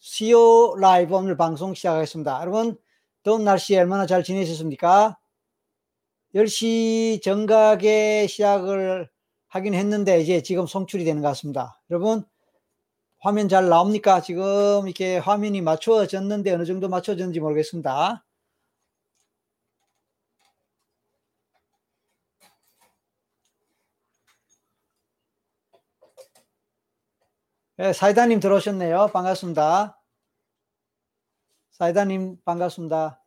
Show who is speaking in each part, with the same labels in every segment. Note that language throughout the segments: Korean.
Speaker 1: CEO 라이브 오늘 방송 시작하겠습니다. 여러분, 더운 날씨에 얼마나 잘 지내셨습니까? 10시 정각에 시작을 하긴 했는데, 이제 지금 송출이 되는 것 같습니다. 여러분, 화면 잘 나옵니까? 지금 이렇게 화면이 맞춰졌는데 어느 정도 맞춰졌는지 모르겠습니다. 네, 사이다님 들어오셨네요. 반갑습니다. 사이다님 반갑습니다.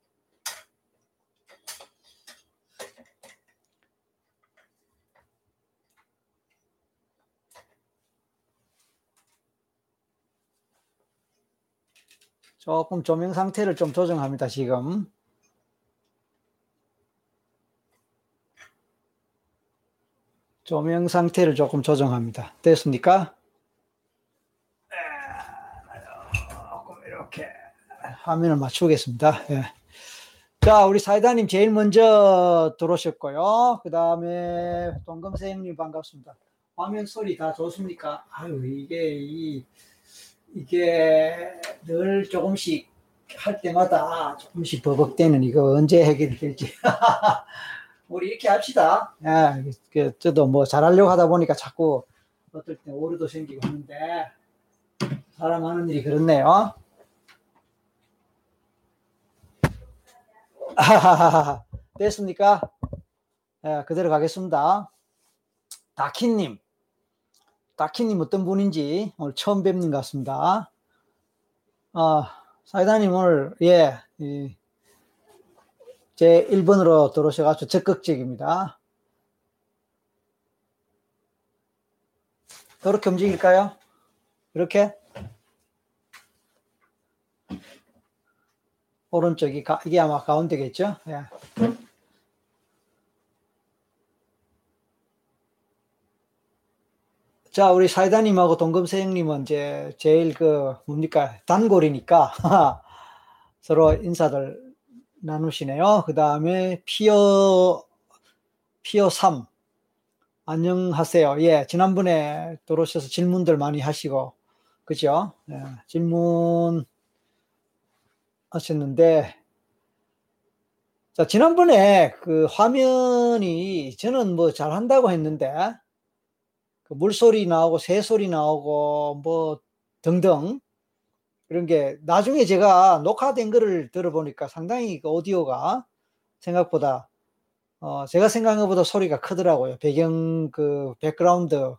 Speaker 1: 조금 조명 상태를 좀 조정합니다, 지금. 조명 상태를 조금 조정합니다. 됐습니까? 화면을 맞추겠습니다. 예. 자, 우리 사이다님 제일 먼저 들어오셨고요. 그 다음에 동금생님 반갑습니다. 화면 소리 다 좋습니까? 아유, 이게, 이, 이게 늘 조금씩 할 때마다 조금씩 버벅대는 이거 언제 해결이 될지. 우리 이렇게 합시다. 예, 그, 저도 뭐 잘하려고 하다 보니까 자꾸 어떨 때 오류도 생기고 하는데, 사람 하는 일이 그렇네요. 됐습니까? 예, 그대로 가겠습니다. 다키님. 다키님 어떤 분인지 오늘 처음 뵙는 것 같습니다. 어, 사이다님 오늘, 예, 이, 제 1번으로 들어오셔가지고 적극적입니다. 그렇게 움직일까요? 이렇게? 오른쪽이 가, 이게 아마 가운데겠죠? 예. 자, 우리 사이다님하고 동금세형님은 이제 제일 그 뭡니까 단골이니까 서로 인사들 나누시네요. 그 다음에 피어 피어 3 안녕하세요. 예, 지난번에 들어오셔서 질문들 많이 하시고 그죠? 예, 질문 하셨는데, 자, 지난번에 그 화면이 저는 뭐 잘한다고 했는데, 그 물소리 나오고 새소리 나오고 뭐 등등 그런 게 나중에 제가 녹화된 거를 들어보니까 상당히 그 오디오가 생각보다 어 제가 생각한 것보다 소리가 크더라고요. 배경 그 background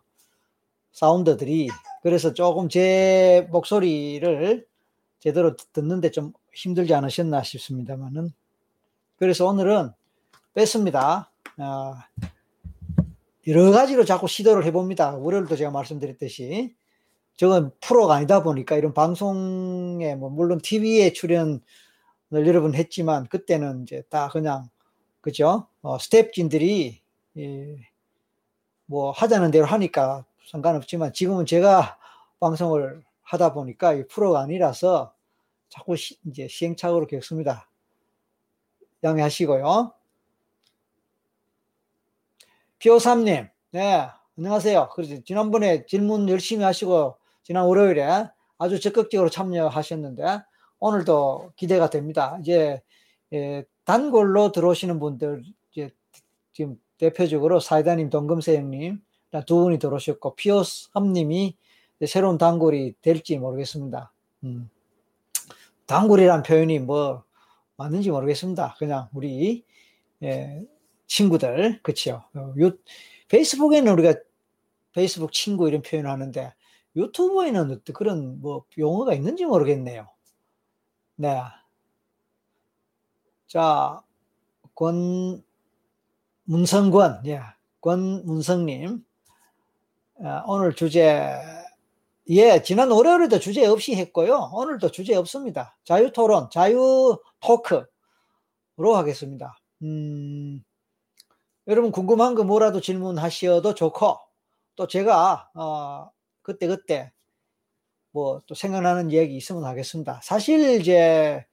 Speaker 1: sound들이 그래서 조금 제 목소리를 제대로 듣는데 좀 힘들지 않으셨나 싶습니다만은 그래서 오늘은 뺐습니다. 어, 여러 가지로 자꾸 시도를 해봅니다. 월요일도 제가 말씀드렸듯이 저는 프로가 아니다 보니까 이런 방송에 뭐 물론 TV에 출연을 여러 번 했지만 그때는 이제 다 그냥 그죠? 어, 스텝진들이 예, 뭐 하자는 대로 하니까 상관없지만 지금은 제가 방송을 하다 보니까 이 프로가 아니라서 자꾸 시, 이제 시행착오를 겪습니다. 양해하시고요. 피오삼님, 네, 안녕하세요. 그래서 지난번에 질문 열심히 하시고, 지난 월요일에 아주 적극적으로 참여하셨는데, 오늘도 기대가 됩니다. 이제, 예, 단골로 들어오시는 분들, 이제, 지금 대표적으로 사이다님, 동금세형님, 두 분이 들어오셨고, 피오삼님이 새로운 단골이 될지 모르겠습니다. 음. 단골이란 표현이 뭐 맞는지 모르겠습니다. 그냥 우리 예, 친구들 그치요. 어, 요, 페이스북에는 우리가 페이스북 친구 이런 표현을 하는데 유튜브에는 어떤 그런 뭐 용어가 있는지 모르겠네요. 네. 자, 권 문성권, 예, 권 문성님 어, 오늘 주제 예, 지난 월요일에도 주제 없이 했고요. 오늘도 주제 없습니다. 자유 토론, 자유 토크로 하겠습니다. 음, 여러분 궁금한 거 뭐라도 질문하셔도 좋고, 또 제가, 어, 그때그때 뭐 또 생각나는 얘기 있으면 하겠습니다. 사실 이제,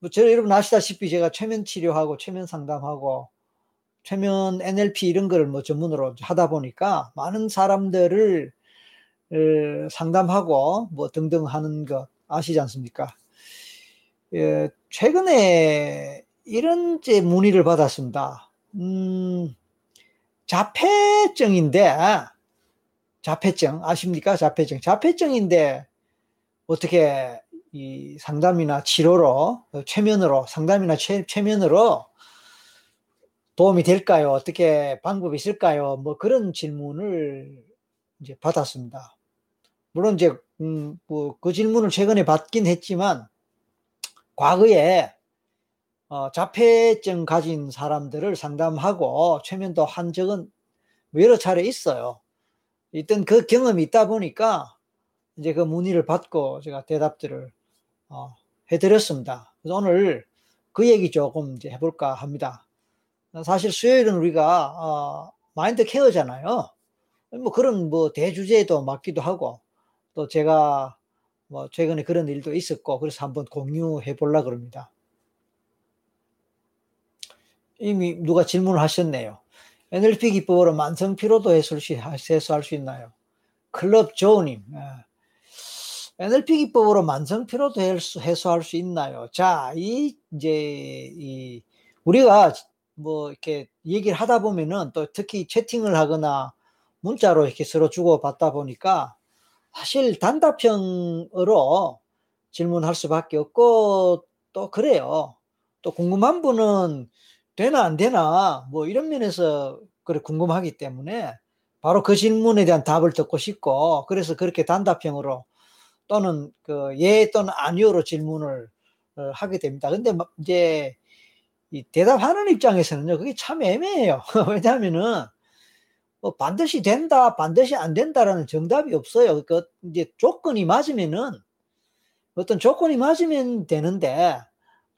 Speaker 1: 뭐 저, 여러분 아시다시피 제가 최면 치료하고 최면 상담하고 최면 NLP 이런 거를 뭐 전문으로 하다 보니까 많은 사람들을 상담하고 뭐 등등 하는 것 아시지 않습니까? 예, 최근에 이런 제 문의를 받았습니다. 음, 자폐증인데, 자폐증, 아십니까? 자폐증. 자폐증인데, 어떻게 이 상담이나 치료로, 최면으로, 상담이나 최, 최면으로 도움이 될까요? 어떻게 방법이 있을까요? 뭐 그런 질문을 이제 받았습니다. 물론 이제, 음, 뭐 그 질문을 최근에 받긴 했지만, 과거에 어, 자폐증 가진 사람들을 상담하고 최면도 한 적은 여러 차례 있어요. 일단 그 경험이 있다 보니까 이제 그 문의를 받고 제가 대답들을 어, 해드렸습니다. 그래서 오늘 그 얘기 조금 이제 해볼까 합니다. 사실 수요일은 우리가 어, 마인드 케어잖아요. 뭐 그런 뭐 대주제도 맞기도 하고 또 제가 뭐 최근에 그런 일도 있었고 그래서 한번 공유해 보려 그럽니다. 이미 누가 질문을 하셨네요. NLP 기법으로 만성 피로도 해소할 수 있나요? 클럽 조님. 예. NLP 기법으로 만성 피로도 해소할 수 있나요? 자, 이 이제 이 우리가 뭐 이렇게 얘기를 하다 보면은 또 특히 채팅을 하거나 문자로 이렇게 서로 주고 받다 보니까 사실 단답형으로 질문할 수밖에 없고 또 그래요. 또 궁금한 분은 되나 안 되나 뭐 이런 면에서 그래 궁금하기 때문에 바로 그 질문에 대한 답을 듣고 싶고 그래서 그렇게 단답형으로 또는 그 예 또는 아니오로 질문을 어, 하게 됩니다. 근데 이제 이 대답하는 입장에서는요 그게 참 애매해요. 왜냐하면은 뭐 반드시 된다, 반드시 안 된다라는 정답이 없어요. 그 이제 조건이 맞으면은 어떤 조건이 맞으면 되는데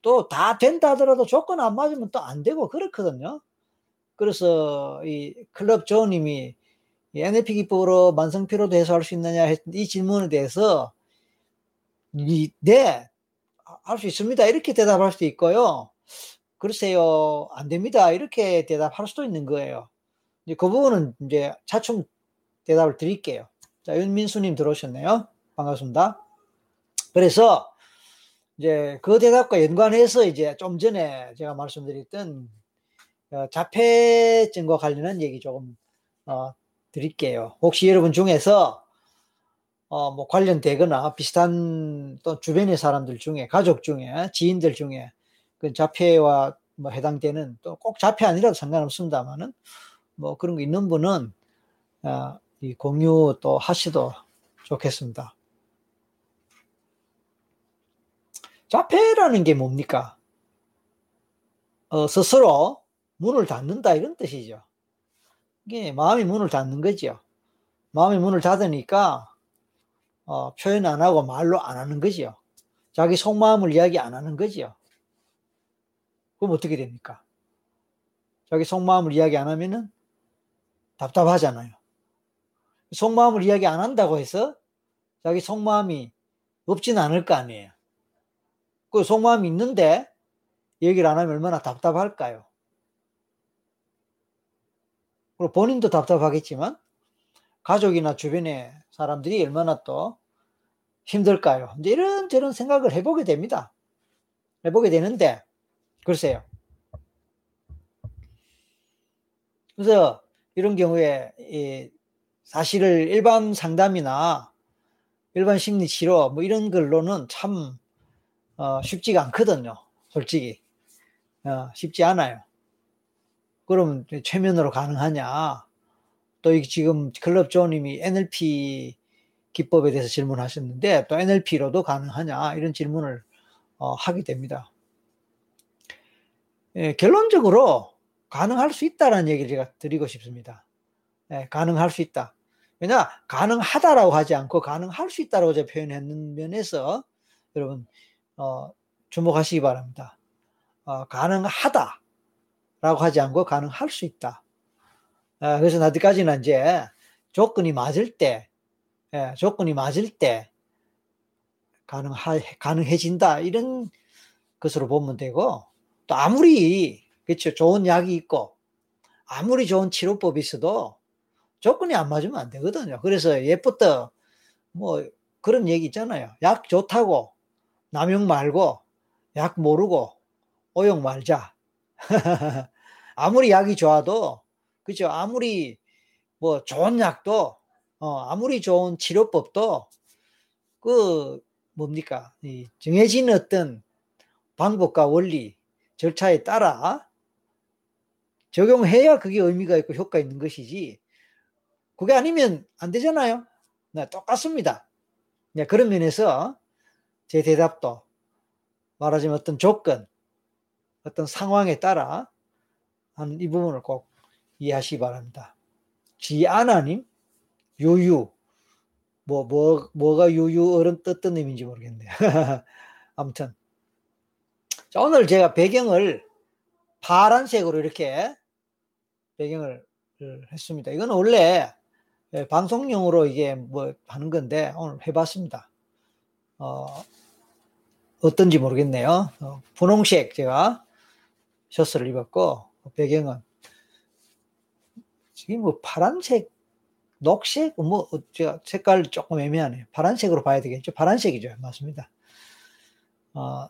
Speaker 1: 또 다 된다 하더라도 조건 안 맞으면 또 안 되고 그렇거든요. 그래서 이 클럽 조님이 NLP 기법으로 만성 피로도 해소할 수 있느냐 했던 이 질문에 대해서 이, 네, 할 수 있습니다. 이렇게 대답할 수도 있고요. 글쎄요, 안 됩니다. 이렇게 대답할 수도 있는 거예요. 이제 그 부분은 이제 차츰 대답을 드릴게요. 자, 윤민수님 들어오셨네요. 반갑습니다. 그래서 이제 그 대답과 연관해서 이제 좀 전에 제가 말씀드렸던 어, 자폐증과 관련한 얘기 조금 어, 드릴게요. 혹시 여러분 중에서 어, 뭐 관련되거나 비슷한 또 주변의 사람들 중에 가족 중에 지인들 중에 그 자폐와 뭐 해당되는 또 꼭 자폐 아니라도 상관없습니다만은 뭐 그런 거 있는 분은 어, 이 공유 또 하시도 좋겠습니다. 자폐라는 게 뭡니까? 어, 스스로 문을 닫는다 이런 뜻이죠. 이게 마음이 문을 닫는 거죠. 마음이 문을 닫으니까 어, 표현 안 하고 말로 안 하는 거죠. 자기 속마음을 이야기 안 하는 거죠. 그럼 어떻게 됩니까? 자기 속마음을 이야기 안 하면은 답답하잖아요. 속마음을 이야기 안 한다고 해서 자기 속마음이 없진 않을 거 아니에요. 그 속마음이 있는데 얘기를 안 하면 얼마나 답답할까요? 그리고 본인도 답답하겠지만 가족이나 주변의 사람들이 얼마나 또 힘들까요? 이제 이런저런 생각을 해보게 됩니다. 해보게 되는데, 글쎄요. 그래서 이런 경우에 사실을 일반 상담이나 일반 심리 치료 뭐 이런 걸로는 참 어, 쉽지가 않거든요. 솔직히 어, 쉽지 않아요. 그럼 최면으로 가능하냐? 또 지금 클럽 조님이 NLP 기법에 대해서 질문하셨는데 또 NLP로도 가능하냐 이런 질문을 어, 하게 됩니다. 예, 결론적으로 가능할 수 있다라는 얘기를 제가 드리고 싶습니다. 예, 가능할 수 있다. 왜냐, 가능하다라고 하지 않고 가능할 수 있다라고 제가 표현했는 면에서 여러분, 어, 주목하시기 바랍니다. 어, 가능하다라고 하지 않고 가능할 수 있다. 어, 그래서 나까지는 이제 조건이 맞을 때, 예, 조건이 맞을 때 가능하, 가능해진다. 이런 것으로 보면 되고, 또 아무리 그렇죠. 좋은 약이 있고 아무리 좋은 치료법이 있어도 조건이 안 맞으면 안 되거든요. 그래서 예부터 뭐 그런 얘기 있잖아요. 약 좋다고 남용 말고 약 모르고 오용 말자. 아무리 약이 좋아도 그죠? 아무리 뭐 좋은 약도 어, 아무리 좋은 치료법도 그 뭡니까 이 정해진 어떤 방법과 원리 절차에 따라 적용해야 그게 의미가 있고 효과 있는 것이지 그게 아니면 안 되잖아요. 네, 똑같습니다. 네, 그런 면에서 제 대답도 말하자면 어떤 조건, 어떤 상황에 따라 하는 이 부분을 꼭 이해하시기 바랍니다. 지아나님, 유유, 뭐, 뭐, 뭐가 유유 어른 떴던 의미인지 모르겠네요. 아무튼. 자, 오늘 제가 배경을 파란색으로 이렇게 배경을 했습니다. 이건 원래 방송용으로 이게 뭐 하는 건데 오늘 해봤습니다. 어, 어떤지 모르겠네요. 어, 분홍색 제가 셔츠를 입었고 배경은 지금 뭐 파란색, 녹색, 뭐 제가 색깔 조금 애매하네요. 파란색으로 봐야 되겠죠. 파란색이죠. 맞습니다. 어,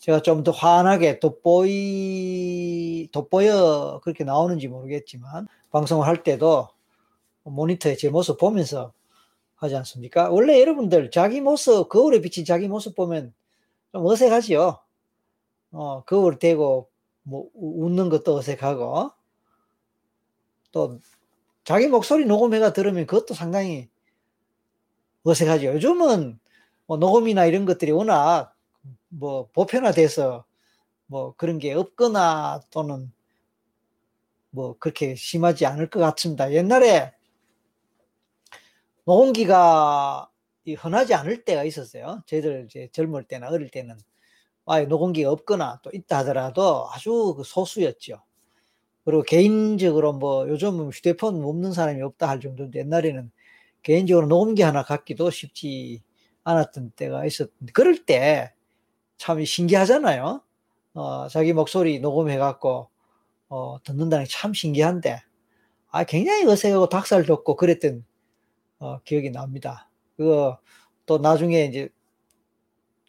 Speaker 1: 제가 좀 더 환하게 돋보이, 돋보여 그렇게 나오는지 모르겠지만 방송을 할 때도 모니터에 제 모습 보면서 하지 않습니까? 원래 여러분들 자기 모습, 거울에 비친 자기 모습 보면 좀 어색하지요. 어, 거울 대고 뭐 웃는 것도 어색하고 또 자기 목소리 녹음해가 들으면 그것도 상당히 어색하죠. 요즘은 뭐 녹음이나 이런 것들이 워낙 뭐 보편화돼서 뭐 그런 게 없거나 또는 뭐 그렇게 심하지 않을 것 같습니다. 옛날에 녹음기가 흔하지 않을 때가 있었어요. 저희들 이제 젊을 때나 어릴 때는 아예 녹음기가 없거나 또 있다 하더라도 아주 그 소수였죠. 그리고 개인적으로 뭐 요즘 휴대폰 없는 사람이 없다 할 정도인데 옛날에는 개인적으로 녹음기 하나 갖기도 쉽지 않았던 때가 있었는데 그럴 때 참 신기하잖아요. 어, 자기 목소리 녹음해갖고 어, 듣는다는 게 참 신기한데 아 굉장히 어색하고 닭살 돋고 그랬던 어, 기억이 납니다. 그거 또 나중에 이제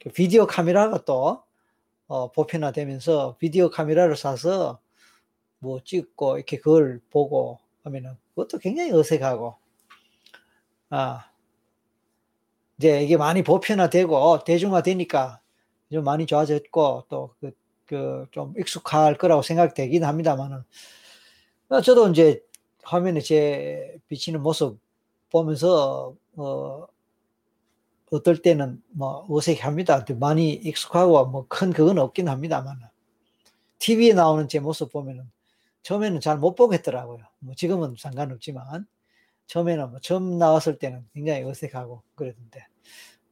Speaker 1: 그 비디오 카메라가 또 어, 보편화되면서 비디오 카메라를 사서 뭐 찍고 이렇게 그걸 보고 하면은 그것도 굉장히 어색하고 아 이제 이게 많이 보편화되고 대중화되니까 좀 많이 좋아졌고 또그그좀 익숙할 거라고 생각되긴 합니다만은 어, 저도 이제 화면에 제 비치는 모습 보면서 어 어떨 때는 뭐 어색합니다. 많이 익숙하고 뭐 큰 그건 없긴 합니다만 TV에 나오는 제 모습 보면은 처음에는 잘 못 보겠더라고요. 뭐 지금은 상관없지만 처음에는 뭐 처음 나왔을 때는 굉장히 어색하고 그랬는데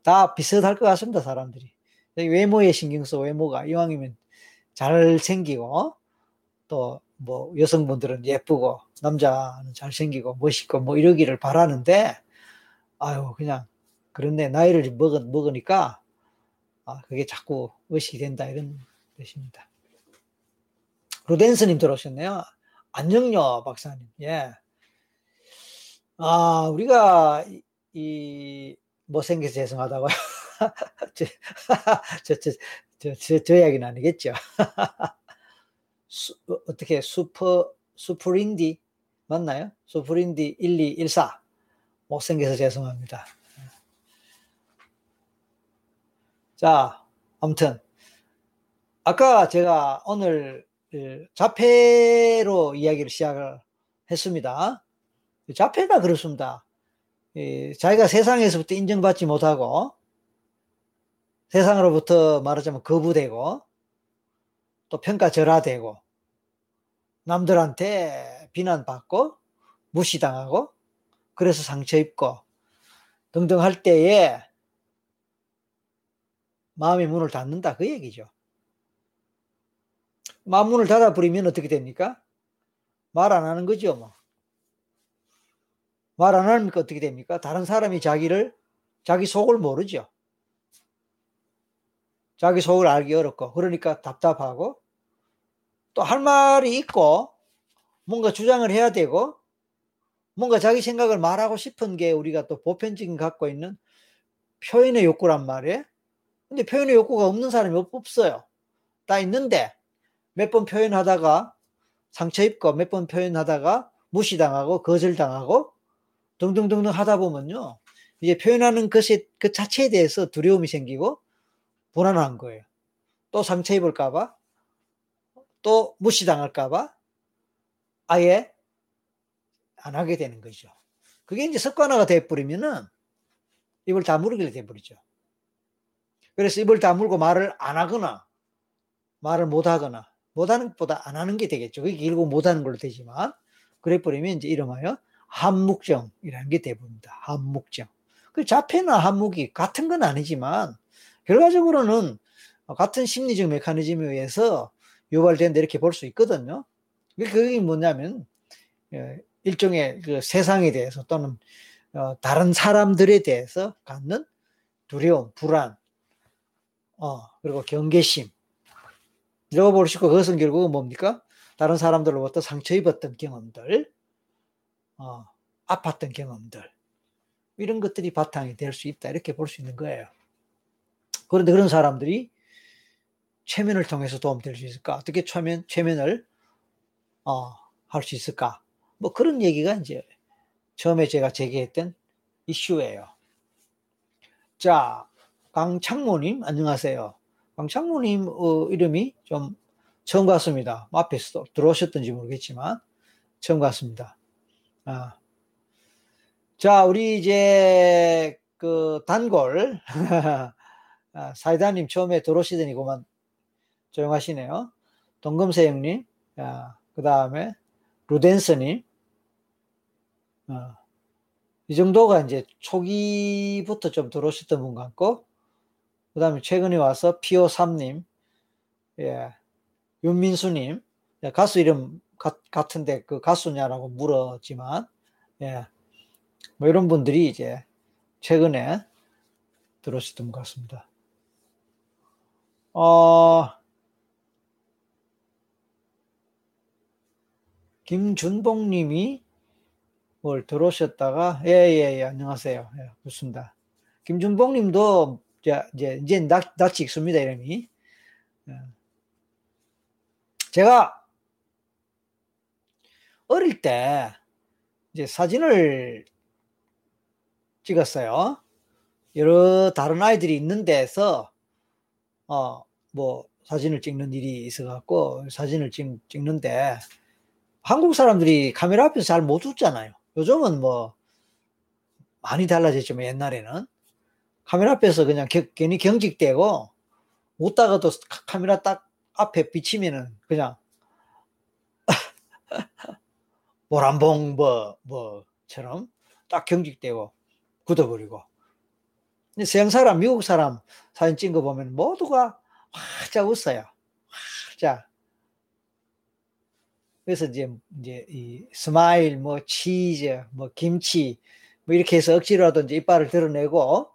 Speaker 1: 다 비슷할 것 같습니다. 사람들이 외모에 신경 써 외모가 이왕이면 잘 생기고 또 뭐 여성분들은 예쁘고 남자는 잘 생기고 멋있고 뭐 이러기를 바라는데 아유 그냥 그런데 나이를 먹으, 먹으니까 아, 그게 자꾸 의식이 된다 이런 뜻입니다. 루덴스님 들어오셨네요. 안녕요 박사님. 예. 아 우리가 이, 이 못생겨서 죄송하다고요. 저, 저, 저, 저, 저, 저 이야기는 아니겠죠. 수, 어떻게 슈퍼 슈퍼인디 맞나요? 슈퍼인디 1214 못생겨서 죄송합니다. 자, 아무튼 아까 제가 오늘 그 자폐로 이야기를 시작을 했습니다. 자폐가 그렇습니다. 자기가 세상에서부터 인정받지 못하고 세상으로부터 말하자면 거부되고 또 평가절하되고 남들한테 비난받고 무시당하고 그래서 상처 입고 등등 할 때에 마음의 문을 닫는다 그 얘기죠. 마음 문을 닫아버리면 어떻게 됩니까? 말 안 하는 거죠 뭐. 말 안 하니까 어떻게 됩니까? 다른 사람이 자기를 자기 속을 모르죠. 자기 속을 알기 어렵고 그러니까 답답하고 또 할 말이 있고 뭔가 주장을 해야 되고 뭔가 자기 생각을 말하고 싶은 게 우리가 또 보편적인 갖고 있는 표현의 욕구란 말이에요. 근데 표현의 욕구가 없는 사람이 없어요. 다 있는데 몇 번 표현하다가 상처 입고 몇 번 표현하다가 무시당하고 거절당하고 등등등등 하다 보면요. 이제 표현하는 것이 그 자체에 대해서 두려움이 생기고 불안한 거예요. 또 상처 입을까봐, 또 무시당할까봐 아예 안 하게 되는 거죠. 그게 이제 습관화가 돼버리면은 입을 다물게 돼버리죠. 그래서 입을 다물고 말을 안 하거나 말을 못 하거나 못 하는 것보다 안 하는 게 되겠죠. 그게 결국 못 하는 걸로 되지만 그래 버리면 이제 이름하여 한묵정이라는 게 돼버립니다. 한묵정. 그 자폐나 한묵이 같은 건 아니지만 결과적으로는 같은 심리적 메커니즘에 의해서 유발된다 이렇게 볼 수 있거든요. 그게 뭐냐면 예, 일종의 그 세상에 대해서 또는 어, 다른 사람들에 대해서 갖는 두려움, 불안, 어, 그리고 경계심. 이러고 볼 수 있고 그것은 결국은 뭡니까? 다른 사람들로부터 상처 입었던 경험들, 어, 아팠던 경험들, 이런 것들이 바탕이 될 수 있다. 이렇게 볼 수 있는 거예요. 그런데 그런 사람들이 최면을 통해서 도움될 수 있을까? 어떻게 최면, 최면을, 어, 할 수 있을까? 뭐 그런 얘기가 이제 처음에 제가 제기했던 이슈예요. 자, 강창모님, 안녕하세요. 강창모님 어, 이름이 좀 처음 같습니다. 앞에서 들어오셨던지 모르겠지만 처음 같습니다. 아. 자, 우리 이제 그 단골 아, 사이다님 처음에 들어오시더니 그만 조용하시네요. 동금세 형님, 아, 그 다음에 루덴스님, 어, 이 정도가 이제 초기부터 좀 들어오셨던 분 같고, 그 다음에 최근에 와서 피오3님, 예, 윤민수님, 예, 가수 이름 가, 같은데 그 가수냐라고 물었지만, 예, 뭐 이런 분들이 이제 최근에 들어오셨던 것 같습니다. 어, 김준봉 님이 뭘 들어오셨다가, 예, 예, 예, 안녕하세요. 예, 좋습니다. 김준봉 님도 이제, 이제, 이제 낯, 낯이 익습니다, 이름이. 예. 제가 어릴 때 이제 사진을 찍었어요. 여러 다른 아이들이 있는 데서 어, 뭐 사진을 찍는 일이 있어 갖고 사진을 찍, 찍는데 한국 사람들이 카메라 앞에서 잘 못 웃잖아요. 요즘은 뭐 많이 달라졌지만 옛날에는 카메라 앞에서 그냥 겨, 괜히 경직되고 웃다가도 카메라 딱 앞에 비치면은 그냥 모란봉 뭐 뭐처럼 딱 경직되고 굳어버리고 근데 서양 사람 미국 사람 사진 찍은 거 보면 모두가 화자 웃어요. 화자 그래서 이제 이제 이 smile 뭐 치즈 뭐 김치 뭐 이렇게 해서 억지로라도 이제 이빨을 드러내고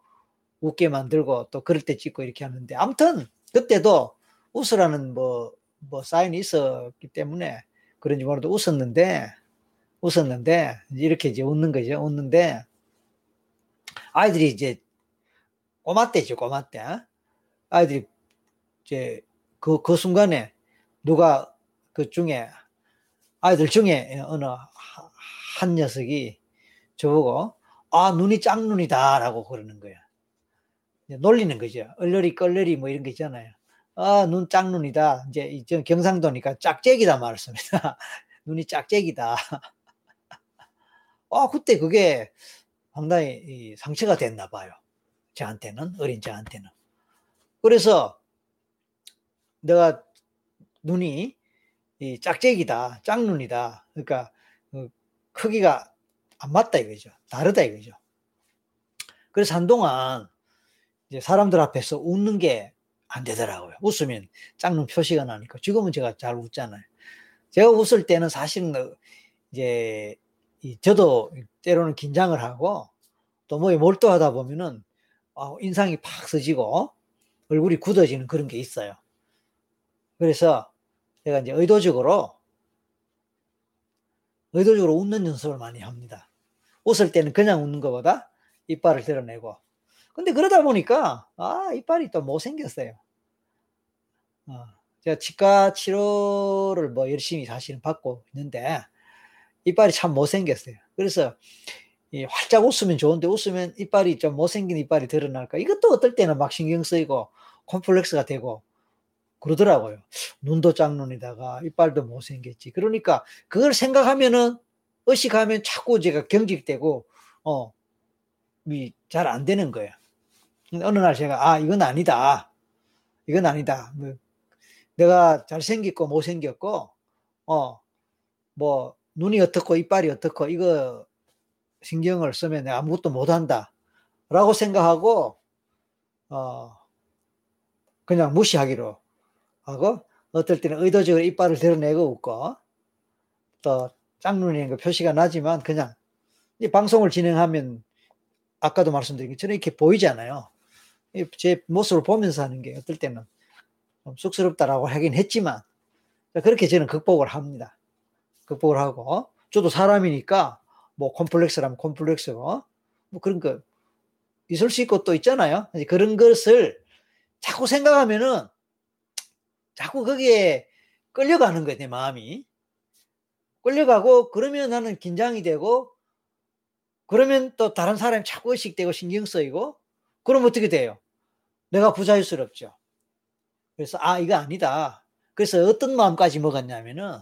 Speaker 1: 웃게 만들고 또 그럴 때 찍고 이렇게 하는데 아무튼 그때도 웃으라는 뭐, 뭐 사인이 있었기 때문에 그런지 모르도 웃었는데 웃었는데 이렇게 이제 웃는 거죠. 웃는데 아이들이 이제 꼬마 때죠 꼬마 때. 아이들이 이제 그, 그 순간에 누가 그 중에 아이들 중에 어느 한 녀석이 저보고 아 눈이 짝눈이다. 라고 그러는 거야. 놀리는 거죠. 얼레리 껄레리 뭐 이런 거 있잖아요 아 눈 짝눈이다. 이제 이제 경상도니까 짝짝이다 말했습니다. 눈이 짝짝이다. 아 그때 그게 상당히 상처가 됐나 봐요. 저한테는 어린 저한테는. 그래서 내가 눈이 이 짝짝이다, 짝눈이다. 그러니까 그 크기가 안 맞다 이거죠. 다르다 이거죠. 그래서 한동안 이제 사람들 앞에서 웃는 게 안 되더라고요. 웃으면 짝눈 표시가 나니까. 지금은 제가 잘 웃잖아요. 제가 웃을 때는 사실은 이제 저도 때로는 긴장을 하고 또뭐 몰두하다 보면은 아, 인상이 팍 써지고 얼굴이 굳어지는 그런 게 있어요. 그래서 제가 이제 의도적으로 의도적으로 웃는 연습을 많이 합니다. 웃을 때는 그냥 웃는 것보다 이빨을 드러내고 근데 그러다 보니까, 아, 이빨이 또 못생겼어요. 어, 제가 치과 치료를 뭐 열심히 사실은 받고 있는데, 이빨이 참 못생겼어요. 그래서, 이 활짝 웃으면 좋은데 웃으면 이빨이 좀 못생긴 이빨이 드러날까. 이것도 어떨 때는 막 신경 쓰이고, 콤플렉스가 되고, 그러더라고요. 눈도 짝눈이다가 이빨도 못생겼지. 그러니까 그걸 생각하면은 의식하면 자꾸 제가 경직되고 어, 잘 안 되는 거예요. 어느 날 제가 아 이건 아니다. 이건 아니다. 뭐, 내가 잘생겼고 못생겼고 어 뭐 눈이 어떻고 이빨이 어떻고 이거 신경을 쓰면 내가 아무것도 못한다. 라고 생각하고 어 그냥 무시하기로 하고 어떨 때는 의도적으로 이빨을 드러내고 웃고 또 짝눈이라는 거 표시가 나지만 그냥 이 방송을 진행하면 아까도 말씀드린 것처럼 이렇게 보이잖아요. 제 모습을 보면서 하는 게 어떨 때는 좀 쑥스럽다라고 하긴 했지만 그렇게 저는 극복을 합니다. 극복을 하고 저도 사람이니까 뭐 콤플렉스라면 콤플렉스고 뭐 그런 거 있을 수 있고 또 있잖아요. 그런 것을 자꾸 생각하면은 자꾸 거기에 끌려가는 거예요, 내 마음이. 끌려가고 그러면 나는 긴장이 되고 그러면 또 다른 사람이 자꾸 의식되고 신경 쓰이고 그럼 어떻게 돼요? 내가 부자유스럽죠. 그래서 아 이거 아니다. 그래서 어떤 마음까지 먹었냐면은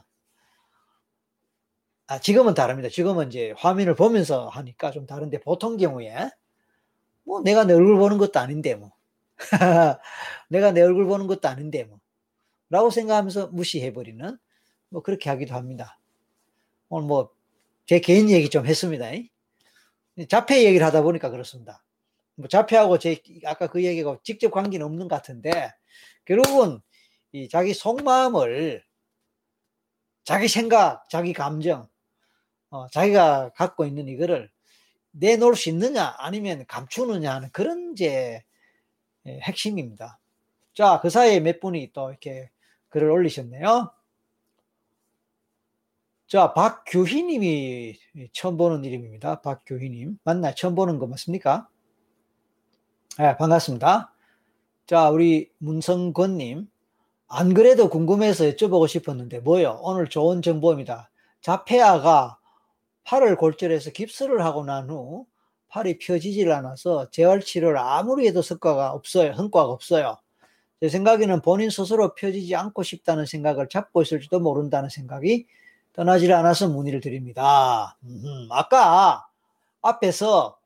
Speaker 1: 아 지금은 다릅니다. 지금은 이제 화면을 보면서 하니까 좀 다른데 보통 경우에 뭐 내가 내 얼굴 보는 것도 아닌데 뭐 내가 내 얼굴 보는 것도 아닌데 뭐 라고 생각하면서 무시해버리는 뭐 그렇게 하기도 합니다. 오늘 뭐 제 개인 얘기 좀 했습니다. 자폐 얘기를 하다 보니까 그렇습니다. 뭐 자폐하고 제 아까 그 얘기가 직접 관계는 없는 것 같은데 결국은 이 자기 속마음을 자기 생각, 자기 감정, 어, 자기가 갖고 있는 이거를 내놓을 수 있느냐 아니면 감추느냐 하는 그런 이제 핵심입니다. 자, 그 사이에 몇 분이 또 이렇게 글을 올리셨네요. 자, 박규희님이 처음 보는 이름입니다. 박규희님. 맞나요? 처음 보는 거 맞습니까? 네, 반갑습니다. 자, 우리 문성권님. 안 그래도 궁금해서 여쭤보고 싶었는데, 뭐요? 오늘 좋은 정보입니다. 자폐아가 팔을 골절해서 깁스를 하고 난 후 팔이 펴지질 않아서 재활치료를 아무리 해도 성과가 없어요. 성과가 없어요. 제 생각에는 본인 스스로 펴지지 않고 싶다는 생각을 잡고 있을지도 모른다는 생각이 떠나질 않아서 문의를 드립니다. 음흠. 아까 앞에서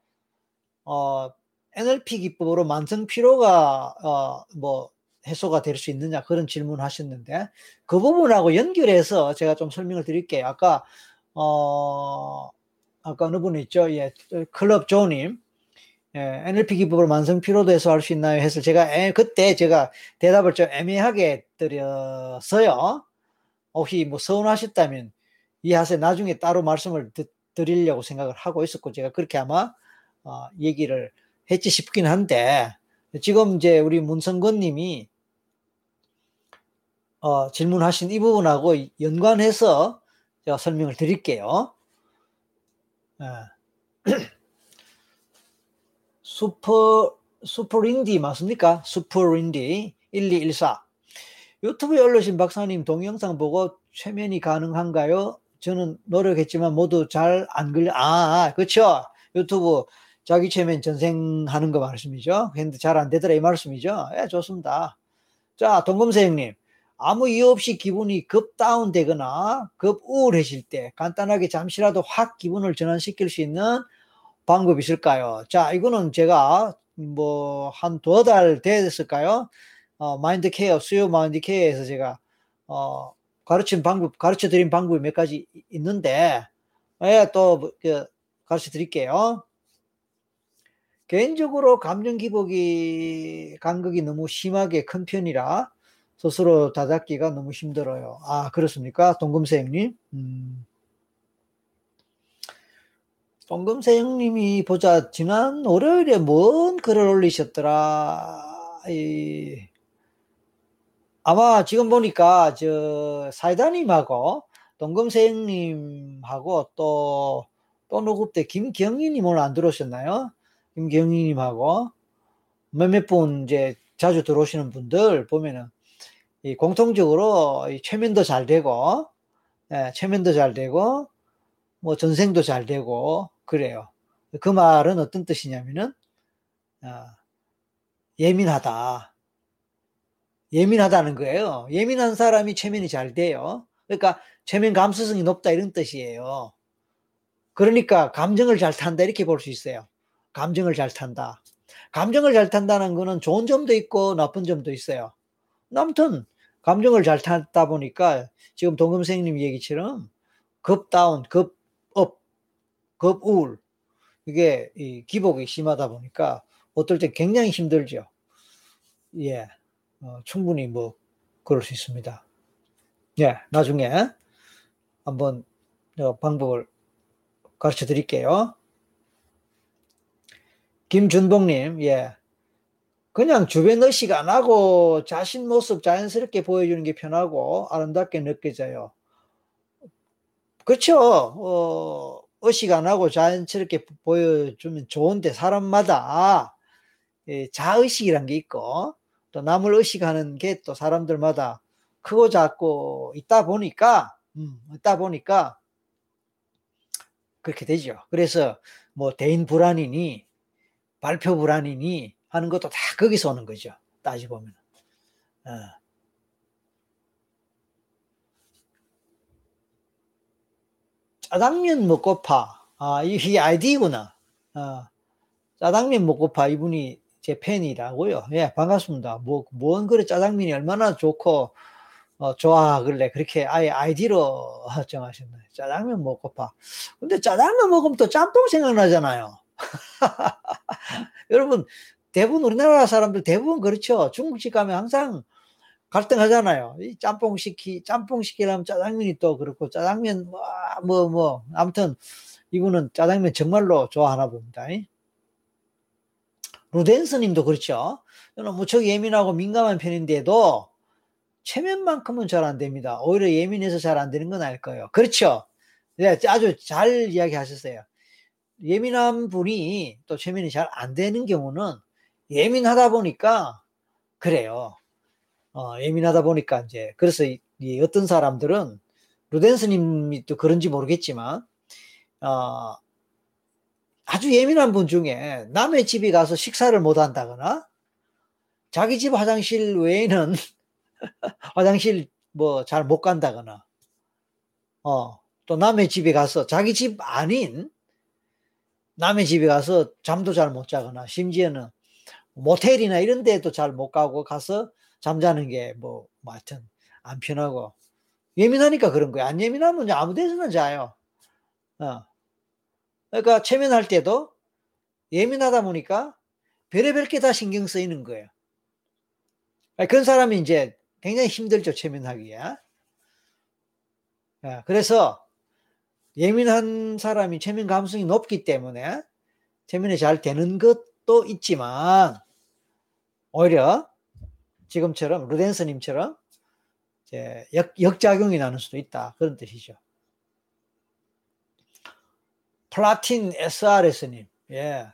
Speaker 1: 어, NLP 기법으로 만성 피로가 어, 뭐 해소가 될 수 있느냐 그런 질문 하셨는데 그 부분하고 연결해서 제가 좀 설명을 드릴게요. 아까 어 아까 어느 분 있죠? 예, 클럽 조님 예, NLP 기법으로 만성 피로도 해소할 수 있나요? 해서 제가 에, 그때 제가 대답을 좀 애매하게 드렸어요. 혹시 뭐 서운하셨다면 이하세 나중에 따로 말씀을 드, 드리려고 생각을 하고 있었고 제가 그렇게 아마 어, 얘기를 했지 싶긴 한데 지금 이제 우리 문성건 님이 어, 질문하신 이 부분하고 연관해서 제가 설명을 드릴게요. 예. 슈퍼 슈퍼린디 맞습니까? 슈퍼린디 1214 유튜브에 올리신 박사님 동영상 보고 최면이 가능한가요? 저는 노력했지만 모두 잘 안 걸려 아 그렇죠. 유튜브 자기 최면 전생하는 거 말씀이죠. 근데 잘 안 되더라 이 말씀이죠. 예 좋습니다. 자 동검세 형님. 아무 이유 없이 기분이 급 다운되거나 급 우울해질 때 간단하게 잠시라도 확 기분을 전환시킬 수 있는 방법이 있을까요? 자, 이거는 제가 뭐 한 두 달 됐을까요? 어, 마인드 케어, 수요 마인드 케어에서 제가 어, 가르친 방법, 가르쳐 드린 방법이 몇 가지 있는데, 예, 또 그, 가르쳐 드릴게요. 개인적으로 감정 기복이 간극이 너무 심하게 큰 편이라 스스로 다잡기가 너무 힘들어요. 아, 그렇습니까? 동금세 형님? 음. 동금세 형님이 보자, 지난 월요일에 뭔 글을 올리셨더라. 이, 아마 지금 보니까 저 사이다님하고 동금세 형님하고 또, 또 누구 때 김경희님 오늘 안 들어오셨나요? 김경희님하고 몇몇 분 이제 자주 들어오시는 분들 보면은 이 공통적으로 이 최면도 잘 되고 예, 최면도 잘 되고 뭐 전생도 잘 되고 그래요. 그 말은 어떤 뜻이냐면은 아, 예민하다. 예민하다는 거예요. 예민한 사람이 최면이 잘 돼요. 그러니까 최면 감수성이 높다 이런 뜻이에요. 그러니까 감정을 잘 탄다 이렇게 볼 수 있어요. 감정을 잘 탄다. 감정을 잘 탄다는 거는 좋은 점도 있고 나쁜 점도 있어요. 아무튼 감정을 잘 타다 보니까 지금 동금생님 얘기처럼 급다운, 급업, 급우울 이게 이 기복이 심하다 보니까 어떨 때 굉장히 힘들죠. 예, 어, 충분히 뭐 그럴 수 있습니다. 예, 나중에 한번 방법을 가르쳐 드릴게요. 김준봉님, 예. 그냥 주변 의식 안 하고 자신 모습 자연스럽게 보여주는 게 편하고 아름답게 느껴져요. 그렇죠. 어, 의식 안 하고 자연스럽게 보여주면 좋은데 사람마다 예, 자의식이란 게 있고 또 남을 의식하는 게 또 사람들마다 크고 작고 있다 보니까 음, 있다 보니까 그렇게 되죠. 그래서 뭐 대인 불안이니 발표 불안이니 하는 것도 다 거기서 오는 거죠. 따지 보면. 어. 짜장면 먹고파. 아, 이게 아이디구나. 어. 짜장면 먹고파. 이분이 제 팬이라고요. 예, 반갑습니다. 뭐, 뭔 그래 짜장면이 얼마나 좋고, 어, 좋아, 그래. 그렇게 아예 아이디로 정하셨나요? 짜장면 먹고파. 근데 짜장면 먹으면 또 짬뽕 생각나잖아요. 여러분, 대부분 우리나라 사람들 대부분 그렇죠. 중국집 가면 항상 갈등하잖아요. 이 짬뽕 시키, 짬뽕 시키려면 짜장면이 또 그렇고, 짜장면, 뭐, 뭐, 뭐. 아무튼, 이분은 짜장면 정말로 좋아하나 봅니다. 루덴스 님도 그렇죠. 저는 무척 예민하고 민감한 편인데도, 체면만큼은 잘 안 됩니다. 오히려 예민해서 잘 안 되는 건 아닐 거예요. 그렇죠. 네, 아주 잘 이야기 하셨어요. 예민한 분이 또 체면이 잘 안 되는 경우는 예민하다 보니까 그래요. 어, 예민하다 보니까 이제 그래서 이, 이 어떤 사람들은 루덴스님이 또 그런지 모르겠지만 어, 아주 예민한 분 중에 남의 집에 가서 식사를 못 한다거나 자기 집 화장실 외에는 화장실 뭐 잘 못 간다거나, 어, 또 남의 집에 가서 자기 집 아닌 남의 집에 가서 잠도 잘 못 자거나, 심지어는 모텔이나 이런 데도 잘 못 가고 가서 잠자는 게 뭐, 뭐 하여튼 안 편하고, 예민하니까 그런 거야. 안 예민하면 아무 데서나 자요. 어. 그러니까 체면할 때도 예민하다 보니까 별의별 게 다 신경 쓰이는 거예요. 그런 사람이 이제 굉장히 힘들죠, 체면하기에. 예, 그래서 예민한 사람이 체면 감성이 높기 때문에 체면이 잘 되는 것도 있지만 오히려 지금처럼 루덴스님처럼 역, 역작용이 나는 수도 있다. 그런 뜻이죠. 플라틴 SRS님, 예.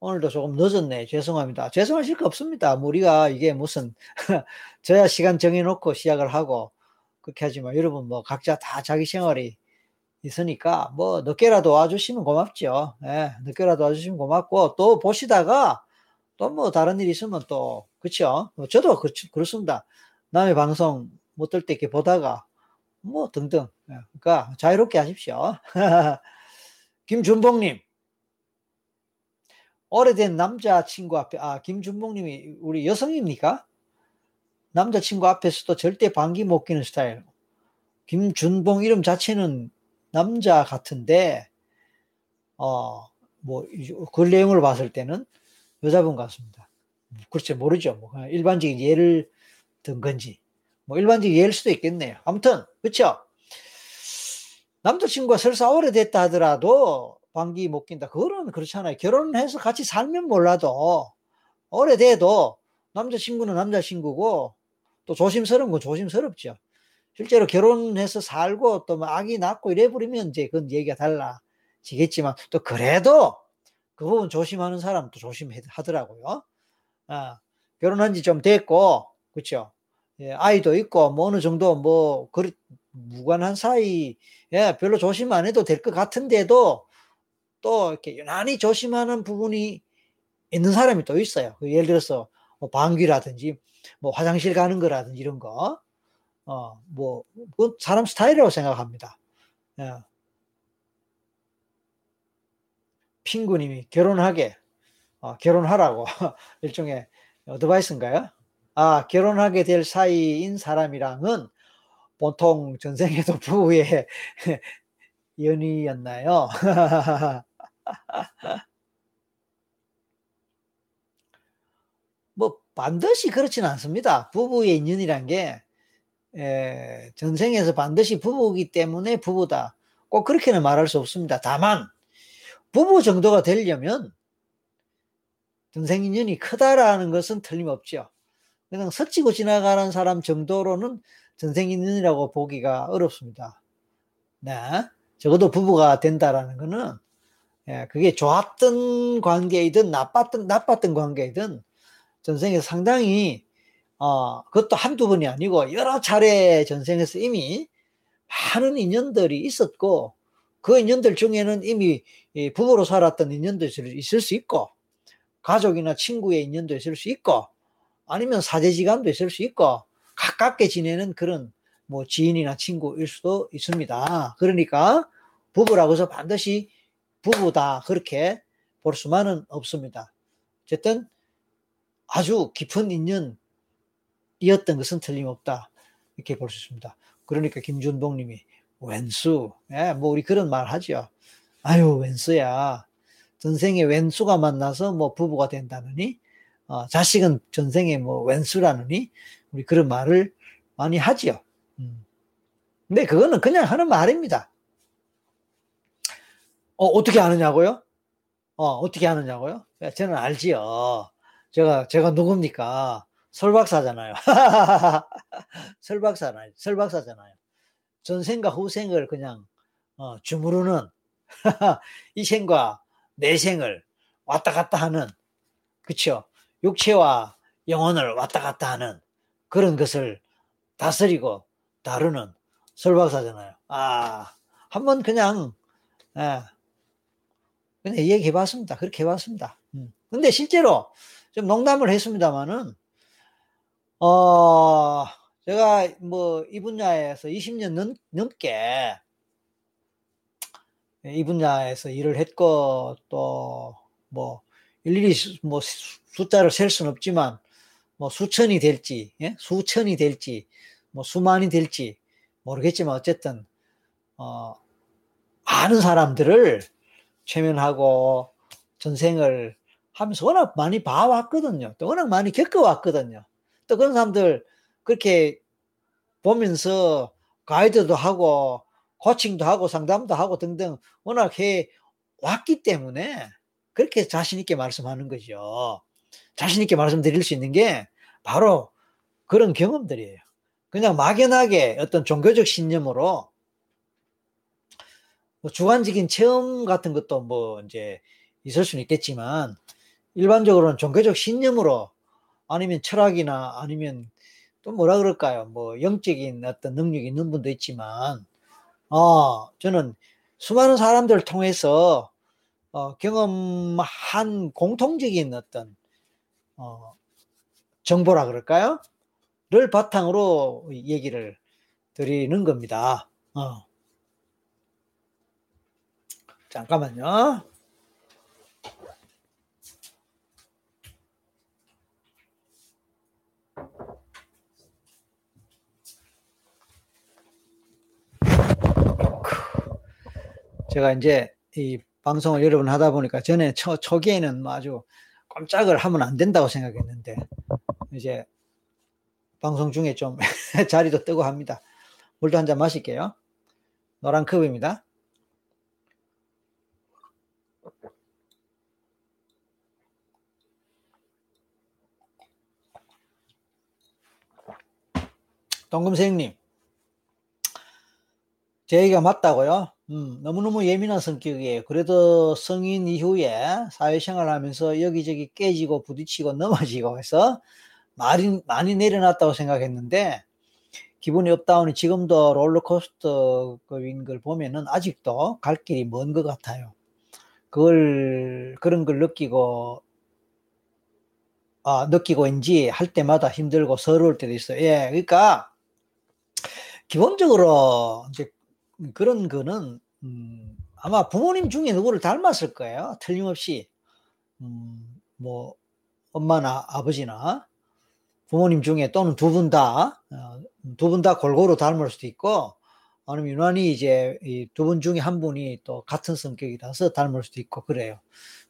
Speaker 1: 오늘도 조금 늦었네. 죄송합니다. 죄송하실 거 없습니다. 뭐 우리가 이게 무슨, 저야 시간 정해놓고 시작을 하고, 그렇게 하지만 여러분 뭐 각자 다 자기 생활이 있으니까 뭐 늦게라도 와주시면 고맙죠. 예, 늦게라도 와주시면 고맙고, 또 보시다가 또 뭐 다른 일 있으면 또? 뭐 저도 그, 그렇습니다. 남의 방송 못 들 때 이렇게 보다가 뭐 등등. 예, 그러니까 자유롭게 하십시오. 김준봉님, 오래된 남자친구 앞에, 아, 김준봉님이 우리 여성입니까? 남자친구 앞에서도 절대 방귀 못 끼는 스타일. 김준봉 이름 자체는 남자 같은데, 어, 뭐, 그 내용을 봤을 때는 여자분 같습니다. 그렇죠. 모르죠. 뭐, 일반적인 예를 든 건지. 뭐, 일반적인 예일 수도 있겠네요. 아무튼, 그쵸? 남자친구가 설사 오래됐다 하더라도 방귀 못 낀다. 그거는 그렇잖아요. 결혼해서 같이 살면 몰라도 오래돼도 남자친구는 남자친구고 또 조심스러운 건 조심스럽죠. 실제로 결혼해서 살고 또 뭐 아기 낳고 이래 버리면 이제 그건 얘기가 달라지겠지만 또 그래도 그 부분 조심하는 사람도 조심하더라고요. 어, 결혼한 지 좀 됐고, 그쵸? 예, 아이도 있고, 뭐 어느 정도 뭐, 그, 무관한 사이, 예, 별로 조심 안 해도 될 것 같은데도 또 이렇게 유난히 조심하는 부분이 있는 사람이 또 있어요. 그 예를 들어서 뭐 방귀라든지 뭐 화장실 가는 거라든지 이런 거, 어, 뭐, 그 사람 스타일이라고 생각합니다. 예. 핑구님이 결혼하게, 어, 결혼하라고 일종의 어드바이스인가요? 아, 결혼하게 될 사이인 사람이랑은 보통 전생에도 부부의 연이었나요? 뭐 반드시 그렇지는 않습니다. 부부의 인연이란 게 에, 전생에서 반드시 부부이기 때문에 부부다. 꼭 그렇게는 말할 수 없습니다. 다만 부부 정도가 되려면 전생 인연이 크다라는 것은 틀림없죠. 그냥 스치고 지나가는 사람 정도로는 전생 인연이라고 보기가 어렵습니다. 네. 적어도 부부가 된다라는 것은 예, 그게 좋았던 관계이든 나빴던 나빴던 관계이든 전생에서 상당히 어, 그것도 한두 번이 아니고 여러 차례 전생에서 이미 많은 인연들이 있었고 그 인연들 중에는 이미 부부로 살았던 인연도 있을 수 있고 가족이나 친구의 인연도 있을 수 있고 아니면 사제지간도 있을 수 있고 가깝게 지내는 그런 뭐 지인이나 친구일 수도 있습니다. 그러니까 부부라고 해서 반드시 부부다 그렇게 볼 수만은 없습니다. 어쨌든 아주 깊은 인연이었던 것은 틀림없다 이렇게 볼 수 있습니다. 그러니까 김준봉 님이 왼수, 예, 뭐 우리 그런 말 하죠. 아유 왼수야. 전생에 왼수가 만나서 뭐 부부가 된다느니, 어, 자식은 전생에 뭐 왼수라느니 우리 그런 말을 많이 하지요. 음. 근데 그거는 그냥 하는 말입니다. 어, 어떻게 아느냐고요? 어, 어떻게 아느냐고요? 저는 알지요. 제가, 제가 누굽니까? 설박사잖아요. 설박사잖아요. 설박사잖아요. 전생과 후생을 그냥, 어, 주무르는, 이 생과 내 생을 왔다 갔다 하는, 그쵸? 육체와 영혼을 왔다 갔다 하는 그런 것을 다스리고 다루는 설박사잖아요. 아, 한번 그냥, 예, 그냥 얘기해 봤습니다. 그렇게 해 봤습니다. 음. 근데 실제로 좀 농담을 했습니다만은, 어, 제가 뭐 이 분야에서 20년 넘, 넘게 이 분야에서 일을 했고 또 뭐 일일이 뭐 숫자를 셀 수는 없지만 뭐 수천이 될지 예? 수천이 될지 뭐 수만이 될지 모르겠지만 어쨌든 어 많은 사람들을 최면하고 전생을 하면서 워낙 많이 봐왔거든요. 또 워낙 많이 겪어왔거든요. 또 그런 사람들 그렇게 보면서 가이드도 하고 코칭도 하고 상담도 하고 등등 워낙 해 왔기 때문에 그렇게 자신있게 말씀하는 거죠. 자신있게 말씀드릴 수 있는 게 바로 그런 경험들이에요. 그냥 막연하게 어떤 종교적 신념으로 뭐 주관적인 체험 같은 것도 뭐 이제 있을 수는 있겠지만 일반적으로는 종교적 신념으로 아니면 철학이나 아니면 또 뭐라 그럴까요? 뭐 영적인 어떤 능력이 있는 분도 있지만 어 저는 수많은 사람들을 통해서 어, 경험한 공통적인 어떤 어, 정보라 그럴까요? 를 바탕으로 얘기를 드리는 겁니다. 어. 잠깐만요. 제가 이제 이 방송을 여러 번 하다 보니까 전에 초, 초기에는 뭐 아주 꼼짝을 하면 안 된다고 생각했는데 이제 방송 중에 좀 자리도 뜨고 합니다. 물도 한 잔 마실게요. 노란 컵입니다. 동금생님, 제 얘기가 맞다고요? 음, 너무너무 예민한 성격이에요. 그래도 성인 이후에 사회생활 하면서 여기저기 깨지고 부딪히고 넘어지고 해서 많이, 많이 내려놨다고 생각했는데, 기분이 up down이 지금도 롤러코스터인 걸 보면은 아직도 갈 길이 먼 것 같아요. 그걸, 그런 걸 느끼고, 아, 느끼고 인지할 때마다 힘들고 서러울 때도 있어요. 예, 그러니까, 기본적으로 이제 그런 거는 음, 아마 부모님 중에 누구를 닮았을 거예요. 틀림없이 음, 뭐 엄마나 아버지나 부모님 중에 또는 두 분 다, 어, 두분 다 골고루 닮을 수도 있고, 아니면 유난히 이제 두 분 중에 한 분이 또 같은 성격이라서 닮을 수도 있고 그래요.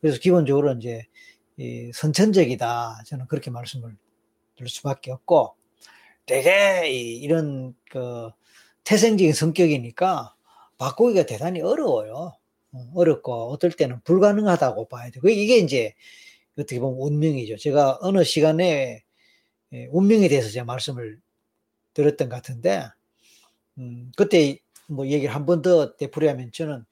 Speaker 1: 그래서 기본적으로 이제 선천적이다. 저는 그렇게 말씀을 드릴 수밖에 없고, 되게 이런 그 태생적인 성격이니까 바꾸기가 대단히 어려워요. 어, 어렵고 어떨 때는 불가능하다고 봐야 돼. 이게 이제 어떻게 보면 운명이죠. 제가 어느 시간에 예, 운명에 대해서 제가 말씀을 드렸던 것 같은데, 음, 그때 뭐 얘기를 한 번 더 되풀이하면 저는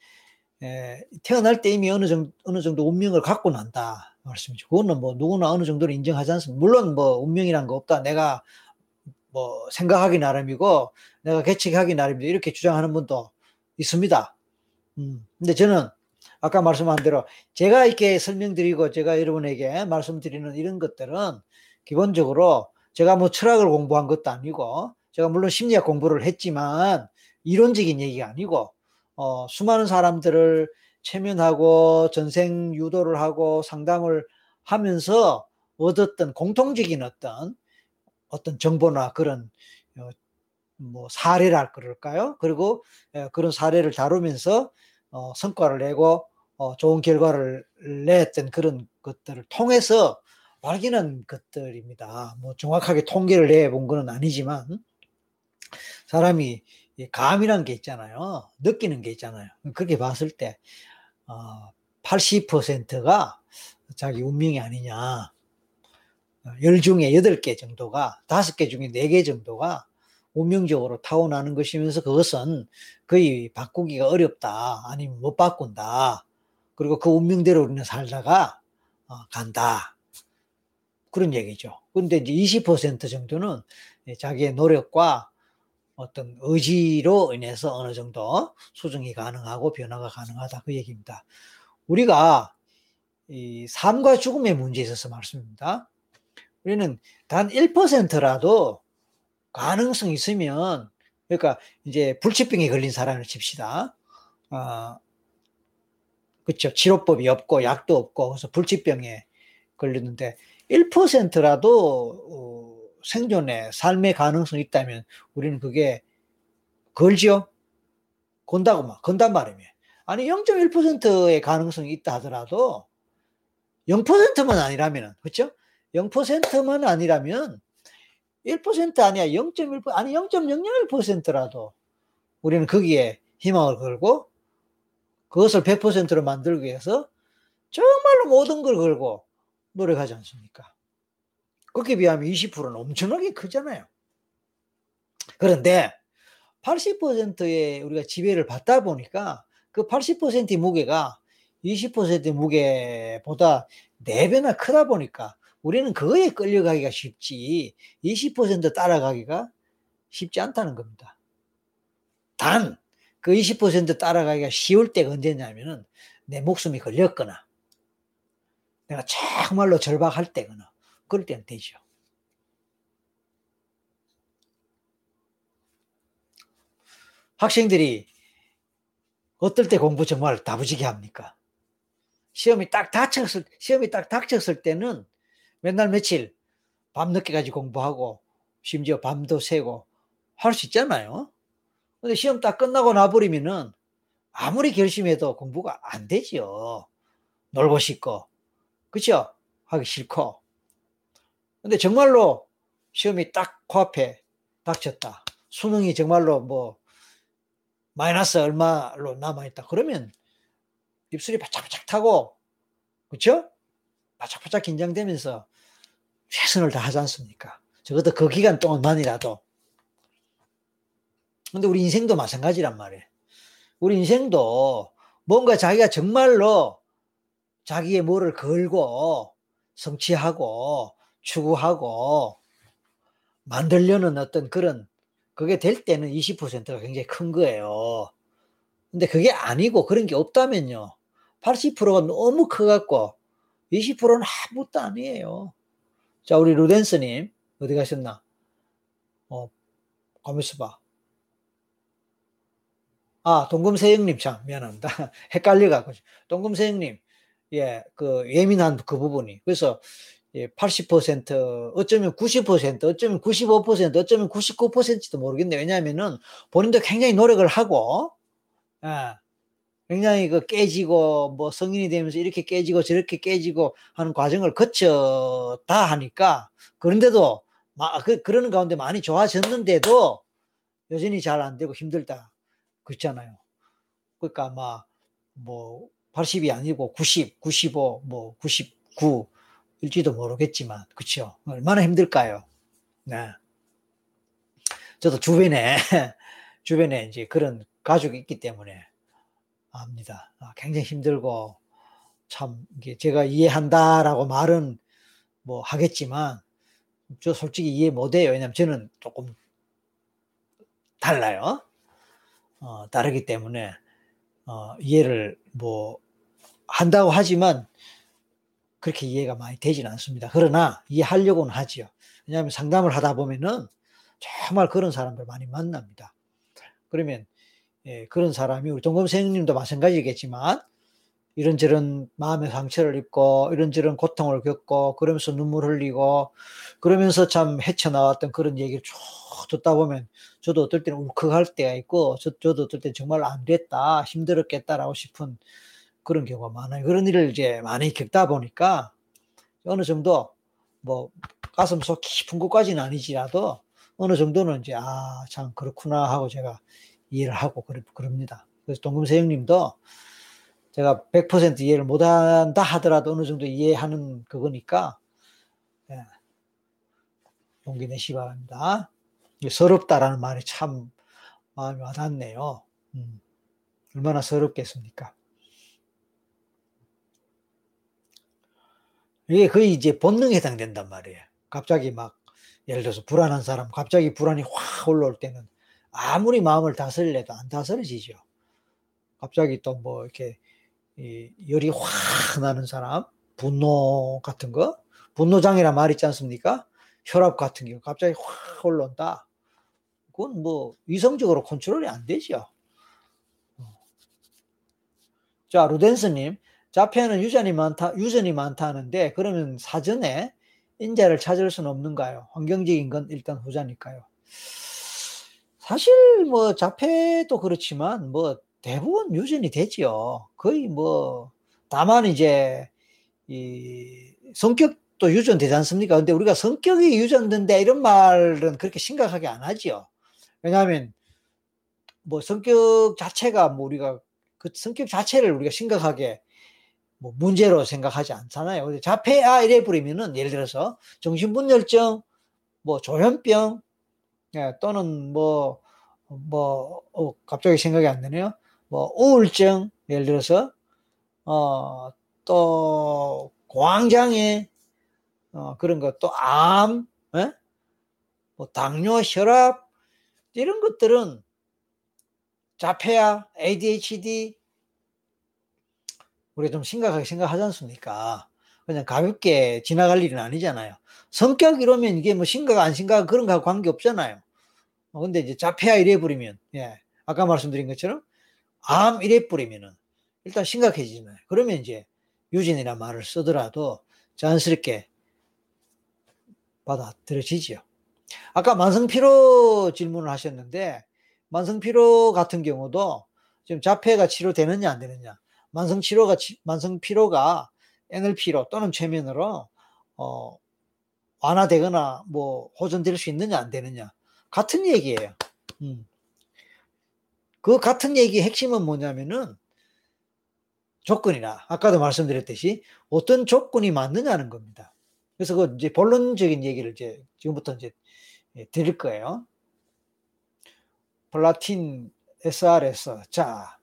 Speaker 1: 에, 예, 태어날 때 이미 어느 정도, 어느 정도 운명을 갖고 난다 말씀이죠. 그거는 뭐 누구나 어느 정도로 인정하지 않습니다. 물론 뭐 운명이란 거 없다. 내가 뭐 생각하기 나름이고 내가 계측하기 나름이다. 이렇게 주장하는 분도 있습니다. 음, 근데 저는 아까 말씀한 대로 제가 이렇게 설명드리고 제가 여러분에게 말씀드리는 이런 것들은 기본적으로 제가 뭐 철학을 공부한 것도 아니고 제가 물론 심리학 공부를 했지만 이론적인 얘기가 아니고 어, 수많은 사람들을 체면하고 전생 유도를 하고 상담을 하면서 얻었던 공통적인 어떤 어떤 정보나 그런 어, 뭐 사례랄 그럴까요? 그리고 예, 그런 사례를 다루면서 어, 성과를 내고 어, 좋은 결과를 냈던 그런 것들을 통해서 발견한 것들입니다. 뭐 정확하게 통계를 내본 건 아니지만 사람이 감이란 게 있잖아요. 느끼는 게 있잖아요. 그렇게 봤을 때 어, 80%가 자기 운명이 아니냐. 10 중에 8개 정도가, 5개 중에 4개 정도가 운명적으로 타고나는 것이면서 그것은 거의 바꾸기가 어렵다. 아니면 못 바꾼다. 그리고 그 운명대로 우리는 살다가 어, 간다. 그런 얘기죠. 근데 이제 20% 정도는 자기의 노력과 어떤 의지로 인해서 어느 정도 수정이 가능하고 변화가 가능하다. 그 얘기입니다. 우리가 이 삶과 죽음의 문제에 있어서 말씀입니다. 우리는 단 1%라도 가능성이 있으면 그러니까 이제 불치병에 걸린 사람을 칩시다. 어, 그렇죠. 치료법이 없고 약도 없고 그래서 불치병에 걸렸는데 1%라도 어, 생존의 삶의 가능성이 있다면 우리는 그게 걸지요? 건다고 막 건단 말이에요. 아니 0.1%의 가능성이 있다 하더라도 0%만 아니라면 그렇죠? 0%만 아니라면 1% 아니야 0.1% 아니 0.001%라도 우리는 거기에 희망을 걸고 그것을 100%로 만들기 위해서 정말로 모든 걸 걸고 노력하지 않습니까? 그렇게 비하면 20%는 엄청나게 크잖아요. 그런데 80%의 우리가 지배를 받다 보니까 그 80%의 무게가 20%의 무게보다 4배나 크다 보니까 우리는 그거에 끌려가기가 쉽지 20% 따라가기가 쉽지 않다는 겁니다. 단 그 20% 따라가기가 쉬울 때가 언제냐면은 내 목숨이 걸렸거나 내가 정말로 절박할 때거나 그럴 때는 되죠. 학생들이 어떨 때 공부 정말 다부지게 합니까? 시험이 딱 닥쳤을, 시험이 딱 닥쳤을 때는 맨날 며칠 밤 늦게까지 공부하고 심지어 밤도 새고 할 수 있잖아요. 근데 시험 딱 끝나고 나버리면은 아무리 결심해도 공부가 안 되죠. 놀고 싶고. 그쵸? 하기 싫고. 근데 정말로 시험이 딱 코앞에 닥쳤다. 수능이 정말로 뭐 마이너스 얼마로 남아있다. 그러면 입술이 바짝바짝 타고, 그쵸? 바짝바짝 긴장되면서 최선을 다하지 않습니까? 적어도 그 기간 동안만이라도. 근데 우리 인생도 마찬가지란 말이에요. 우리 인생도 뭔가 자기가 정말로 자기의 뭐를 걸고 성취하고 추구하고 만들려는 어떤 그런 그게 될 때는 20%가 굉장히 큰 거예요. 근데 그게 아니고 그런 게 없다면요. 80%가 너무 커갖고 20%는 아무것도 아니에요. 자, 우리 루덴스님, 어디 가셨나? 어, 가만있어 봐. 아, 동금세영님, 참, 미안합니다. 헷갈려가지고. 동금세영님, 예, 그, 예민한 그 부분이. 그래서, 예, 80%, 어쩌면 90%, 어쩌면 95%, 어쩌면 99%도 모르겠네요. 왜냐하면은 본인도 굉장히 노력을 하고, 예, 굉장히 그 깨지고, 뭐 성인이 되면서 이렇게 깨지고 저렇게 깨지고 하는 과정을 거쳤다 하니까, 그런데도, 마, 그, 그러는 가운데 많이 좋아졌는데도 여전히 잘 안 되고 힘들다. 그렇잖아요. 그러니까 아마 뭐 80이 아니고 90, 95, 뭐 99일지도 모르겠지만, 그렇죠. 얼마나 힘들까요? 네. 저도 주변에 주변에 이제 그런 가족이 있기 때문에 압니다. 아, 굉장히 힘들고 참 제가 이해한다라고 말은 뭐 하겠지만 저 솔직히 이해 못해요. 왜냐면 저는 조금 달라요. 어, 다르기 때문에 어, 이해를 뭐 한다고 하지만 그렇게 이해가 많이 되지는 않습니다. 그러나 이해하려고는 하지요. 왜냐하면 상담을 하다 보면은 정말 그런 사람들 많이 만납니다. 그러면 예, 그런 사람이 우리 동검생님도 마찬가지겠지만 이런저런 마음의 상처를 입고 이런저런 고통을 겪고 그러면서 눈물 흘리고 그러면서 참 헤쳐나왔던 그런 얘기를 쭉 듣다 보면 저도 어떨 때는 울컥할 때가 있고 저, 저도 어떨 때는 정말 안 됐다 힘들었겠다라고 싶은 그런 경우가 많아요. 그런 일을 이제 많이 겪다 보니까 어느 정도 뭐 가슴 속 깊은 곳까지는 아니지라도 어느 정도는 이제 아 참 그렇구나 하고 제가 이해를 하고 그럽니다. 그래서 동금세 형님도 제가 100% 이해를 못한다 하더라도 어느 정도 이해하는 그거니까 예, 용기 내시 바랍니다. 서럽다라는 말이 참 마음이 와닿네요. 음, 얼마나 서럽겠습니까? 이게 거의 이제 본능에 해당된단 말이에요. 갑자기 막 예를 들어서 불안한 사람 갑자기 불안이 확 올라올 때는 아무리 마음을 다스리려도 안 다스려지죠. 갑자기 또 뭐 이렇게 열이 확 나는 사람, 분노 같은 거, 분노장애란 말 있지 않습니까? 혈압 같은 경우 갑자기 확 올라온다. 그건 뭐 이성적으로 컨트롤이 안 되죠. 자, 루덴스님, 자폐는 유전이 많다, 유전이 많다는데, 그러면 사전에 인자를 찾을 수는 없는가요? 환경적인 건 일단 후자니까요. 사실 뭐 자폐도 그렇지만 뭐 대부분 유전이 되지요. 거의 뭐 다만 이제 이 성격도 유전되지 않습니까? 근데 우리가 성격이 유전된다 이런 말은 그렇게 심각하게 안 하지요. 왜냐하면 뭐 성격 자체가 뭐 우리가 그 성격 자체를 우리가 심각하게 뭐 문제로 생각하지 않잖아요. 자폐아 이래 버리면은 예를 들어서 정신분열증, 뭐 조현병, 예, 또는 뭐, 뭐, 어, 갑자기 생각이 안 나네요. 뭐, 우울증, 예를 들어서, 어, 또, 고황장애, 어, 그런 것, 또 암, 예? 뭐, 당뇨, 혈압, 이런 것들은 자폐아, ADHD, 우리가 좀 심각하게 생각하지 않습니까? 그냥 가볍게 지나갈 일은 아니잖아요. 성격 이러면 이게 뭐 심각 안 심각 그런 거하고 관계 없잖아요. 어, 근데 이제 자폐아 이래 버리면, 예, 아까 말씀드린 것처럼 암 이래 버리면은 일단 심각해지잖아요. 그러면 이제 유진이란 말을 쓰더라도 자연스럽게 받아들여지지요. 아까 만성피로 질문을 하셨는데 만성피로 같은 경우도 지금 자폐가 치료되느냐 안 되느냐 만성 치료가 만성 피로가 NLP로 또는 최면으로 어, 완화되거나 뭐 호전될 수 있느냐 안 되느냐 같은 얘기예요. 음. 그 같은 얘기의 핵심은 뭐냐면은 조건이나 아까도 말씀드렸듯이 어떤 조건이 맞느냐는 겁니다. 그래서 그 이제 본론적인 얘기를 이제 지금부터 이제 예, 드릴 거예요. 플라틴 SRS 자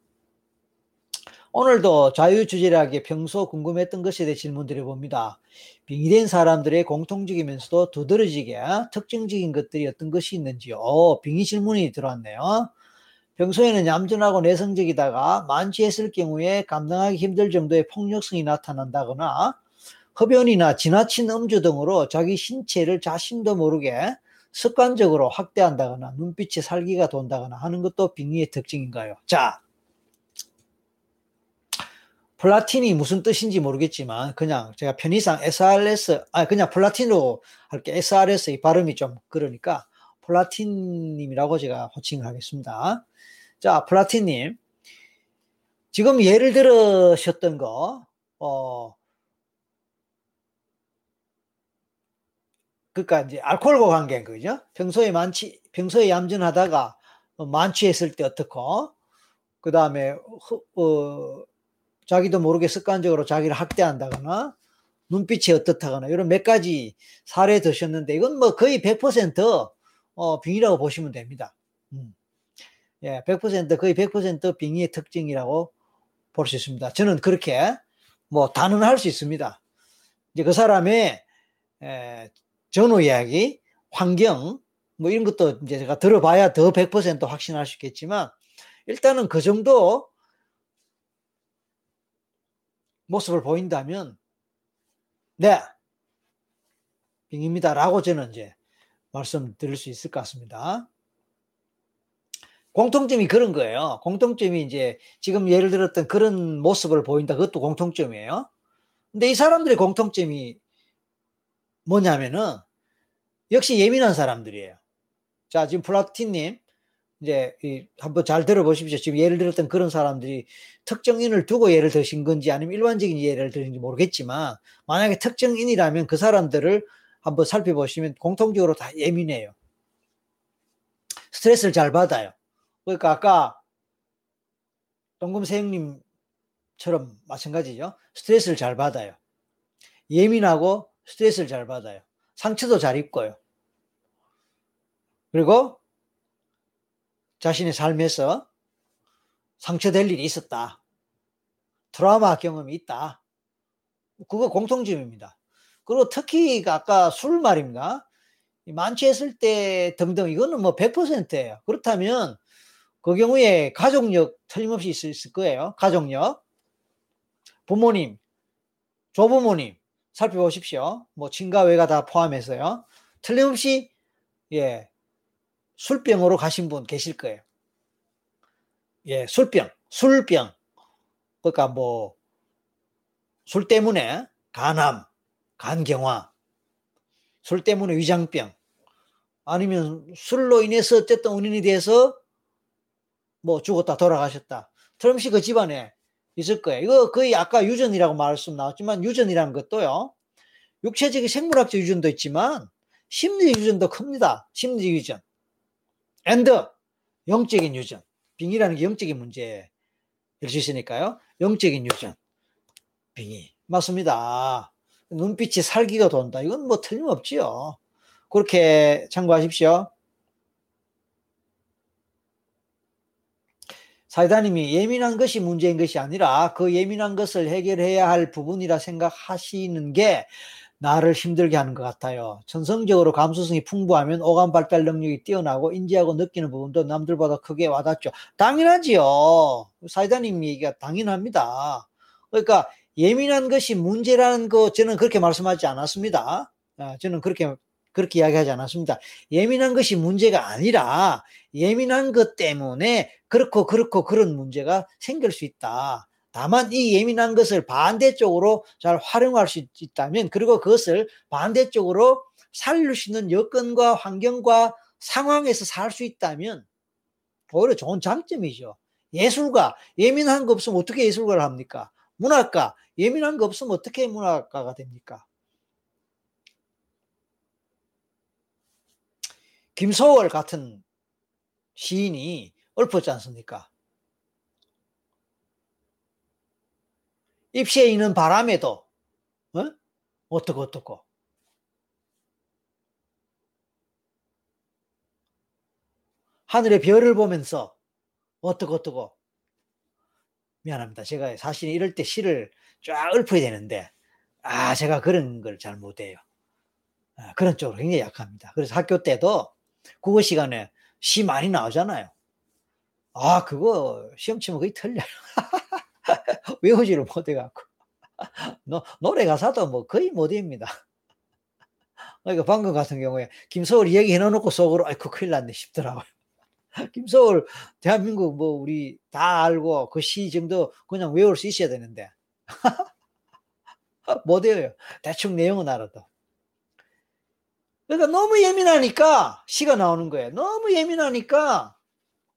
Speaker 1: 오늘도 자유주제하게 평소 궁금했던 것에 대해 질문 드려 봅니다. 빙의된 사람들의 공통적이면서도 두드러지게 특징적인 것들이 어떤 것이 있는지요. 빙의 질문이 들어왔네요. 평소에는 얌전하고 내성적이다가 만취했을 경우에 감당하기 힘들 정도의 폭력성이 나타난다거나 흡연이나 지나친 음주 등으로 자기 신체를 자신도 모르게 습관적으로 학대한다거나 눈빛에 살기가 돈다거나 하는 것도 빙의의 특징인가요? 자, 플라틴이 무슨 뜻인지 모르겠지만 그냥 제가 편의상 SRS 아 그냥 플라틴으로 할게 SRS 이 발음이 좀 그러니까 플라틴님이라고 제가 호칭을 하겠습니다. 자 플라틴님 지금 예를 들으셨던 거 어. 그니까 이제 알코올과 관계인 거죠. 평소에 만취, 평소에 얌전하다가 만취했을 때 어떻고, 그 다음에 어, 자기도 모르게 습관적으로 자기를 학대한다거나 눈빛이 어떻다거나 이런 몇 가지 사례 드셨는데 이건 뭐 거의 100% 어, 빙이라고 보시면 됩니다. 음. 예, 100% 거의 100% 빙의의 특징이라고 볼 수 있습니다. 저는 그렇게 뭐 단언할 수 있습니다. 이제 그 사람의 에, 전후 이야기, 환경 뭐 이런 것도 이제 제가 들어봐야 더 100% 확신할 수 있겠지만 일단은 그 정도 모습을 보인다면 네 빙입니다 라고 저는 이제 말씀드릴 수 있을 것 같습니다. 공통점이 그런 거예요. 공통점이 이제 지금 예를 들었던 그런 모습을 보인다. 그것도 공통점이에요. 근데 이 사람들의 공통점이 뭐냐면은 역시 예민한 사람들이에요. 자, 지금 플라티님 이제 한번 잘 들어보십시오. 지금 예를 들었던 그런 사람들이 특정인을 두고 예를 드신 건지 아니면 일반적인 예를 드는지 모르겠지만 만약에 특정인이라면 그 사람들을 한번 살펴보시면 공통적으로 다 예민해요. 스트레스를 잘 받아요. 그러니까 아까 동금세형님처럼 마찬가지죠. 스트레스를 잘 받아요. 예민하고 스트레스를 잘 받아요. 상처도 잘 입고요. 그리고 자신의 삶에서 상처될 일이 있었다. 트라우마 경험이 있다. 그거 공통점입니다. 그리고 특히 아까 술 말입니다. 만취했을 때 등등 이거는 뭐 100%예요. 그렇다면 그 경우에 가족력 틀림없이 있을, 거예요. 가족력. 부모님, 조부모님 살펴보십시오. 뭐 친가 외가 다 포함해서요. 틀림없이 예 술병으로 가신 분 계실 거예요. 예, 술병, 술병. 그러니까 뭐, 술 때문에 간암, 간경화, 술 때문에 위장병, 아니면 술로 인해서 어쨌든 원인이 돼서 뭐 죽었다 돌아가셨다. 트럼시 그 집안에 있을 거예요. 이거 거의 아까 유전이라고 말씀 나왔지만 유전이라는 것도요. 육체적인 생물학적 유전도 있지만 심리 유전도 큽니다. 심리 유전. and 영적인 유전. 빙의라는 게 영적인 문제일 수 있으니까요. 영적인 유전. 빙의. 맞습니다. 눈빛이 살기가 돈다. 이건 뭐 틀림없지요. 그렇게 참고하십시오. 사이다님이 예민한 것이 문제인 것이 아니라 그 예민한 것을 해결해야 할 부분이라 생각하시는 게 나를 힘들게 하는 것 같아요. 전성적으로 감수성이 풍부하면 오감 발달 능력이 뛰어나고 인지하고 느끼는 부분도 남들보다 크게 와닿죠. 당연하지요. 사이다님 얘기가 당연합니다. 그러니까 예민한 것이 문제라는 거 저는 그렇게 말씀하지 않았습니다. 아, 저는 그렇게 그렇게 이야기하지 않았습니다. 예민한 것이 문제가 아니라 예민한 것 때문에 그렇고 그렇고 그런 문제가 생길 수 있다. 다만 이 예민한 것을 반대쪽으로 잘 활용할 수 있다면 그리고 그것을 반대쪽으로 살릴 수 있는 여건과 환경과 상황에서 살 수 있다면 오히려 좋은 장점이죠. 예술가 예민한 거 없으면 어떻게 예술가를 합니까? 문학가 예민한 거 없으면 어떻게 문학가가 됩니까? 김소월 같은 시인이 읊었지 않습니까? 입시에 있는 바람에도 어? 어떻고 어떻고 하늘의 별을 보면서 어떻고 어떻고 미안합니다. 제가 사실 이럴 때 시를 쫙 읊어야 되는데, 아, 제가 그런 걸 잘 못해요. 아, 그런 쪽으로 굉장히 약합니다. 그래서 학교 때도 국어 시간에 시 많이 나오잖아요. 아, 그거 시험 치면 거의 틀려요. 외우지를 못해갖고. 노, 노래 가사도 뭐 거의 못 외웁니다. 그러니까 방금 같은 경우에 김서울 이야기 해 놓고 속으로 아이고 큰일 났네 싶더라고요. 김서울 대한민국 뭐 우리 다 알고 그 시 정도 그냥 외울 수 있어야 되는데 못 외워요. 대충 내용은 알아도. 그러니까 너무 예민하니까 시가 나오는 거예요. 너무 예민하니까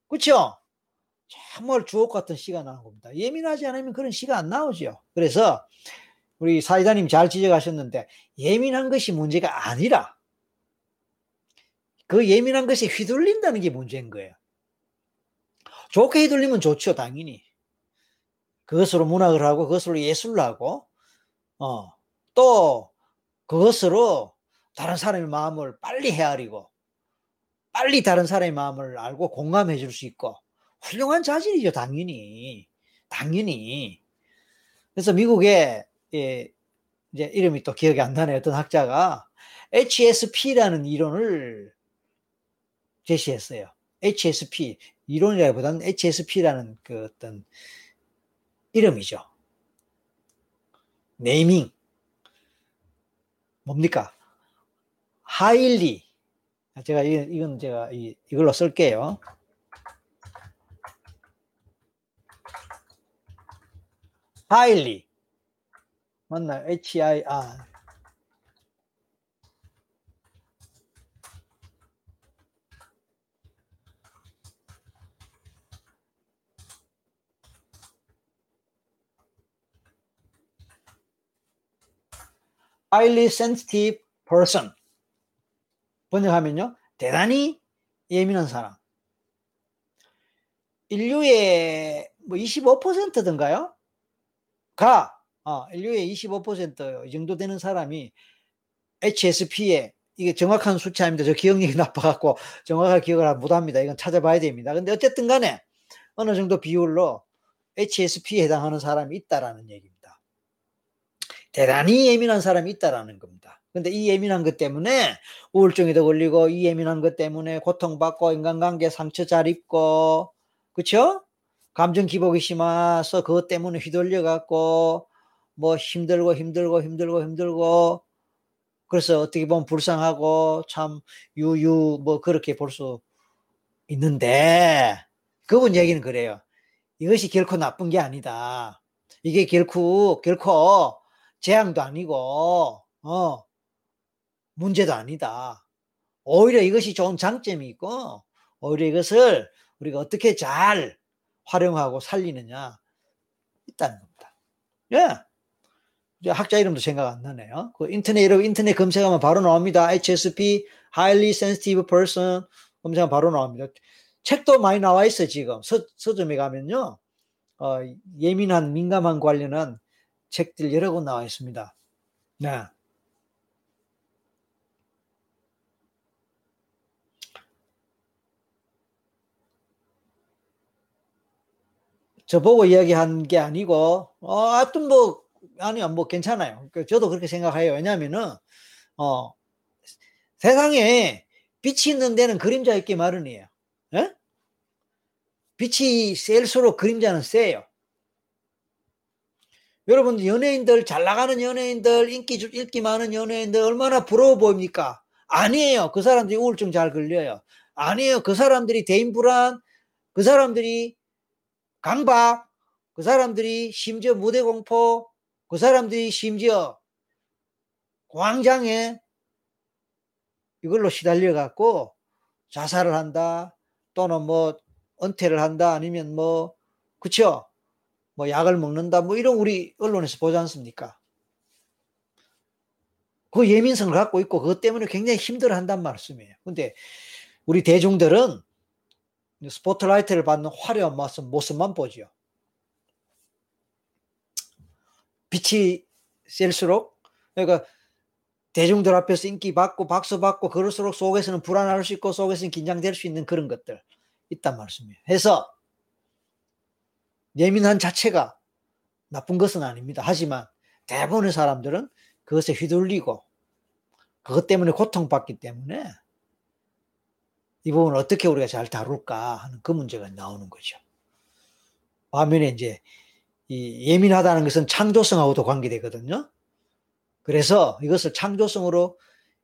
Speaker 1: 그렇죠? 정말 주옥 같은 시가 나온 겁니다. 예민하지 않으면 그런 시가 안 나오죠. 그래서 우리 사이다님 잘 지적하셨는데 예민한 것이 문제가 아니라 그 예민한 것에 휘둘린다는 게 문제인 거예요. 좋게 휘둘리면 좋죠, 당연히. 그것으로 문학을 하고 그것으로 예술을 하고 어, 또 그것으로 다른 사람의 마음을 빨리 헤아리고 빨리 다른 사람의 마음을 알고 공감해 줄 수 있고 훌륭한 자질이죠, 당연히. 당연히. 그래서 미국에, 예, 이제 이름이 또 기억이 안 나네. 어떤 학자가 HSP라는 이론을 제시했어요. HSP. 이론이라기보다는 HSP라는 그 어떤 이름이죠. 네이밍. 뭡니까? 하일리. 제가 이건 제가 이걸로 쓸게요. Highly 맞나요? H-I-R highly sensitive person 번역하면요 대단히 예민한 사람 인류의 뭐 25%든가요? 가, 어, 인류의 25%이 정도 되는 사람이 HSP에 이게 정확한 수치 아닙니다. 저 기억력이 나빠갖고 정확하게 기억을 못합니다. 이건 찾아봐야 됩니다. 근데 어쨌든 간에 어느 정도 비율로 HSP에 해당하는 사람이 있다라는 얘기입니다. 대단히 예민한 사람이 있다라는 겁니다. 근데 이 예민한 것 때문에 우울증에도 걸리고 이 예민한 것 때문에 고통받고 인간관계 상처 잘 입고 그쵸? 감정 기복이 심해서 그것 때문에 휘둘려 갖고 뭐 힘들고 힘들고 힘들고 힘들고 그래서 어떻게 보면 불쌍하고 참 유유 뭐 그렇게 볼 수 있는데 그분 얘기는 그래요. 이것이 결코 나쁜 게 아니다. 이게 결코 결코 재앙도 아니고 어 문제도 아니다. 오히려 이것이 좋은 장점이 있고 오히려 이것을 우리가 어떻게 잘 활용하고 살리느냐 있다는 겁니다. 예. 학자 이름도 생각 안 나네요. 그 인터넷 여러분 인터넷 검색하면 바로 나옵니다. HSP Highly Sensitive Person 검색하면 바로 나옵니다. 책도 많이 나와 있어 지금 서, 서점에 가면요. 어, 예민한 민감한 관련한 책들 여러 권 나와 있습니다. 네. 저보고 이야기한 게 아니고, 어, 하여튼 뭐, 아니요, 뭐 괜찮아요. 그 저도 그렇게 생각해요. 왜냐면은, 어, 세상에 빛이 있는 데는 그림자 있기 마련이에요. 예? 빛이 셀수록 그림자는 세요. 여러분, 연예인들, 잘 나가는 연예인들, 인기, 인기 많은 연예인들, 얼마나 부러워 보입니까? 아니에요. 그 사람들이 우울증 잘 걸려요. 아니에요. 그 사람들이 대인 불안, 그 사람들이 강박, 그 사람들이 심지어 무대 공포, 그 사람들이 심지어 광장에 이걸로 시달려 갖고 자살을 한다 또는 뭐 은퇴를 한다 아니면 뭐 그쵸 뭐 약을 먹는다 뭐 이런 우리 언론에서 보지 않습니까? 그 예민성을 갖고 있고 그것 때문에 굉장히 힘들어 한단 말씀이에요. 근데 우리 대중들은 스포트라이트를 받는 화려한 모습, 모습만 보죠. 빛이 셀수록 그러니까 대중들 앞에서 인기 받고 박수 받고 그럴수록 속에서는 불안할 수 있고 속에서는 긴장될 수 있는 그런 것들 있단 말씀이에요. 해서 예민한 자체가 나쁜 것은 아닙니다. 하지만 대부분의 사람들은 그것에 휘둘리고 그것 때문에 고통받기 때문에 이 부분을 어떻게 우리가 잘 다룰까 하는 그 문제가 나오는 거죠. 반면에 이제 이 예민하다는 것은 창조성하고도 관계되거든요. 그래서 이것을 창조성으로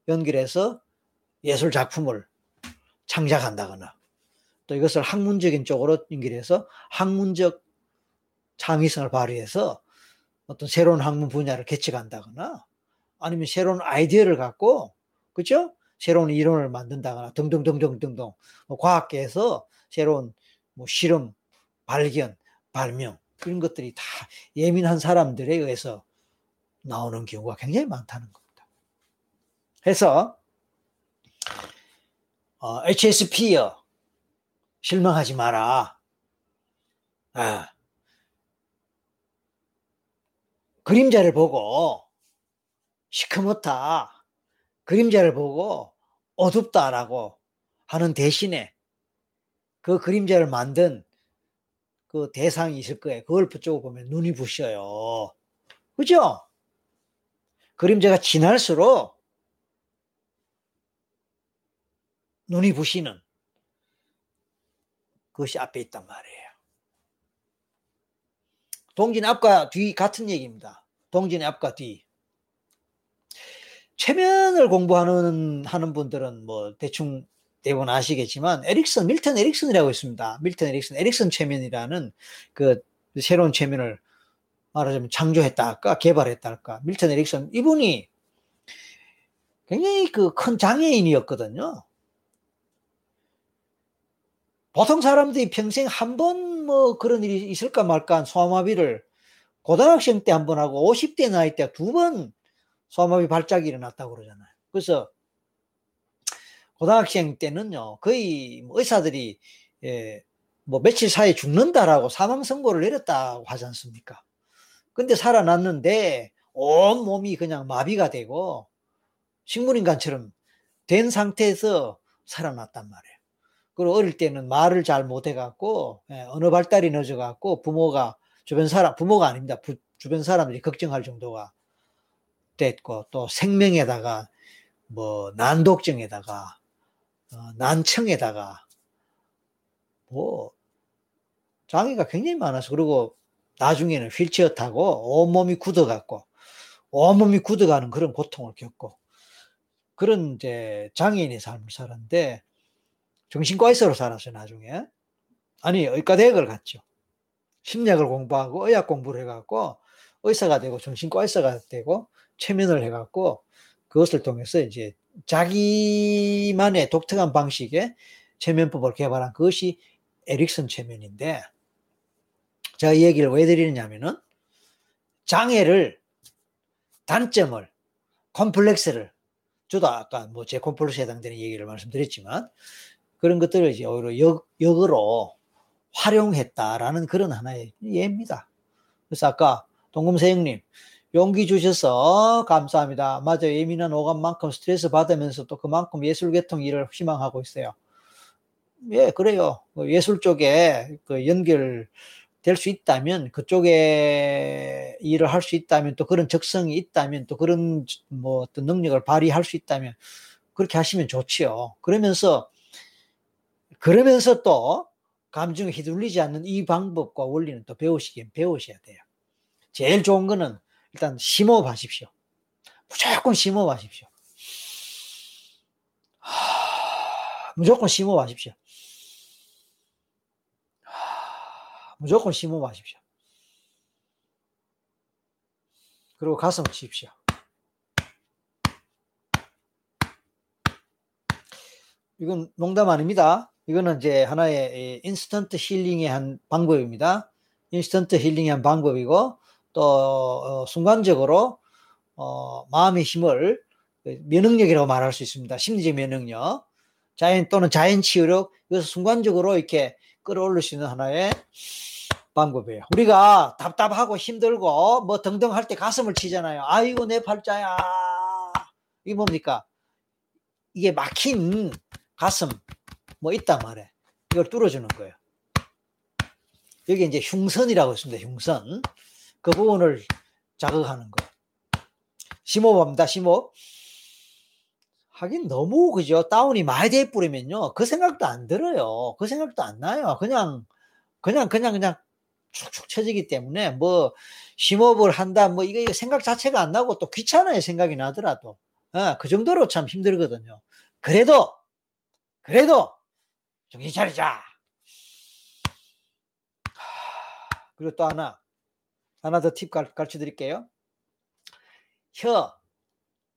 Speaker 1: 연결해서 예술 작품을 창작한다거나 또 이것을 학문적인 쪽으로 연결해서 학문적 창의성을 발휘해서 어떤 새로운 학문 분야를 개척한다거나 아니면 새로운 아이디어를 갖고 그죠? 새로운 이론을 만든다거나 등등등등등등 뭐 과학계에서 새로운 뭐 실험, 발견, 발명 그런 것들이 다 예민한 사람들에 의해서 나오는 경우가 굉장히 많다는 겁니다. 해서 어, HSP여 실망하지 마라. 아, 그림자를 보고 시커멓다. 그림자를 보고 어둡다라고 하는 대신에 그 그림자를 만든 그 대상이 있을 거예요. 그걸 붙여 보면 눈이 부셔요. 그죠? 그림자가 지날수록 눈이 부시는 그것이 앞에 있단 말이에요. 동진 앞과 뒤 같은 얘기입니다. 동진의 앞과 뒤. 최면을 공부하는 하는 분들은 뭐 대충 대부분 아시겠지만 에릭슨 밀턴 에릭슨이라고 있습니다. 밀턴 에릭슨 에릭슨 최면이라는 그 새로운 최면을 말하자면 창조했다 할까 개발했다 할까 밀턴 에릭슨 이분이 굉장히 그 큰 장애인이었거든요. 보통 사람들이 평생 한 번 뭐 그런 일이 있을까 말까 한 소아마비를 고등학생 때 한 번 하고 50대 나이 때 두 번 소아마비 발작이 일어났다고 그러잖아요. 그래서 고등학생 때는요, 거의 뭐 의사들이 예, 뭐 며칠 사이에 죽는다라고 사망 선고를 내렸다고 하지 않습니까? 근데 살아났는데 온 몸이 그냥 마비가 되고 식물인간처럼 된 상태에서 살아났단 말이에요. 그리고 어릴 때는 말을 잘 못해갖고 예, 언어 발달이 늦어갖고 부모가 주변 사람 부모가 아닙니다. 부, 주변 사람들이 걱정할 정도가 됐고 또 생명에다가 뭐 난독증에다가 어, 난청에다가 뭐 장애가 굉장히 많아서 그리고 나중에는 휠체어 타고 온몸이 굳어갖고 온몸이 굳어가는 그런 고통을 겪고 그런 이제 장애인의 삶을 살았는데 정신과 의사로 살았어요 나중에 아니 의과대학을 갔죠. 심리학을 공부하고 의학 공부를 해갖고 의사가 되고 정신과 의사가 되고 최면을 해갖고 그것을 통해서 이제 자기만의 독특한 방식의 최면법을 개발한 그것이 에릭슨 최면인데 제가 이 얘기를 왜 드리느냐면은 장애를 단점을 컴플렉스를 저도 아까 뭐제 컴플렉스에 해당되는 얘기를 말씀드렸지만 그런 것들을 이제 오히려 역, 역으로 활용했다라는 그런 하나의 예입니다. 그래서 아까 동금세형님 용기 주셔서 감사합니다. 맞아요. 예민한 오감만큼 스트레스 받으면서 또 그만큼 예술계통 일을 희망하고 있어요. 예, 그래요. 그 예술 쪽에 그 연결 될 수 있다면, 그쪽에 일을 할 수 있다면, 또 그런 적성이 있다면, 또 그런 뭐 어떤 능력을 발휘할 수 있다면, 그렇게 하시면 좋지요. 그러면서, 그러면서 또 감정에 휘둘리지 않는 이 방법과 원리는 또 배우시긴 배우셔야 돼요. 제일 좋은 거는 일단 심호흡하십시오. 무조건 심호흡하십시오. 무조건 심호흡하십시오. 무조건 심호흡하십시오. 그리고 가슴을 치십시오. 이건 농담 아닙니다. 이거는 이제 하나의 instant healing의 한 방법입니다. instant healing의 한 방법이고 또 어, 순간적으로 어, 마음의 힘을 그 면역력이라고 말할 수 있습니다. 심리적 면역력, 자연 또는 자연 치유력 이것을 순간적으로 이렇게 끌어올릴 수 있는 하나의 방법이에요. 우리가 답답하고 힘들고 뭐 등등 할 때 가슴을 치잖아요. 아이고 내 팔자야. 이게 뭡니까? 이게 막힌 가슴 뭐 있단 말이에요. 이걸 뚫어주는 거예요. 여기 이제 흉선이라고 있습니다. 흉선. 그 부분을 자극하는 거. 심호흡합니다. 심호흡. 하긴 너무 그죠. 다운이 많이 돼 뿌리면요. 그 생각도 안 들어요. 그 생각도 안 나요. 그냥 그냥 그냥 그냥 축축 처지기 때문에 뭐 심호흡을 한다 뭐 이거 생각 자체가 안 나고 또 귀찮아요. 생각이 나더라도. 어, 그 정도로 참 힘들거든요. 그래도 그래도 정신 차리자. 그리고 또 하나 하나 더 팁 가르쳐 드릴게요. 혀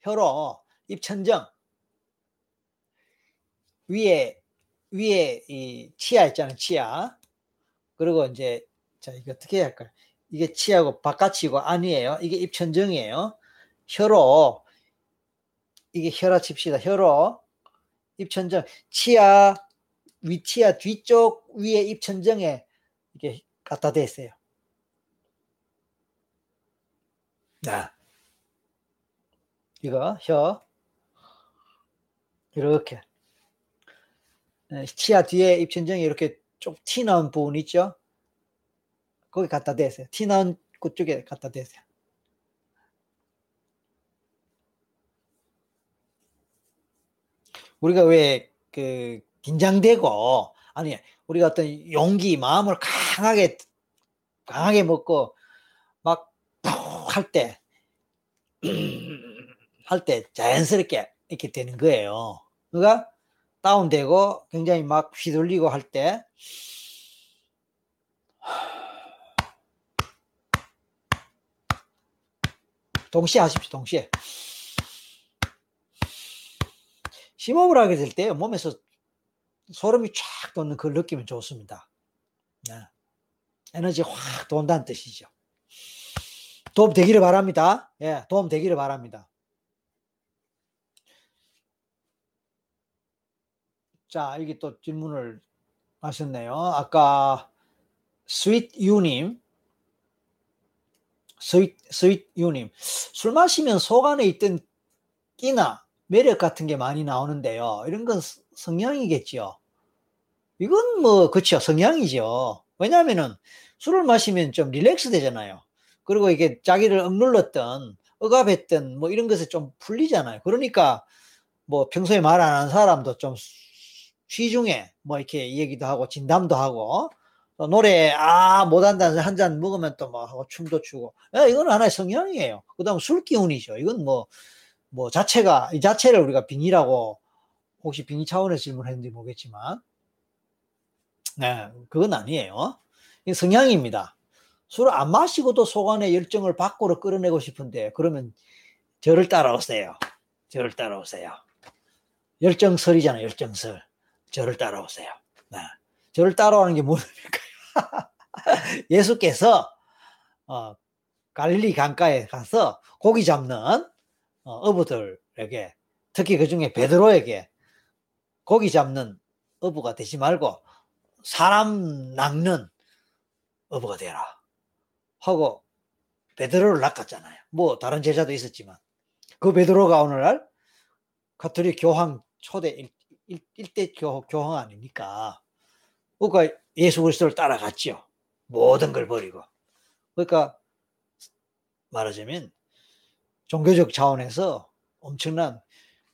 Speaker 1: 혀로 입천정. 위에 위에 이 치아 있잖아요 치아. 그리고 이제 자 이거 어떻게 할까요? 이게 치아고 바깥이고 아니에요. 이게 입천정이에요. 혀로 이게 혀라 칩시다. 혀로 입천정. 치아 위치아 뒤쪽 위에 입천정에 이게 갖다 댔어요 자 이거 혀 이렇게 치아 뒤에 입천정에 이렇게 좀티 나온 부분 있죠? 거기 갖다 대세요. 티 나온 그쪽에 갖다 대세요. 우리가 왜 그 긴장되고 아니 우리가 어떤 용기 마음을 강하게 강하게 먹고 막 할 때 할 때 자연스럽게 이렇게 되는 거예요. 그러니까 다운되고 굉장히 막 휘둘리고 할 때 동시에 하십시오. 동시에. 심호흡을 하게 될 때 몸에서 소름이 쫙 돋는 그걸 느끼면 좋습니다. 네. 에너지 확 돈다는 뜻이죠. 도움 되기를 바랍니다. 예, 도움 되기를 바랍니다. 자, 여기 또 질문을 하셨네요. 아까 스윗 유님, 스윗, 스윗 유님, 술 마시면 속 안에 있던 끼나 매력 같은 게 많이 나오는데요. 이런 건 성향이겠죠. 이건 뭐, 그쵸. 성향이죠. 왜냐하면은 술을 마시면 좀 릴렉스 되잖아요. 그리고 이게 자기를 억눌렀던, 억압했던 뭐 이런 것에 좀 풀리잖아요. 그러니까 뭐 평소에 말 안 하는 사람도 좀 시중에 뭐 이렇게 얘기도 하고 진담도 하고 노래 아 못한다는 한 잔 먹으면 또뭐 하고 춤도 추고 야, 이건 하나의 성향이에요. 그다음 술 기운이죠. 이건 뭐뭐 뭐 자체가 이 자체를 우리가 빙의라고 혹시 빙의 차원에서 질문했는지 모르겠지만 네 그건 아니에요. 이 성향입니다. 술을 안 마시고도 속안에 열정을 밖으로 끌어내고 싶은데 그러면 저를 따라오세요. 저를 따라오세요. 열정설이잖아요. 열정설. 저를 따라오세요. 네. 저를 따라오는 게 뭡니까? 예수께서 어, 갈릴리 강가에 가서 고기 잡는 어, 부들에게 특히 그 중에 베드로에게 고기 잡는 어부가 되지 말고 사람 낚는 어부가 되라 하고 베드로를 낚았잖아요. 뭐 다른 제자도 있었지만 그 베드로가 오늘날 가톨릭 교황 초대 일, 대 교, 교황 아닙니까? 그러니까 예수 그리스도를 따라갔죠. 모든 걸 버리고. 그러니까 말하자면 종교적 차원에서 엄청난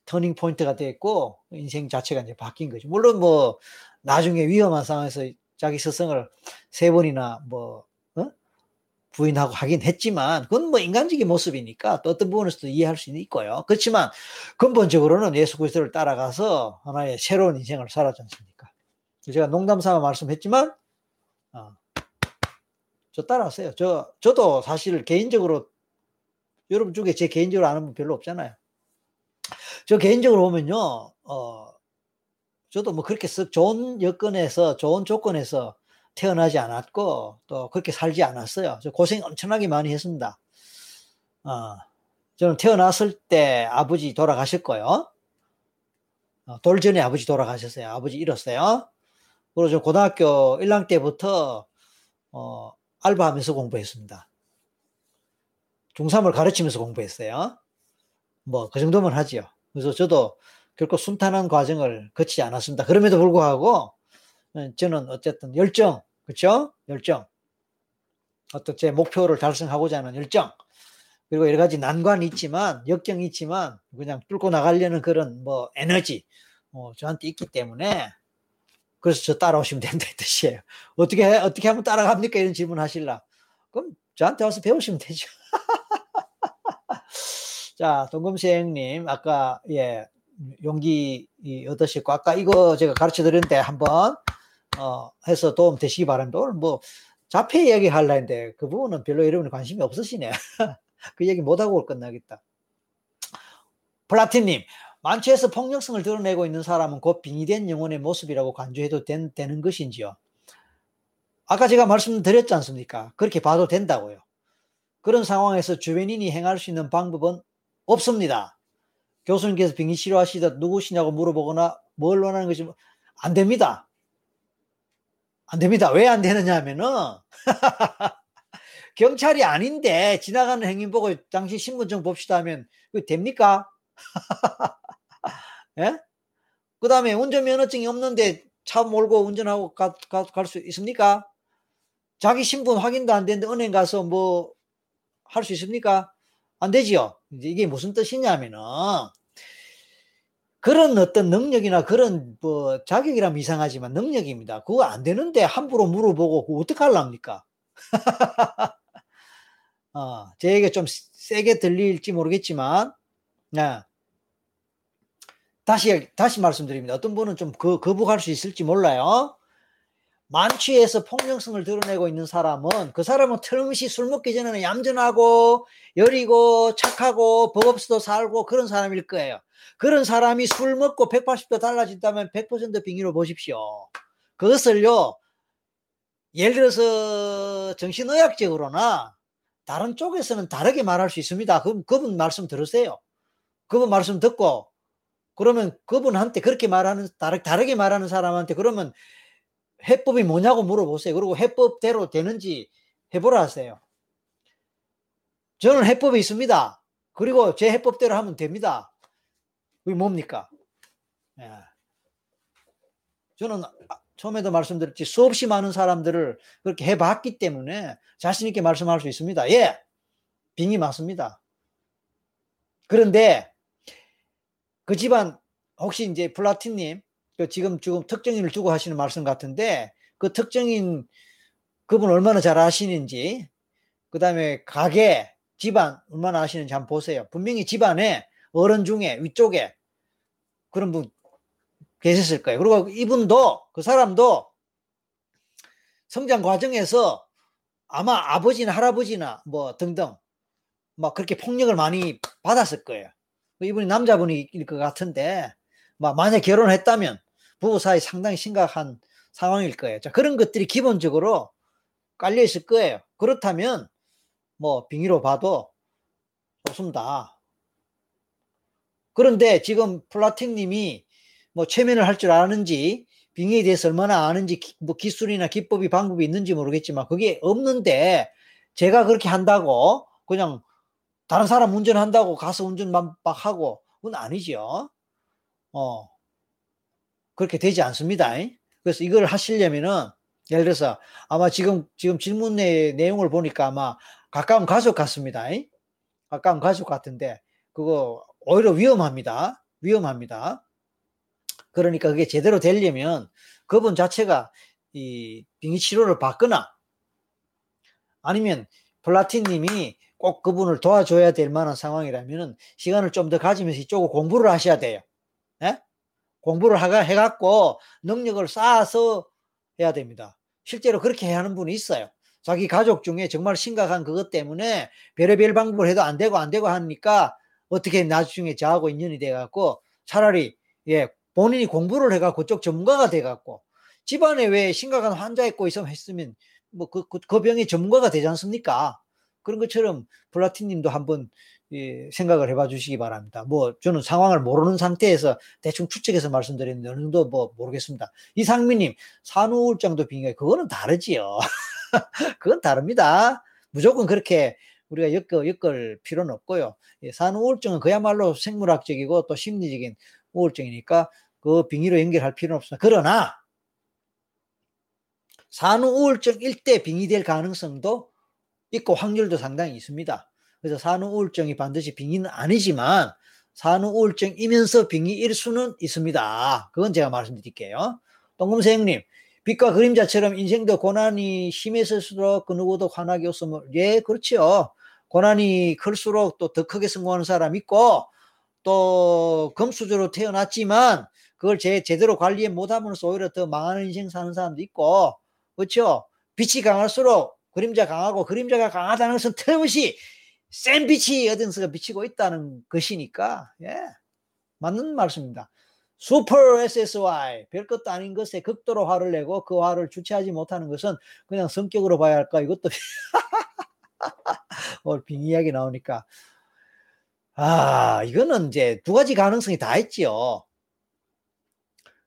Speaker 1: turning point가 됐고 인생 자체가 이제 바뀐 거죠. 물론 뭐 나중에 위험한 상황에서 자기 스승을 세 번이나 뭐 부인하고 하긴 했지만 그건 뭐 인간적인 모습이니까 또 어떤 부분에서도 이해할 수는 있고요. 그렇지만 근본적으로는 예수 그리스도를 따라가서 하나의 새로운 인생을 살았지 않습니까? 제가 농담 삼아 말씀했지만 어, 저 따라왔어요. 저 저도 사실 개인적으로 여러분 중에 제 개인적으로 아는 분 별로 없잖아요. 저 개인적으로 보면요, 어, 저도 뭐 그렇게 썩 좋은 여건에서 좋은 조건에서 태어나지 않았고 또 그렇게 살지 않았어요. 저 고생 엄청나게 많이 했습니다. 어, 저는 태어났을 때 아버지 돌아가셨고요. 어, 돌 전에 아버지 돌아가셨어요. 아버지 잃었어요. 그리고 저 고등학교 1학년 때부터 어, 알바하면서 공부했습니다. 중3을 가르치면서 공부했어요. 뭐 그 정도면 하지요. 그래서 저도 결코 순탄한 과정을 거치지 않았습니다. 그럼에도 불구하고 어, 저는 어쨌든 열정, 그렇죠? 열정. 어떤 제 목표를 달성하고자 하는 열정. 그리고 여러 가지 난관이 있지만 역경이 있지만 그냥 뚫고 나가려는 그런 뭐 에너지 어, 저한테 있기 때문에 그래서 저 따라오시면 된다 이 뜻이에요. 어떻게 어떻게 하면 따라갑니까 이런 질문 하실라. 그럼 저한테 와서 배우시면 되죠. 자 동금생님 아까 예 용기 얻으셨고 아까 이거 제가 가르쳐 드렸는데 한번 어, 해서 도움 되시기 바랍니다. 오늘 뭐 자폐 이야기 하려 했는데 그 부분은 별로 여러분이 관심이 없으시네. 그 얘기 못하고 끝나겠다. 플라틴님, 만취에서 폭력성을 드러내고 있는 사람은 곧 빙의된 영혼의 모습이라고 간주해도 된, 되는 것인지요? 아까 제가 말씀드렸지 않습니까? 그렇게 봐도 된다고요. 그런 상황에서 주변인이 행할 수 있는 방법은 없습니다. 교수님께서 빙의 치료하시다 누구시냐고 물어보거나 뭘 원하는 것이 안 됩니다. 안 됩니다. 왜 안 되느냐 하면은 경찰이 아닌데 지나가는 행인 보고 당신 신분증 봅시다 하면 그 됩니까? 예? 그 다음에 운전면허증이 없는데 차 몰고 운전하고 갈 수 있습니까? 자기 신분 확인도 안 되는데 은행 가서 뭐 할 수 있습니까? 안 되지요. 이게 무슨 뜻이냐면은 그런 어떤 능력이나 그런 뭐 자격이라면 이상하지만 능력입니다. 그거 안 되는데 함부로 물어보고 그거 어떡하려합니까? 어, 제 얘기 좀 세게 들릴지 모르겠지만, 네. 다시, 다시 말씀드립니다. 어떤 분은 좀 거, 거부할 수 있을지 몰라요. 만취해서 폭력성을 드러내고 있는 사람은 그 사람은 틀림없이 술 먹기 전에는 얌전하고 여리고 착하고 법 없이도 살고 그런 사람일 거예요. 그런 사람이 술 먹고 180도 달라진다면 100% 빙의로 보십시오. 그것을요, 예를 들어서 정신의학적으로나 다른 쪽에서는 다르게 말할 수 있습니다. 그럼 그분 말씀 들으세요. 그분 말씀 듣고 그러면 그분한테 그렇게 말하는 다르, 다르게 말하는 사람한테 그러면 해법이 뭐냐고 물어보세요. 그리고 해법대로 되는지 해보라 하세요. 저는 해법이 있습니다. 그리고 제 해법대로 하면 됩니다. 그게 뭡니까? 예. 저는 처음에도 말씀드렸지 수없이 많은 사람들을 그렇게 해봤기 때문에 자신 있게 말씀할 수 있습니다. 예, 빙이 맞습니다. 그런데 그 집안 혹시 이제 플라틴님 그 지금 지금 특정인을 두고 하시는 말씀 같은데 그 특정인 그분 얼마나 잘 아시는지 그 다음에 가게 집안 얼마나 아시는지 한번 보세요. 분명히 집안에 어른 중에 위쪽에 그런 분 계셨을 거예요. 그리고 이분도 그 사람도 성장 과정에서 아마 아버지나 할아버지나 뭐 등등 막 그렇게 폭력을 많이 받았을 거예요. 이분이 남자분일 것 같은데 막 만약 결혼했다면 부부 사이 상당히 심각한 상황일 거예요. 자, 그런 것들이 기본적으로 깔려 있을 거예요. 그렇다면 뭐 빙의로 봐도 좋습니다. 그런데 지금 플라틴 님이 뭐 최면을 할 줄 아는지 빙의에 대해서 얼마나 아는지 뭐 기술이나 기법이 방법이 있는지 모르겠지만 그게 없는데 제가 그렇게 한다고 그냥 다른 사람 운전한다고 가서 운전만 막 하고 그건 아니죠. 어. 그렇게 되지 않습니다. 그래서 이걸 하시려면은 예를 들어서 아마 지금 지금 질문의 내용을 보니까 아마 가까운 가족 같습니다. 가까운 가족 같은데 그거 오히려 위험합니다. 위험합니다. 그러니까 그게 제대로 되려면 그분 자체가 이 빙의 치료를 받거나 아니면 플라틴 님이 꼭 그분을 도와줘야 될 만한 상황이라면 시간을 좀 더 가지면서 이쪽을 공부를 하셔야 돼요. 네? 공부를 하가 해갖고 능력을 쌓아서 해야 됩니다. 실제로 그렇게 하는 분이 있어요. 자기 가족 중에 정말 심각한 그것 때문에 별의별 방법을 해도 안 되고 안 되고 하니까 어떻게 나중에 저하고 인연이 돼갖고 차라리 예 본인이 공부를 해갖고 그쪽 전문가가 돼갖고 집안에 왜 심각한 환자 있고 있으면 했으면 뭐그 그, 그 병의 전문가가 되지 않습니까? 그런 것처럼 플라틴님도 한번 예, 생각을 해봐 주시기 바랍니다. 뭐 저는 상황을 모르는 상태에서 대충 추측해서 말씀드렸는데 어느 정도 뭐 모르겠습니다. 이상민님 산후우울증도 빙의 그거는 다르지요. 그건 다릅니다. 무조건 그렇게 우리가 엮어 엮을 필요는 없고요. 예, 산후우울증은 그야말로 생물학적이고 또 심리적인 우울증이니까 그 빙의로 연결할 필요는 없습니다. 그러나 산후 우울증 일대 빙의될 가능성도 있고 확률도 상당히 있습니다. 그래서 산후 우울증이 반드시 빙의는 아니지만 산후 우울증이면서 빙의일 수는 있습니다. 그건 제가 말씀드릴게요. 동금생님, 빛과 그림자처럼 인생도 고난이 심해질수록 그 누구도 환하게 웃음을 예 그렇죠. 고난이 클수록 또 더 크게 성공하는 사람 있고 또 금수저로 태어났지만 그걸 제, 제대로 관리 못하면서 오히려 더 망하는 인생 사는 사람도 있고 그렇죠. 빛이 강할수록 그림자 강하고 그림자가 강하다는 것은 틀림없이 센 빛이 어딘가 비치고 있다는 것이니까 예 맞는 말씀입니다. 슈퍼 SSY 별 것도 아닌 것에 극도로 화를 내고 그 화를 주체하지 못하는 것은 그냥 성격으로 봐야 할까 이것도 오늘 빙 이야기 나오니까 아 이거는 이제 두 가지 가능성이 다 있지요.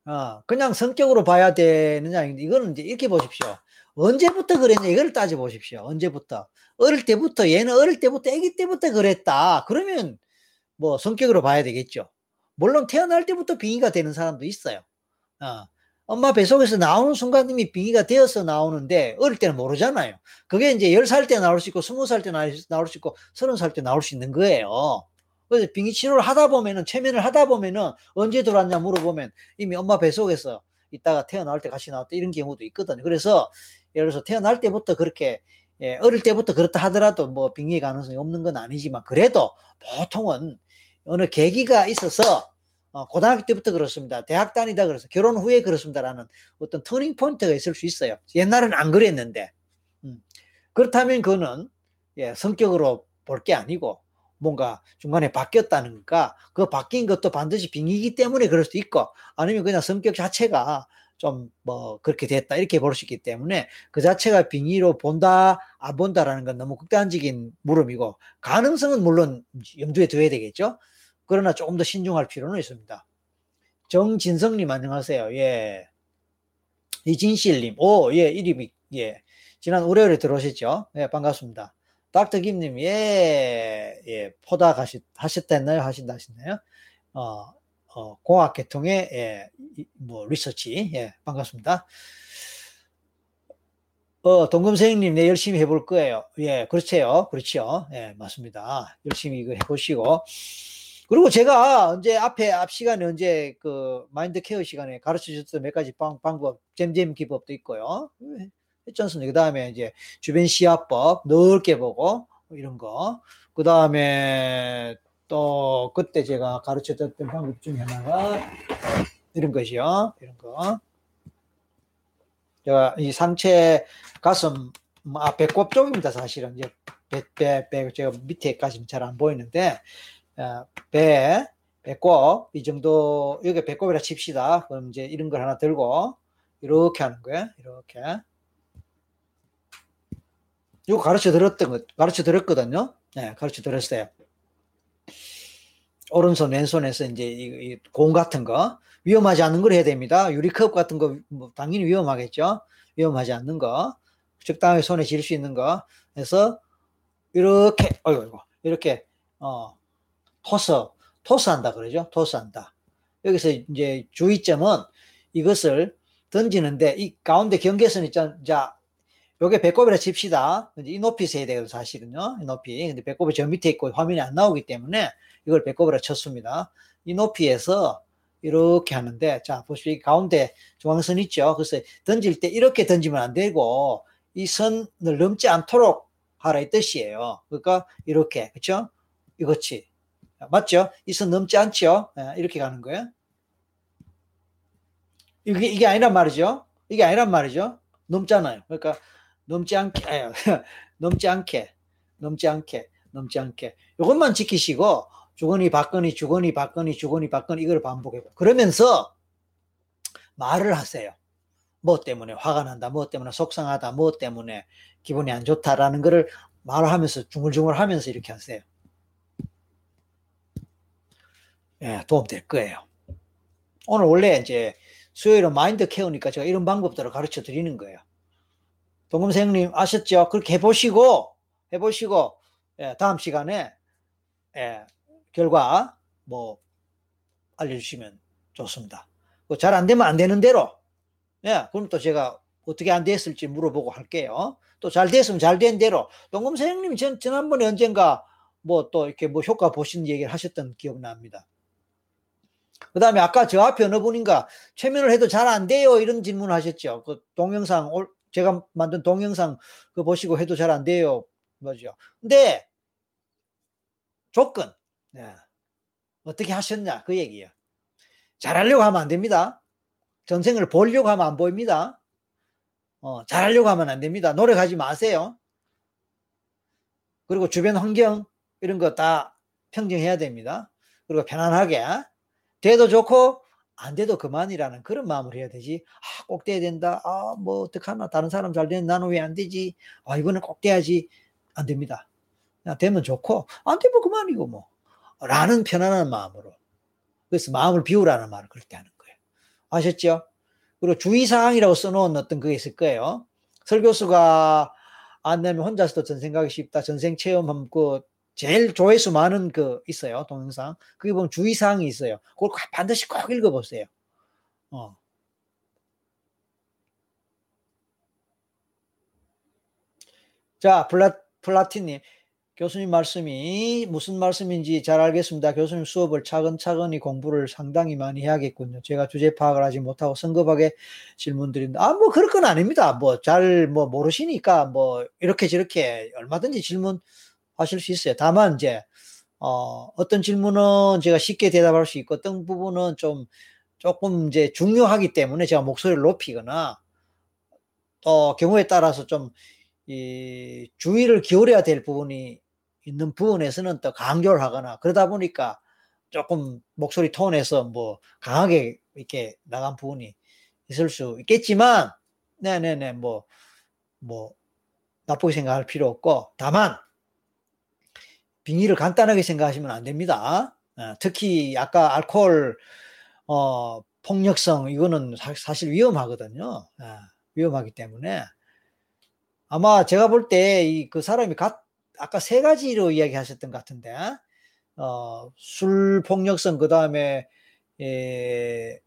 Speaker 1: 어, 그냥 성격으로 봐야 되느냐 이거는 이제 이렇게 보십시오. 언제부터 그랬냐 이걸 따져 보십시오. 언제부터 어릴 때부터 얘는 어릴 때부터 아기 때부터 그랬다. 그러면 뭐 성격으로 봐야 되겠죠. 물론 태어날 때부터 빙의가 되는 사람도 있어요. 어. 엄마 뱃속에서 나오는 순간 이미 빙의가 되어서 나오는데 어릴 때는 모르잖아요. 그게 이제 10살 때 나올 수 있고 20살 때 나올 수 있고 30살 때 나올 수 있는 거예요. 그래서 빙의 치료를 하다 보면은 최면을 하다 보면은 언제 들어왔냐 물어보면 이미 엄마 뱃속에서 있다가 태어날 때 같이 나왔다 이런 경우도 있거든요. 그래서 예를 들어서 태어날 때부터 그렇게 예, 어릴 때부터 그렇다 하더라도 뭐 빙의 가능성이 없는 건 아니지만 그래도 보통은 어느 계기가 있어서 어, 고등학교 때부터 그렇습니다. 대학 다니다 그래서 결혼 후에 그렇습니다라는 어떤 터닝 포인트가 있을 수 있어요. 옛날은 안 그랬는데 음. 그렇다면 그거는 예, 성격으로 볼 게 아니고 뭔가 중간에 바뀌었다는가 그 바뀐 것도 반드시 빙이기 때문에 그럴 수도 있고 아니면 그냥 성격 자체가 좀 뭐 그렇게 됐다 이렇게 볼 수 있기 때문에 그 자체가 빙의로 본다 안 본다라는 건 너무 극단적인 물음이고 가능성은 물론 염두에 둬야 되겠죠. 그러나 조금 더 신중할 필요는 있습니다. 정진성님 안녕하세요. 예. 이진실님, 오, 예, 이름이, 예. 지난 월요일에 들어오셨죠? 예, 반갑습니다. 닥터 김님, 예, 예, 포다 하셨, 하셨다 했나요? 하신다 하셨나요? 어, 어, 공학 계통의 예, 뭐 리서치 예, 반갑습니다. 어, 동금생님, 네, 열심히 해볼 거예요. 예, 그렇죠. 그렇죠. 예, 맞습니다. 열심히 이거 해보시고. 그리고 제가 언제 앞에 앞 시간에 언제 그 마인드 케어 시간에 가르쳐 주셨던 몇 가지 방, 방법, 잼잼 기법도 있고요. 했지 않습니까? 그 다음에 이제 주변 시야법 넓게 보고 이런 거. 그 다음에 또 그때 제가 가르쳤던 방법 중에 하나가 이런 것이요. 이런 거. 제가 이 상체 가슴 아 배꼽 쪽입니다. 사실은 이제 배, 배, 배 제가 밑에까지는 잘 안 보이는데 어, 배 배꼽 이 정도 여기 배꼽이라 칩시다. 그럼 이제 이런 걸 하나 들고 이렇게 하는 거예요. 이렇게 이거 가르쳐 들었던 거 가르쳐 들었거든요. 네, 가르쳐 들었어요. 오른손 왼손에서 이제 이, 공 같은 거 위험하지 않는 걸 해야 됩니다. 유리컵 같은 거 뭐 당연히 위험하겠죠. 위험하지 않는 거 적당하게 손에 쥘 수 있는 거 해서 이렇게 어이구 이렇게 어 토스 토스한다 그러죠. 토스한다. 여기서 이제 주의점은 이것을 던지는데 이 가운데 경계선 있잖아. 자, 요게 배꼽이라 칩시다. 이 높이 세야 돼요, 사실은요. 이 높이. 근데 배꼽이 저 밑에 있고 화면이 안 나오기 때문에 이걸 배꼽으로 쳤습니다. 이 높이에서 이렇게 하는데 자 보시오 이 가운데 중앙선 있죠. 그래서 던질 때 이렇게 던지면 안 되고 이 선을 넘지 않도록 하라 이 뜻이에요. 그러니까 이렇게 그렇죠? 이것이 맞죠? 이 선 넘지 않죠? 네, 이렇게 가는 거예요. 이게 이게 아니란 말이죠. 이게 아니란 말이죠. 넘잖아요. 그러니까 넘지 않게 넘지 않게 넘지 않게 넘지 않게 이것만 지키시고 주거니 받거니 주거니 받거니 주거니 받거니 이걸 반복해요. 그러면서 말을 하세요. 뭐 때문에 화가 난다, 뭐 때문에 속상하다, 뭐 때문에 기분이 안 좋다라는 거를 말을 하면서 중얼중얼 하면서 이렇게 하세요. 예, 도움 될 거예요. 오늘 원래 이제 수요일은 마인드 케어니까 제가 이런 방법들을 가르쳐 드리는 거예요. 동금생님 아셨죠? 그렇게 해보시고, 해보시고, 예, 다음 시간에, 예, 결과 뭐 알려주시면 좋습니다. 잘 안 되면 안 되는 대로 예, 그럼 또 제가 어떻게 안 됐을지 물어보고 할게요. 또 잘 됐으면 잘 된 대로. 동금 선생님이 전, 지난번에 언젠가 뭐 또 이렇게 뭐 효과 보신 얘기를 하셨던 기억 납니다. 그 다음에 아까 저 앞에 어느 분인가 최면을 해도 잘 안 돼요. 이런 질문 하셨죠. 그 동영상, 제가 만든 동영상 그 보시고 해도 잘 안 돼요. 뭐죠. 근데 조건. 네. 어떻게 하셨냐. 그 얘기예요. 잘하려고 하면 안 됩니다. 전생을 보려고 하면 안 보입니다. 어, 잘하려고 하면 안 됩니다. 노력하지 마세요. 그리고 주변 환경 이런 거 다 평정해야 됩니다. 그리고 편안하게 돼도 좋고 안 돼도 그만이라는 그런 마음을 해야 되지. 아, 꼭 돼야 된다. 아, 뭐 어떡하나. 다른 사람 잘 되는 나는 왜 안 되지? 아, 이거는 꼭 돼야지. 안 됩니다. 되면 좋고 안 되면 그만이고 뭐. 라는 편안한 마음으로. 그래서 마음을 비우라는 말을 그렇게 하는 거예요. 아셨죠? 그리고 주의사항이라고 써놓은 어떤 그게 있을 거예요. 설교수가 안 내면 혼자서도 전생 가기 쉽다. 전생 체험하면 그 제일 조회수 많은 그 있어요. 동영상. 그게 보면 주의사항이 있어요. 그걸 반드시 꼭 읽어보세요. 어. 자, 플라, 플라티님. 교수님 말씀이 무슨 말씀인지 잘 알겠습니다. 교수님 수업을 차근차근히 공부를 상당히 많이 해야겠군요. 제가 주제 파악을 하지 못하고 성급하게 질문드린다. 아, 뭐, 그럴 건 아닙니다. 뭐, 잘, 뭐, 모르시니까, 뭐, 이렇게 저렇게 얼마든지 질문 하실 수 있어요. 다만, 이제, 어, 어떤 질문은 제가 쉽게 대답할 수 있고, 어떤 부분은 좀, 조금 이제 중요하기 때문에 제가 목소리를 높이거나, 또 경우에 따라서 좀, 이, 주의를 기울여야 될 부분이 있는 부분에서는 또 강조를 하거나 그러다 보니까 조금 목소리 톤에서 뭐 강하게 이렇게 나간 부분이 있을 수 있겠지만 네네네 뭐뭐 뭐 나쁘게 생각할 필요 없고 다만 빙의를 간단하게 생각하시면 안 됩니다. 어, 특히 아까 알코올 어, 폭력성 이거는 사, 실 위험하거든요. 어, 위험하기 때문에 아마 제가 볼 때 이 그 사람이 갓 아까 세 가지로 이야기하셨던 것 같은데, 어, 술 폭력성, 그 다음에, 예,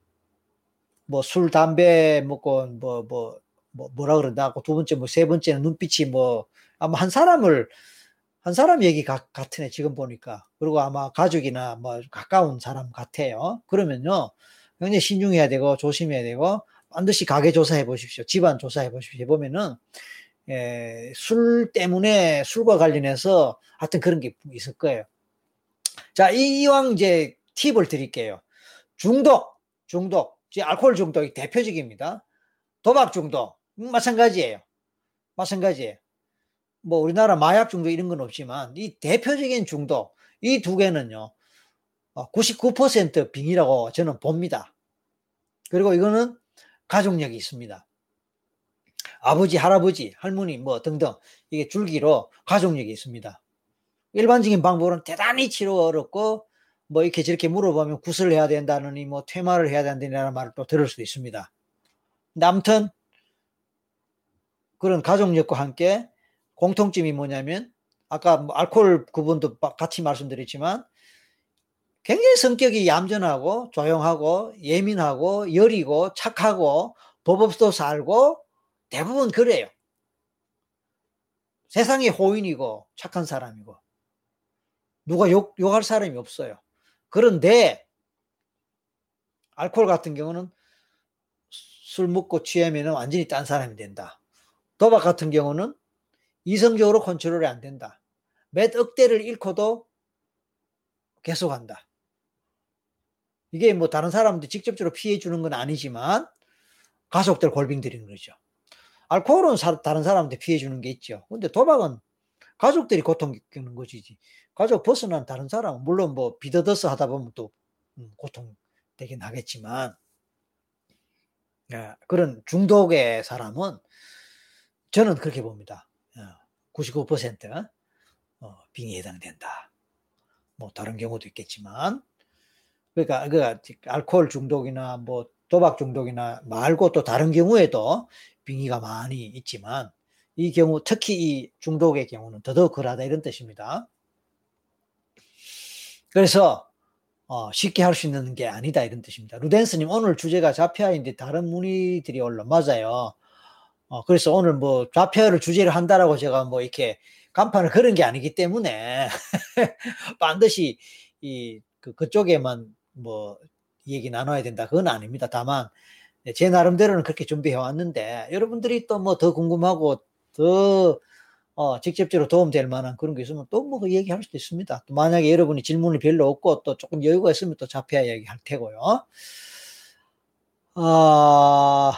Speaker 1: 뭐, 술, 담배 먹고, 뭐, 뭐, 뭐, 뭐라 그런다고, 두 번째, 뭐, 세 번째는 눈빛이 뭐, 아마 한 사람을, 한 사람 얘기 같, 같으네, 지금 보니까. 그리고 아마 가족이나 뭐, 가까운 사람 같아요. 그러면요, 굉장히 신중해야 되고, 조심해야 되고, 반드시 가게 조사해 보십시오. 집안 조사해 보십시오. 해보면은, 예, 술 때문에 술과 관련해서 하여튼 그런 게 있을 거예요. 자, 이 왕 이제 팁을 드릴게요. 중독, 중독, 알코올 중독이 대표적입니다. 도박 중독, 음, 마찬가지예요. 마찬가지예요. 뭐 우리나라 마약 중독 이런 건 없지만 이 대표적인 중독, 이 두 개는요, 99% 어, 빙이라고 저는 봅니다. 그리고 이거는 가족력이 있습니다. 아버지, 할아버지, 할머니 뭐 등등 이게 줄기로 가족력이 있습니다. 일반적인 방법은 대단히 치료 어렵고 뭐 이렇게 저렇게 물어보면 구슬을 해야 된다느니 뭐 퇴마를 해야 된다는 말을 또 들을 수도 있습니다. 아무튼 그런 가족력과 함께 공통점이 뭐냐면 아까 뭐 알코올 그분도 같이 말씀드렸지만 굉장히 성격이 얌전하고 조용하고 예민하고 여리고 착하고 법 없도 살고 대부분 그래요. 세상에 호인이고 착한 사람이고 누가 욕, 욕할 사람이 없어요. 그런데 알코올 같은 경우는 술 먹고 취하면 완전히 딴 사람이 된다. 도박 같은 경우는 이성적으로 컨트롤이 안 된다. 몇 억대를 잃고도 계속한다. 이게 뭐 다른 사람들 직접적으로 피해 주는 건 아니지만 가족들 골빙 들이는 거죠. 알코올은 사, 다른 사람한테 피해 주는 게 있죠. 근데 도박은 가족들이 고통 겪는 것이지. 가족 벗어난 다른 사람은 물론 뭐 비더더스 하다 보면 또 음, 고통 되긴 하겠지만 예, 그런 중독의 사람은 저는 그렇게 봅니다. 99% 어, 어, 빙에 해당된다. 뭐 다른 경우도 있겠지만 그러니까 그 알코올 중독이나 뭐 도박 중독이나 말고 또 다른 경우에도 빙의가 많이 있지만 이 경우 특히 이 중독의 경우는 더더욱 그러하다 이런 뜻입니다. 그래서 어, 쉽게 할 수 있는 게 아니다 이런 뜻입니다. 루덴스님 오늘 주제가 자폐아인데 다른 문의들이 올라 맞아요. 어, 그래서 오늘 뭐 좌표를 주제를 한다라고 제가 뭐 이렇게 간판을 그런 게 아니기 때문에 반드시 이 그, 그쪽에만 뭐 얘기 나눠야 된다. 그건 아닙니다. 다만 제 나름대로는 그렇게 준비해 왔는데 여러분들이 또 뭐 더 궁금하고 더 어, 직접적으로 도움될 만한 그런 게 있으면 또뭐그 얘기할 수도 있습니다. 또 만약에 여러분이 질문이 별로 없고 또 조금 여유가 있으면 또 자폐아 얘기할 테고요. 아,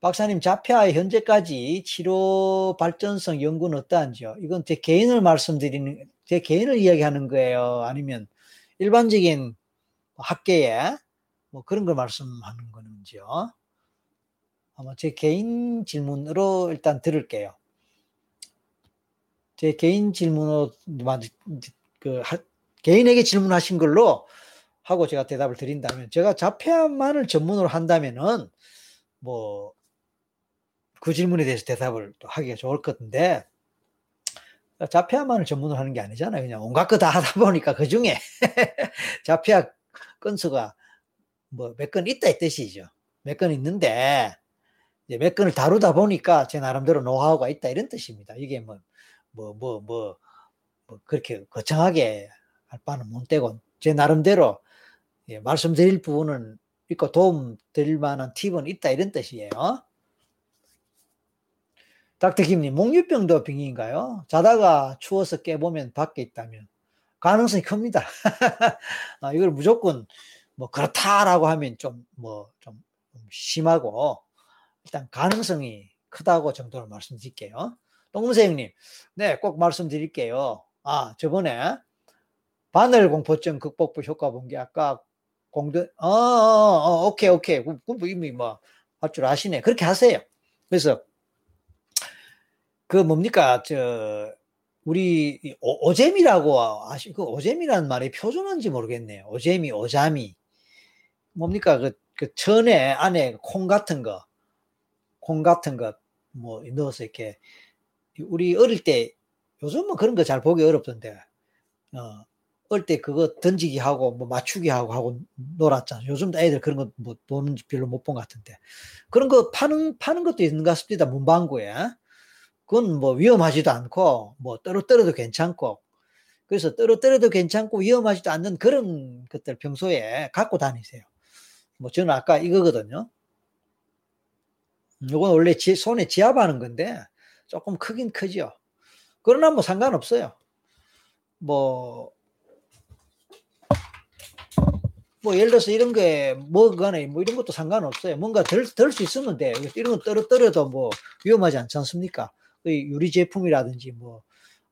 Speaker 1: 박사님 자폐아의 현재까지 치료 발전성 연구는 어떠한지요? 이건 제 개인을 말씀드리는 제 개인을 이야기하는 거예요. 아니면 일반적인 학계에 뭐 그런 걸 말씀하는 건지요? 아마 제 개인 질문으로 일단 들을게요. 제 개인 질문으로 그 개인에게 질문하신 걸로 하고 제가 대답을 드린다면 제가 자폐아만을 전문으로 한다면은 뭐 그 질문에 대해서 대답을 또 하기가 좋을 것 같은데 자폐아만을 전문으로 하는 게 아니잖아요. 그냥 온갖 거 다 하다 보니까 그 중에 자폐아 건수가 뭐 몇 건 있다 이 뜻이죠. 몇 건 있는데 이제 몇 건을 다루다 보니까 제 나름대로 노하우가 있다 이런 뜻입니다. 이게 뭐뭐 뭐, 뭐, 뭐 그렇게 거창하게 할 바는 못 되고 제 나름대로 예, 말씀드릴 부분은 있고 도움 드릴 만한 팁은 있다 이런 뜻이에요. 닥터 김님, 목류병도 병인가요? 자다가 추워서 깨보면 밖에 있다면 가능성이 큽니다. 아, 이걸 무조건 뭐 그렇다라고 하면 좀 뭐좀 뭐 심하고 일단 가능성이 크다고 정도로 말씀드릴게요. 똥무새형님, 네, 꼭 말씀드릴게요. 아, 저번에 바늘 공포증 극복부 효과 본 게 아까 공든, 어, 어, 어, 오케이, 오케이. 그, 그 이미 뭐, 할 줄 아시네. 그렇게 하세요. 그래서, 그 뭡니까, 저, 우리, 오, 오잼이라고 아시, 그 오잼이라는 말이 표준어인지 모르겠네요. 오잼이, 오자미. 뭡니까, 그, 그 천에 안에 콩 같은 거, 콩 같은 거, 뭐, 넣어서 이렇게, 우리 어릴 때, 요즘은 그런 거 잘 보기 어렵던데, 어, 어릴 때 그거 던지기 하고 뭐 맞추기 하고 하고 놀았잖아. 요즘도 애들 그런 거 뭐 보는 별로 못 본 것 같은데. 그런 거 파는 파는 것도 있는 것 같습니다. 문방구에. 그건 뭐 위험하지도 않고 뭐 떨어뜨려도 괜찮고 그래서 떨어뜨려도 괜찮고 위험하지도 않는 그런 것들 평소에 갖고 다니세요. 뭐 저는 아까 이거거든요. 이건 원래 지, 손에 지압하는 건데 조금 크긴 크죠. 그러나 뭐 상관없어요. 뭐, 뭐 예를 들어서 이런 게 뭐간에 뭐 이런 것도 상관없어요. 뭔가 덜덜수 있으면 돼. 이런 거 떨어뜨려도 뭐 위험하지 않지 않습니까? 유리 제품이라든지 뭐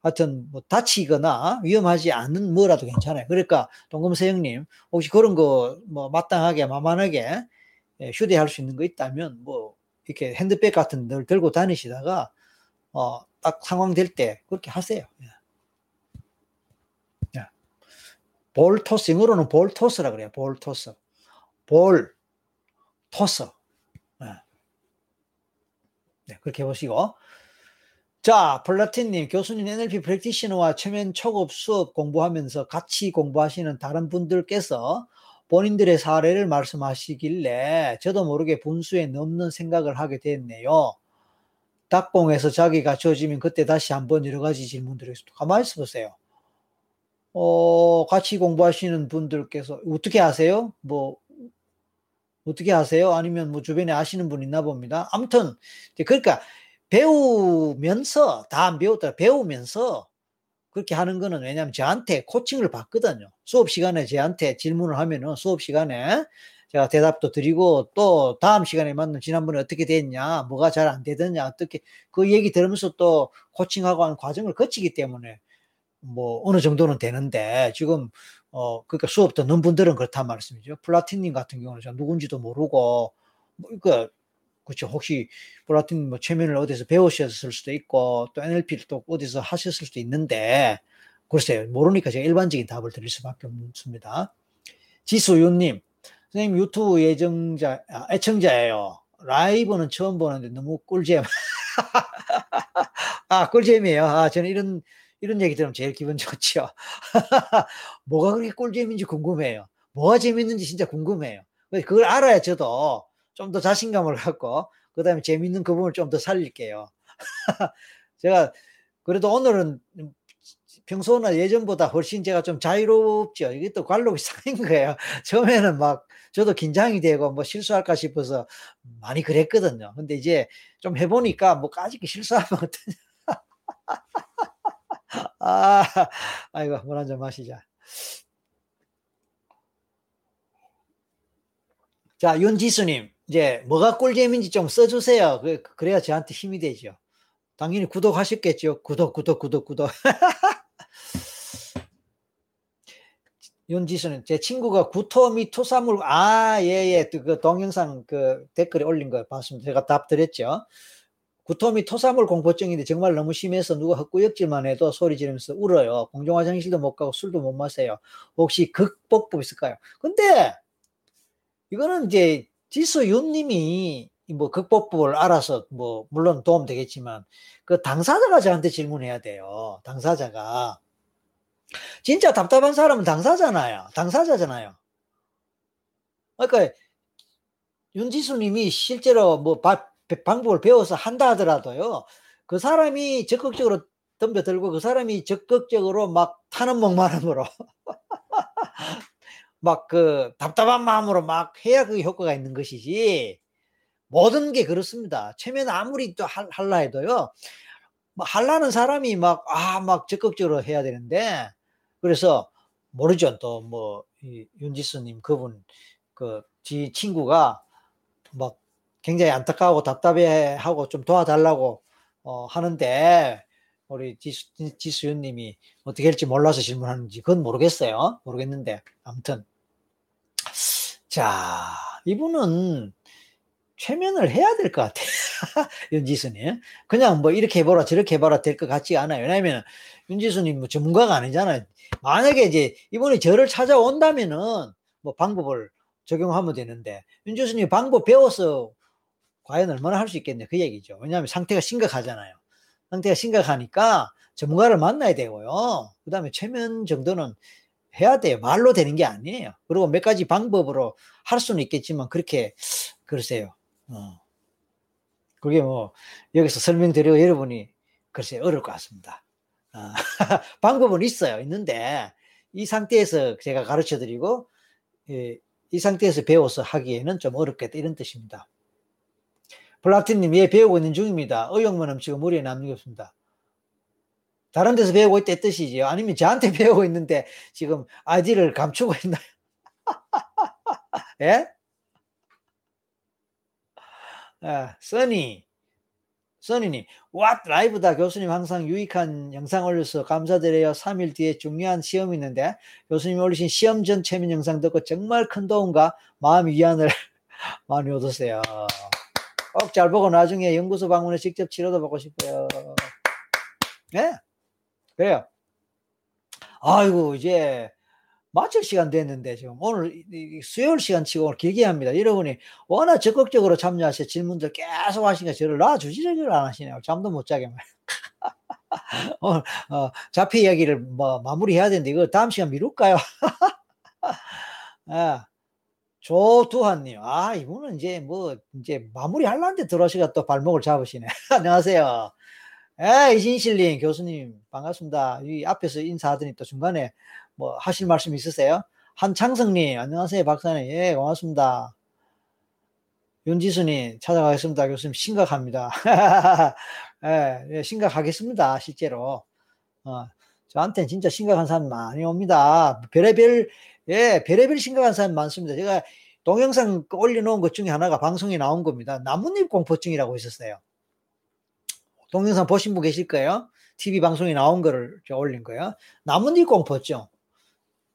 Speaker 1: 하여튼 뭐 다치거나 위험하지 않는 뭐라도 괜찮아요. 그러니까 동금세 형님 혹시 그런 거 뭐 마땅하게 만만하게 예, 휴대할 수 있는 거 있다면 뭐 이렇게 핸드백 같은 걸 들고 다니시다가 어, 딱 상황 될 때 그렇게 하세요. 예. 예. 볼 토스, 영어로는 볼 토스라 그래요. 볼 토스. 볼 토스. 예. 네, 그렇게 해보시고. 자, 플라틴님, 교수님 NLP 프랙티셔너와 최면 초급 수업 공부하면서 같이 공부하시는 다른 분들께서 본인들의 사례를 말씀하시길래 저도 모르게 분수에 넘는 생각을 하게 됐네요. 닭봉에서 자기가 지어지면 그때 다시 한번 여러 가지 질문들을 가만히 있어 보세요. 어, 같이 공부하시는 분들께서 어떻게 하세요? 뭐, 어떻게 하세요? 아니면 뭐 주변에 아시는 분 있나 봅니다. 아무튼, 그러니까 배우면서, 다 안 배웠다, 배우면서 그렇게 하는 거는 왜냐하면 저한테 코칭을 받거든요. 수업 시간에 저한테 질문을 하면은 수업 시간에 제가 대답도 드리고 또 다음 시간에 만나 지난번에 어떻게 됐냐, 뭐가 잘 안 되더냐, 어떻게 그 얘기 들으면서 또 코칭하고 하는 과정을 거치기 때문에 뭐 어느 정도는 되는데 지금 어 그러니까 수업 듣는 분들은 그렇단 말씀이죠. 플라틴님 같은 경우는 누군지도 모르고 뭐 이거 그렇죠. 혹시 플라틴 뭐 최면을 어디서 배우셨을 수도 있고 또 NLP를 또 어디서 하셨을 수도 있는데 글쎄요 모르니까 제가 일반적인 답을 드릴 수밖에 없습니다. 지수윤님 선생님 유튜브 예정자, 아, 애청자예요. 라이브는 처음 보는데 너무 꿀잼. 아, 꿀잼이에요. 아, 저는 이런, 이런 얘기 들으면 제일 기분 좋죠. 뭐가 그렇게 꿀잼인지 궁금해요. 뭐가 재밌는지 진짜 궁금해요. 그걸 알아야 저도 좀 더 자신감을 갖고 그 다음에 재밌는 그 부분을 좀 더 살릴게요. 제가 그래도 오늘은 평소나 예전보다 훨씬 제가 좀 자유롭죠. 이게 또 관록이 쌓인 거예요. 처음에는 막 저도 긴장이 되고 뭐 실수할까 싶어서 많이 그랬거든요. 근데 이제 좀 해보니까 뭐 까짓 실수하면 어떠냐. 아, 아이고, 물 한 잔 마시자. 자, 윤지수님, 이제 뭐가 꿀잼인지 좀 써주세요. 그, 그래야 저한테 힘이 되죠. 당연히 구독하셨겠죠. 구독, 구독, 구독, 구독. 윤지수는 제 친구가 구토미 토사물 아 예예 그 동영상 그 댓글에 올린 거 봤습니다. 제가 답 드렸죠. 구토미 토사물 공포증인데 정말 너무 심해서 누가 헛구역질만 해도 소리 지르면서 울어요. 공중 화장실도 못 가고 술도 못 마세요. 혹시 극복법 있을까요? 근데 이거는 이제 지수윤님이 뭐 극복법을 알아서 뭐 물론 도움 되겠지만 그 당사자가 저한테 질문해야 돼요. 당사자가 진짜 답답한 사람은 당사자잖아요. 당사자잖아요. 그러니까 윤지수님이 실제로 뭐 방법을 배워서 한다 하더라도요. 그 사람이 적극적으로 덤벼들고 그 사람이 적극적으로 막 타는 목마름으로 막 그 답답한 마음으로 막 해야 그 효과가 있는 것이지 모든 게 그렇습니다. 체면 아무리 또 할, 할라 해도요. 뭐 할라는 사람이 막, 아, 막 적극적으로 해야 되는데, 그래서 모르죠. 또 뭐, 윤지수님 그분, 그, 지 친구가 막 굉장히 안타까워 답답해하고 좀 도와달라고 어, 하는데 우리 지수, 지수윤님이 어떻게 할지 몰라서 질문하는지 그건 모르겠어요. 모르겠는데 아무튼 자 이분은 최면을 해야 될 것 같아요. 윤지수님. 그냥 뭐 이렇게 해보라 저렇게 해봐라 될 것 같지 않아요. 왜냐하면 윤지수님 뭐 전문가가 아니잖아요. 만약에 이제 이분이 저를 찾아온다면은 뭐 방법을 적용하면 되는데 윤지수님 방법 배워서 과연 얼마나 할 수 있겠냐 그 얘기죠. 왜냐하면 상태가 심각하잖아요. 상태가 심각하니까 전문가를 만나야 되고요. 그 다음에 최면 정도는 해야 돼요. 말로 되는 게 아니에요. 그리고 몇 가지 방법으로 할 수는 있겠지만 그렇게 그러세요. 어. 그게 뭐 여기서 설명드리고 여러분이 글쎄 어려울 것 같습니다. 어. 방법은 있어요. 있는데 이 상태에서 제가 가르쳐 드리고 예, 이 상태에서 배워서 하기에는 좀 어렵겠다 이런 뜻입니다. 플라틴님, 예, 배우고 있는 중입니다. 의욕만 넘치고 무리에 남는 게 없습니다. 다른 데서 배우고 있다 뜻이지요. 아니면 저한테 배우고 있는데 지금 아이디를 감추고 있나요? 예? 아, 써니. 써니님, 왓 라이브다. 교수님 항상 유익한 영상 올려서 감사드려요. 3일 뒤에 중요한 시험이 있는데 교수님 올리신 시험 전 체면 영상 듣고 정말 큰 도움과 마음 위안을 많이 얻으세요. 꼭 잘 보고 나중에 연구소 방문해 직접 치료도 받고 싶어요. 네? 그래요. 아이고, 이제 마칠 시간 됐는데 지금 오늘 수요일 시간 치고 오늘 길게 합니다. 여러분이 워낙 적극적으로 참여하셔 질문들 계속 하시니까 저를 놔주지를 안 하시네요. 잠도 못 자게 말. 오늘 어, 자폐 이야기를 뭐 마무리해야 되는데 이거 다음 시간 미룰까요? 아, 조두환님, 아, 이분은 이제 뭐, 이제 마무리 할란데 들어오시가 또 발목을 잡으시네. 안녕하세요. 에, 이진실님, 교수님, 반갑습니다. 이 앞에서 인사하더니 또 중간에 뭐 하실 말씀 있으세요? 한창성님, 안녕하세요. 박사님, 예, 고맙습니다. 윤지수님, 찾아가겠습니다. 교수님, 심각합니다. 예, 예, 심각하겠습니다. 실제로. 어, 저한테는 진짜 심각한 사람 많이 옵니다. 별의별 예, 별의별 심각한 사람 많습니다. 제가 동영상 올려놓은 것 중에 하나가 방송에 나온 겁니다. 나뭇잎 공포증이라고 있었어요. 동영상 보신 분 계실 거예요. TV 방송에 나온 거를 올린 거예요. 나뭇잎 공포증.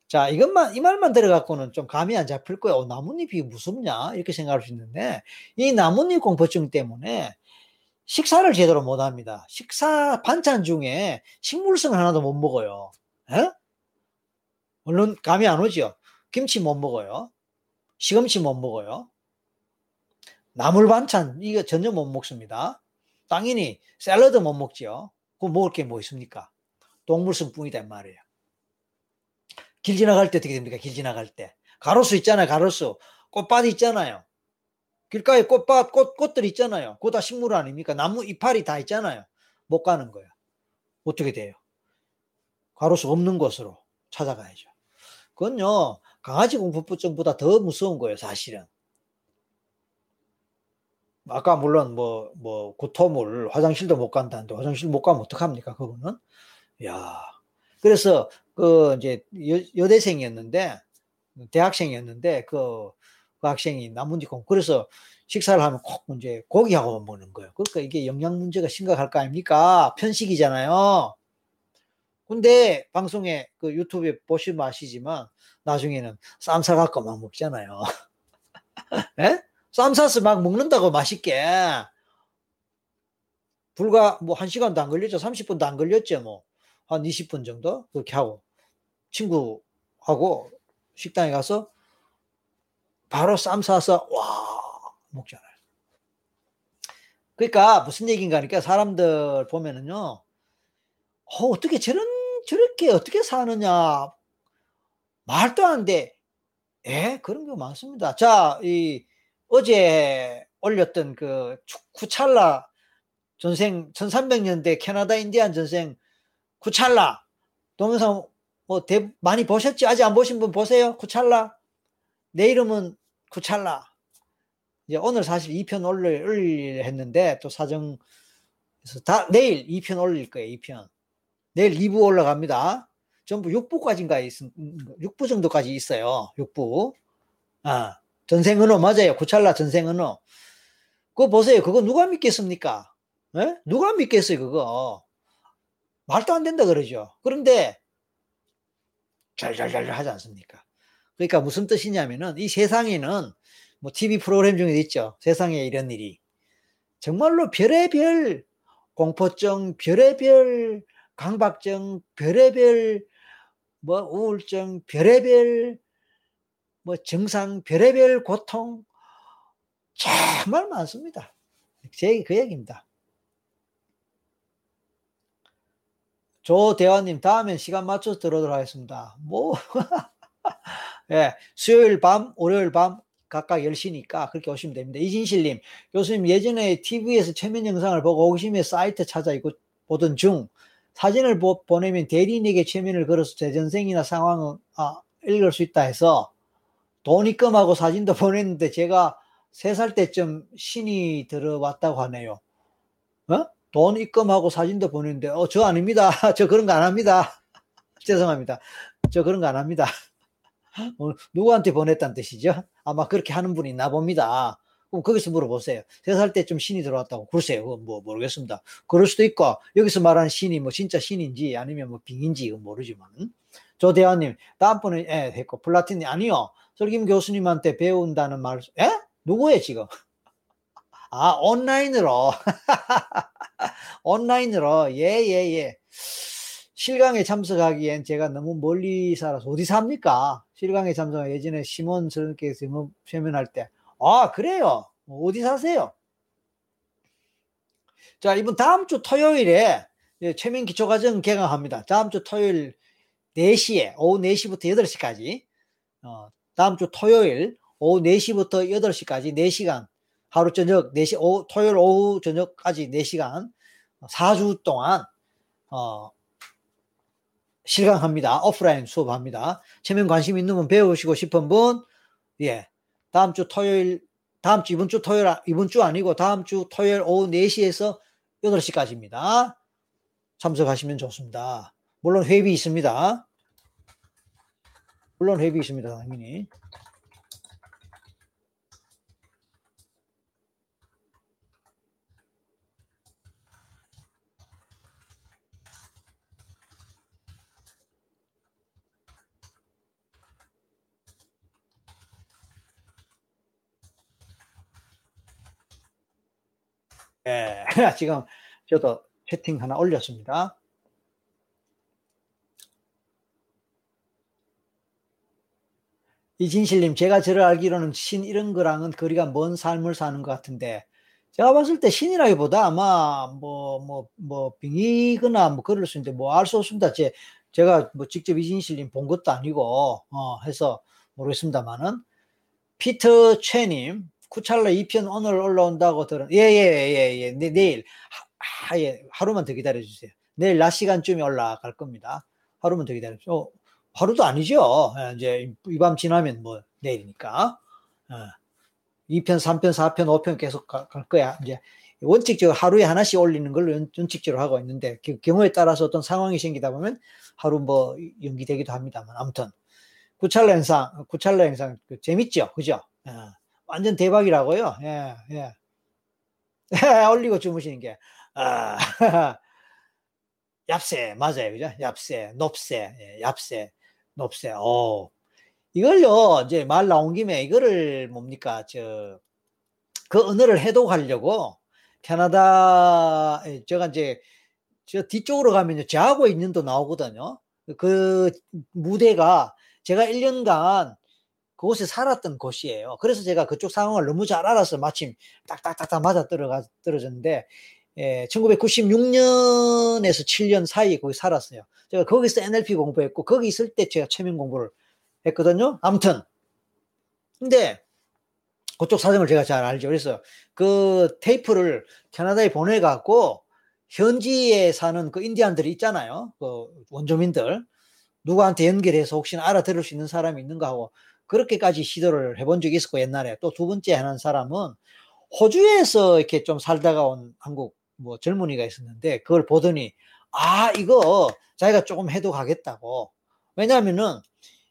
Speaker 1: 자, 이것만, 이 말만 들어갖고는 좀 감이 안 잡힐 거예요. 어, 나뭇잎이 무섭냐? 이렇게 생각할 수 있는데, 이 나뭇잎 공포증 때문에 식사를 제대로 못 합니다. 식사 반찬 중에 식물성 하나도 못 먹어요. 에? 물론 감이 안 오죠. 김치 못 먹어요. 시금치 못 먹어요. 나물 반찬 이거 전혀 못 먹습니다. 당연히 샐러드 못 먹죠. 그 먹을 게 뭐 있습니까? 동물성 뿐이다 말이에요. 길 지나갈 때 어떻게 됩니까? 길 지나갈 때 가로수 있잖아요. 가로수 꽃밭 있잖아요. 길가에 꽃밭, 꽃, 꽃들 있잖아요. 그거 다 식물 아닙니까? 나무 이파리 다 있잖아요. 못 가는 거예요. 어떻게 돼요? 가로수 없는 곳으로 찾아가야죠. 그건요, 강아지 공포증보다 더 무서운 거예요, 사실은. 아까 물론 뭐, 뭐, 구토물, 화장실도 못 간다는데, 화장실 못 가면 어떡합니까, 그거는? 야 그래서, 그, 이제, 여, 대생이었는데 대학생이었는데, 그, 그 학생이 나문지콩, 그래서 식사를 하면 꼭 이제 고기하고 먹는 거예요. 그러니까 이게 영양 문제가 심각할 거 아닙니까? 편식이잖아요. 근데 방송에 그 유튜브에 보시면 아시지만 나중에는 쌈 사갖고 막 먹잖아요. 예? 쌈 싸서 막 먹는다고 맛있게. 불과 뭐 한 시간도 안 걸렸죠. 30분도 안 걸렸죠. 뭐. 한 20분 정도? 그렇게 하고. 친구하고 식당에 가서 바로 쌈 싸서, 와, 먹잖아요. 그러니까 무슨 얘기인가 하니까 사람들 보면은요, 어, 어떻게 저런, 저렇게 어떻게 사느냐. 말도 안 돼. 예, 그런 거 많습니다. 자, 이, 어제 올렸던 그 쿠찰라 전생 1300년대 캐나다 인디안 전생 쿠찰라 동영상 뭐 대, 많이 보셨지? 아직 안 보신 분 보세요. 쿠찰라. 내 이름은 쿠찰라. 이제 오늘 사실 2편 올릴, 올릴 했는데 또 사정 다 내일 2편 올릴 거예요. 2편. 내일 2부 올라갑니다. 전부 6부까지인가 있, 6부 정도까지 있어요. 6부. 아. 전생 은어 맞아요. 구찰라 전생 은어. 그거 보세요. 그거 누가 믿겠습니까? 에? 누가 믿겠어요, 그거. 말도 안 된다 그러죠. 그런데 잘잘잘 하지 않습니까? 그러니까 무슨 뜻이냐면은 이 세상에는 뭐 TV 프로그램 중에 있죠. 세상에 이런 일이. 정말로 별의별 공포증, 별의별 강박증, 별의별 뭐 우울증, 별의별 뭐 증상, 별의별 고통 정말 많습니다. 제 그 얘기입니다. 조대화님 다음엔 시간 맞춰서 들어오도록 하겠습니다. 뭐, 예, 수요일 밤, 월요일 밤 각각 10시니까 그렇게 오시면 됩니다. 이진실님, 교수님 예전에 TV에서 최면 영상을 보고 호기심에 사이트 찾아 이거 보던 중 사진을 보, 내면 대리인에게 최면을 걸어서 제 전생이나 상황을 아, 읽을 수 있다 해서 돈 입금하고 사진도 보냈는데 제가 세 살 때쯤 신이 들어왔다고 하네요. 어? 돈 입금하고 사진도 보냈는데, 어, 저 아닙니다. 저 그런 거 안 합니다. 죄송합니다. 저 그런 거 안 합니다. 어, 누구한테 보냈다는 뜻이죠? 아마 그렇게 하는 분이 있나 봅니다. 그럼 거기서 물어보세요. 세 살 때쯤 신이 들어왔다고. 글쎄요. 그건 뭐 모르겠습니다. 그럴 수도 있고, 여기서 말하는 신이 뭐 진짜 신인지 아니면 뭐 빙인지 모르지만. 조대환님, 다음번에, 예, 했고, 플라틴이 아니요. 설기문 교수님한테 배운다는 말, 에? 누구예요, 지금? 아, 온라인으로. 온라인으로. 예, 예, 예. 실강에 참석하기엔 제가 너무 멀리 살아서 어디 삽니까? 실강에 참석 예전에 시몬 선생께서 세면할 때. 아, 그래요? 어디 사세요? 자, 이번 다음 주 토요일에 최면 기초과정 개강합니다. 다음 주 토요일 4시에, 오후 4시부터 8시까지. 어, 다음 주 토요일 오후 4시부터 8시까지 4시간 하루 저녁 4시 오후, 토요일 오후 저녁까지 4시간 4주 동안 어, 실강합니다. 오프라인 수업합니다. 체면 관심 있는 분 배우시고 싶은 분 예. 다음 주 토요일 다음 주 이번 주 토요일 이번 주 아니고 다음 주 토요일 오후 4시에서 8시까지입니다. 참석하시면 좋습니다. 물론 회비 있습니다. 물론 회비 있습니다, 당연히. 예, 지금 저도 채팅 하나 올렸습니다. 이진실님, 제가 저를 알기로는 신 이런 거랑은 거리가 먼 삶을 사는 것 같은데, 제가 봤을 때 신이라기보다 아마 뭐, 뭐, 뭐, 빙이거나 뭐 그럴 수 있는데 뭐 알 수 없습니다. 제, 제가 뭐 직접 이진실님 본 것도 아니고, 어, 해서 모르겠습니다만은, 피터 최님, 쿠찰라 2편 오늘 올라온다고 들은, 예, 예, 예, 예, 네, 내일, 하, 예, 하루만 더 기다려주세요. 내일 낮 시간쯤에 올라갈 겁니다. 하루만 더 기다려주세요. 어, 하루도 아니죠. 예, 이제 이 밤 지나면 뭐 내일이니까. 어, 2편, 3편, 4편, 5편 계속 가, 갈 거야. 이제 원칙적으로 하루에 하나씩 올리는 걸로 원칙적으로 하고 있는데 그 경우에 따라서 어떤 상황이 생기다 보면 하루 뭐 연기되기도 합니다만 아무튼 구찰라 영상, 구찰라 영상 그 재밌죠, 그죠? 예, 완전 대박이라고요. 예, 예. 올리고 주무시는 게 아, 얍세 맞아요, 그죠? 얍세, 높세, 예, 얍세, 높세. 오, 이걸요 이제 말 나온 김에 이거를 뭡니까 저 그 언어를 해독하려고 캐나다 제가 이제 저 뒤쪽으로 가면요 저하고 있는도 나오거든요. 그 무대가 제가 1년간 그곳에 살았던 곳이에요. 그래서 제가 그쪽 상황을 너무 잘 알아서 마침 딱딱딱딱 맞아 떨어졌는데 예, 1996년에서 7년 사이에 거기 살았어요. 제가 거기서 NLP 공부했고 거기 있을 때 제가 최면 공부를 했거든요. 아무튼 근데 그쪽 사정을 제가 잘 알죠. 그래서 그 테이프를 캐나다에 보내갖고 현지에 사는 그 인디안들이 있잖아요. 그 원주민들 누구한테 연결해서 혹시나 알아들을 수 있는 사람이 있는가 하고 그렇게까지 시도를 해본 적이 있었고 옛날에 또 두 번째 하는 사람은 호주에서 이렇게 좀 살다가 온 한국 뭐 젊은이가 있었는데 그걸 보더니 아 이거 자기가 조금 해독하겠다고 왜냐하면은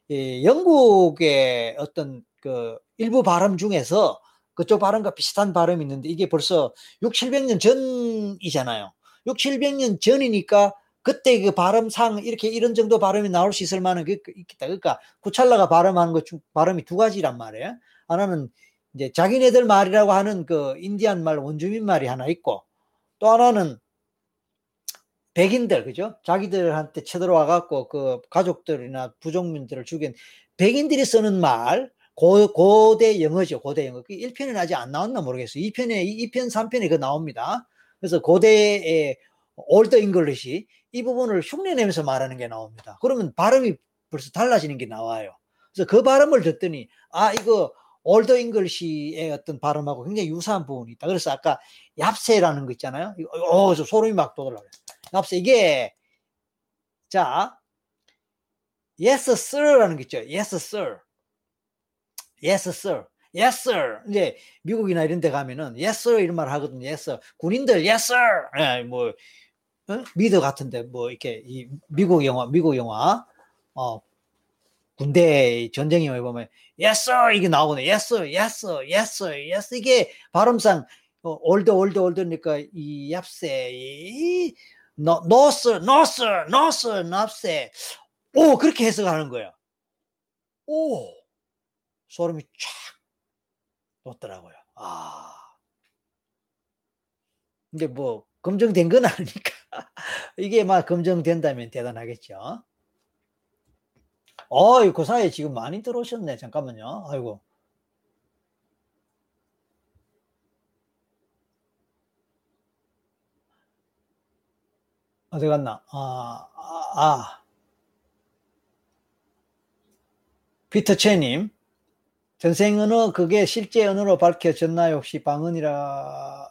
Speaker 1: 이 영국의 어떤 그 일부 발음 중에서 그쪽 발음과 비슷한 발음이 있는데 이게 벌써 6, 700년 전이잖아요. 6, 700년 전이니까 그때 그 발음상 이렇게 이런 정도 발음이 나올 수 있을 만한 게 있겠다. 그러니까 구찰라가 발음하는 것 중 발음이 두 가지란 말이에요. 하나는 이제 자기네들 말이라고 하는 그 인디안 말 원주민 말이 하나 있고 또 하나는 백인들 그죠? 자기들한테 쳐들어와 갖고 그 가족들이나 부족민들을 죽인 백인들이 쓰는 말 고, 고대 영어죠. 고대 영어. 1편은 그 아직 안 나왔나 모르겠어요. 2편에, 2편, 3편에 그 나옵니다. 그래서 고대의 Old English 이 부분을 흉내 내면서 말하는 게 나옵니다. 그러면 발음이 벌써 달라지는 게 나와요. 그래서 그 발음을 듣더니 아 이거 Old English의 어떤 발음하고 굉장히 유사한 부분이 있다. 그래서 아까 얍세라는 거 있잖아요. 어, 저 소름이 막 돋으려고 얍세 이게 자 yes sir라는 게 있죠. yes sir. yes sir. yes sir. 이제 미국이나 이런 데 가면은 yes sir 이런 말 하거든요. yes sir. 군인들 yes sir. 예, 뭐 어? 미드 같은데 뭐 이렇게 이 미국 영화 미국 영화 어 군대 전쟁 영화에 보면 yes sir 이게 나오거든요. yes sir, yes sir, yes sir, yes 이게 발음상 어, old old old니까 이 얍세 sir, no sir, no sir. 오 그렇게 해석하는 거예요. 오 소름이 쫙 돋더라고요. 아 근데 뭐 검증된 건 아니니까 이게 막 검증된다면 대단하겠죠. 어, 그 사이에 지금 많이 들어오셨네. 잠깐만요. 아이고. 어디 갔나? 아, 아, 아. 피터 채님. 전생 언어, 그게 실제 언어로 밝혀졌나요? 혹시 방언이라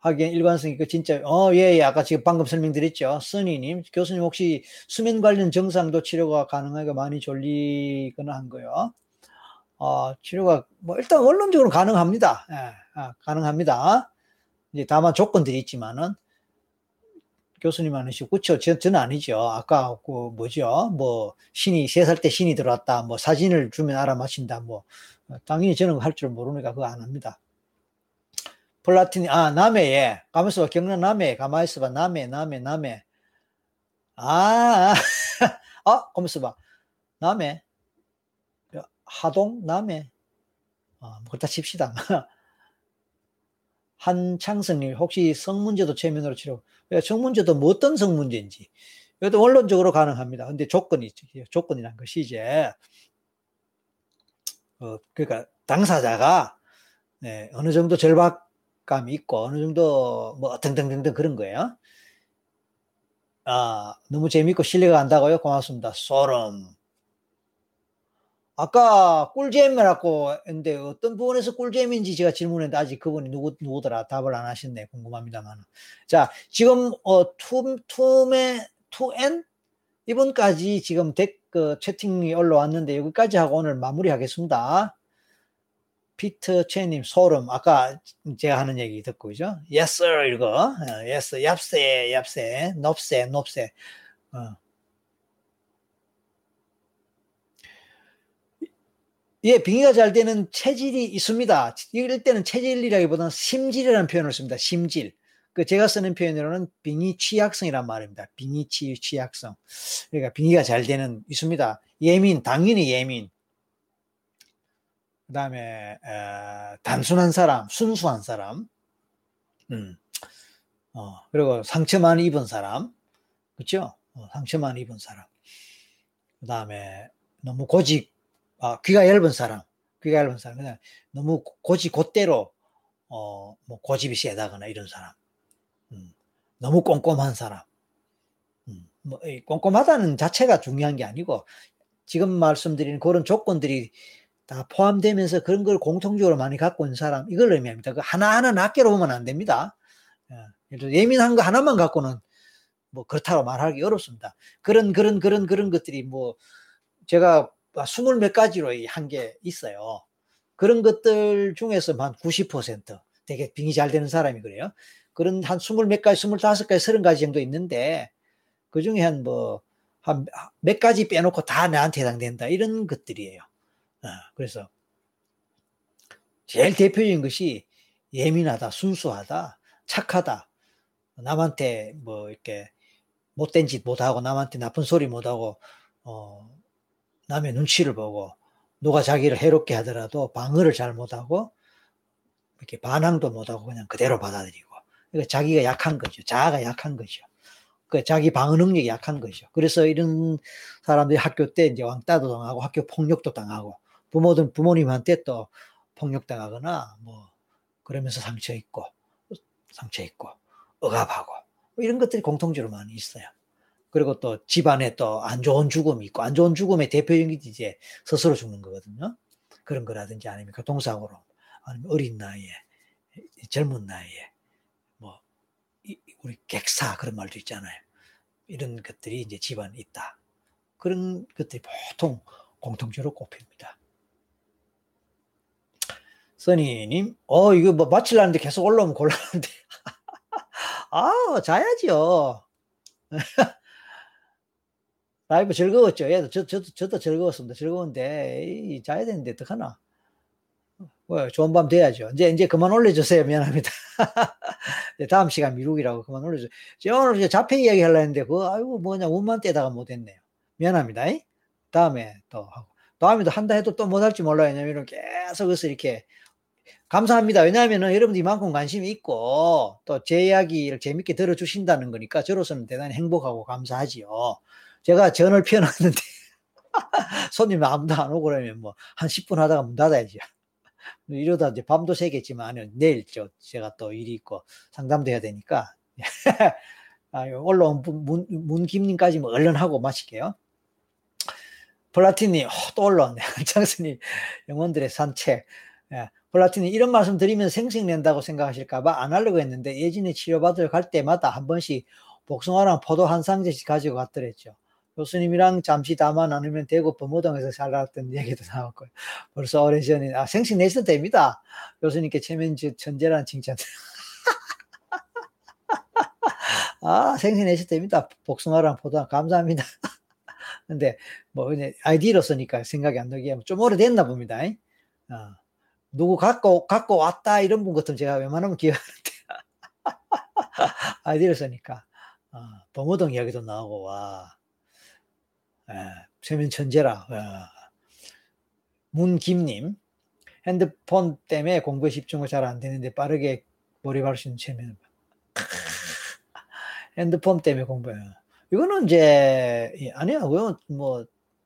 Speaker 1: 하기엔 일관성 있고 진짜 어예예 아까 지금 방금 설명드렸죠 써니님 교수님 혹시 수면 관련 증상도 치료가 가능하게 많이 졸리거나 한 거요 어 치료가 뭐 일단 원론적으로 가능합니다 예 아, 가능합니다 이제 다만 조건들이 있지만은 교수님 하시고 그쵸 저, 저는 아니죠 아까 그 뭐죠 뭐 신이 세 살 때 신이 들어왔다 뭐 사진을 주면 알아맞힌다 뭐 당연히 저는 할 줄 모르니까 그거 안 합니다 플라틴, 아, 남해에. 가만있어 봐. 경남 남해. 가만히 있어 봐. 남해, 남해, 남해. 아, 아, 가만있어 봐. 남해. 하동, 남해. 아, 뭐, 그렇다 칩시다. 한창성님, 혹시 성문제도 최면으로 치료. 성문제도 뭐 어떤 성문제인지. 이것도 원론적으로 가능합니다. 근데 조건이. 조건이란 것이 이제, 어, 그러니까 당사자가 네, 어느 정도 절박 감이 있고 어느 정도 뭐 등등등등 그런 거예요. 아 너무 재밌고 신뢰가 간다고요? 고맙습니다. 소름. 아까 꿀잼이라고 했는데 어떤 부분에서 꿀잼인지 제가 질문했는데 아직 그분이 누구, 누구더라 답을 안 하셨네. 궁금합니다만. 자, 지금, 어, 투, 투매, 투엔? 이번까지 지금 댓, 그, 채팅이 올라왔는데 여기까지 하고 오늘 마무리하겠습니다. 피터 체님 소름 아까 제가 하는 얘기 듣고 그죠? Yes sir 이거 어, Yes 얍세 얍세 넙세 넙세 어. 예, 빙의가 잘 되는 체질이 있습니다. 이럴 때는 체질이라기보다는 심질이라는 표현을 씁니다. 심질. 그 제가 쓰는 표현으로는 빙의 취약성이란 말입니다. 빙의 취, 취약성. 그러니까 빙의가 잘 되는 있습니다. 예민, 당연히 예민. 그 다음에 단순한 사람, 순수한 사람, 음, 어, 그리고 상처만 입은 사람, 그렇죠? 어, 상처만 입은 사람. 그 다음에 너무 고집, 아, 귀가 얇은 사람, 귀가 얇은 사람, 그냥 너무 고집 곧대로 어, 뭐 고집이 세다거나 이런 사람, 음, 너무 꼼꼼한 사람. 음, 뭐 꼼꼼하다는 자체가 중요한 게 아니고 지금 말씀드리는 그런 조건들이 다 포함되면서 그런 걸 공통적으로 많이 갖고 있는 사람 이걸 의미합니다. 그 하나하나 낱개로 보면 안 됩니다. 예, 예민한 거 하나만 갖고는 뭐 그렇다고 말하기 어렵습니다. 그런 그런 그런 그런 것들이 뭐 제가 스물 몇 가지로 한 게 있어요. 그런 것들 중에서 한 90% 되게 빙이 잘 되는 사람이 그래요. 그런 한 스물 몇 가지, 스물다섯 가지, 서른 가지 정도 있는데 그 중에 한 뭐 한 몇 가지 빼놓고 다 나한테 해당된다 이런 것들이에요. 어, 그래서 제일 대표적인 것이 예민하다, 순수하다, 착하다, 남한테 뭐 이렇게 못된 짓 못하고 남한테 나쁜 소리 못하고 어, 남의 눈치를 보고 누가 자기를 해롭게 하더라도 방어를 잘 못하고 이렇게 반항도 못하고 그냥 그대로 받아들이고 그러니까 자기가 약한 거죠. 자아가 약한 거죠. 그 자기 방어 능력이 약한 거죠. 그래서 이런 사람들이 학교 때 이제 왕따도 당하고 학교 폭력도 당하고 부모든 부모님한테 또 폭력당하거나 뭐 그러면서 상처 있고 상처 있고 억압하고 뭐 이런 것들이 공통적으로 많이 있어요. 그리고 또 집안에 또 안 좋은 죽음이 있고 안 좋은 죽음의 대표적인 게 이제 스스로 죽는 거거든요. 그런 거라든지 아니면 교통사고로 아니면 어린 나이에 젊은 나이에 뭐 우리 객사 그런 말도 있잖아요. 이런 것들이 이제 집안에 있다. 그런 것들이 보통 공통적으로 꼽힙니다. 써니님, 어, 이거 뭐 마칠라는데 계속 올라오면 곤란한데. 아, 자야지요. 라이브 즐거웠죠. 얘도, 저, 저도, 저도 즐거웠습니다. 즐거운데, 에이, 자야 되는데, 어떡하나. 뭐, 좋은 밤 돼야죠. 이제, 이제 그만 올려주세요. 미안합니다. 다음 시간 미루기라고 그만 올려주세요. 제가 오늘 자폐 이야기 하려 했는데, 그, 아이고, 뭐냐, 운만 떼다가 못했네요. 미안합니다. 이? 다음에 또 하고. 다음에도 한다 해도 또 못할지 몰라요. 왜냐면 계속 그래서 이렇게 감사합니다. 왜냐하면 여러분들이 이만큼 관심이 있고 또 제 이야기를 재밌게 들어주신다는 거니까 저로서는 대단히 행복하고 감사하지요. 제가 전을 피워놨는데 손님 아무도 안 오고 그러면 뭐 한 10분 하다가 문 닫아야죠. 이러다 이제 밤도 새겠지만 내일 저 제가 또 일이 있고 상담도 해야 되니까 아, 올라온 문, 문김님까지 뭐 얼른 하고 마칠게요. 플라틴님 어, 또 올라왔네. 장스님 영혼들의 산책. 예. 플라틴이 이런 말씀 드리면 생색낸다고 생각하실까봐 안 하려고 했는데 예진이 치료받으러 갈 때마다 한 번씩 복숭아랑 포도 한 상자씩 가지고 갔더랬죠. 교수님이랑 잠시 담화 나누면 대구 범어동에서 살았던 얘기도 나왔고요. 벌써 오래전에 아, 생색 내셔도 됩니다. 교수님께 체면지 천재라는 칭찬. 아 생식 내셔도 됩니다. 복숭아랑 포도 감사합니다. 근데 뭐 그냥 아이디로서니까 생각이 안 나게 좀 오래됐나 봅니다. 어. 누구 갖고, 갖고 왔다 이런 분 같으면 제가 웬만하면 기억하는데. 아이디를 쓰니까. 어, 범어동 이야기도 나오고, 와. 에, 세면 천재라. 어. 문김님. 핸드폰 때문에 공부에 집중을 잘 안 되는데 빠르게 몰입할 수 있는 체면. 핸드폰 때문에 공부해. 이거는 이제, 아니야. 뭐,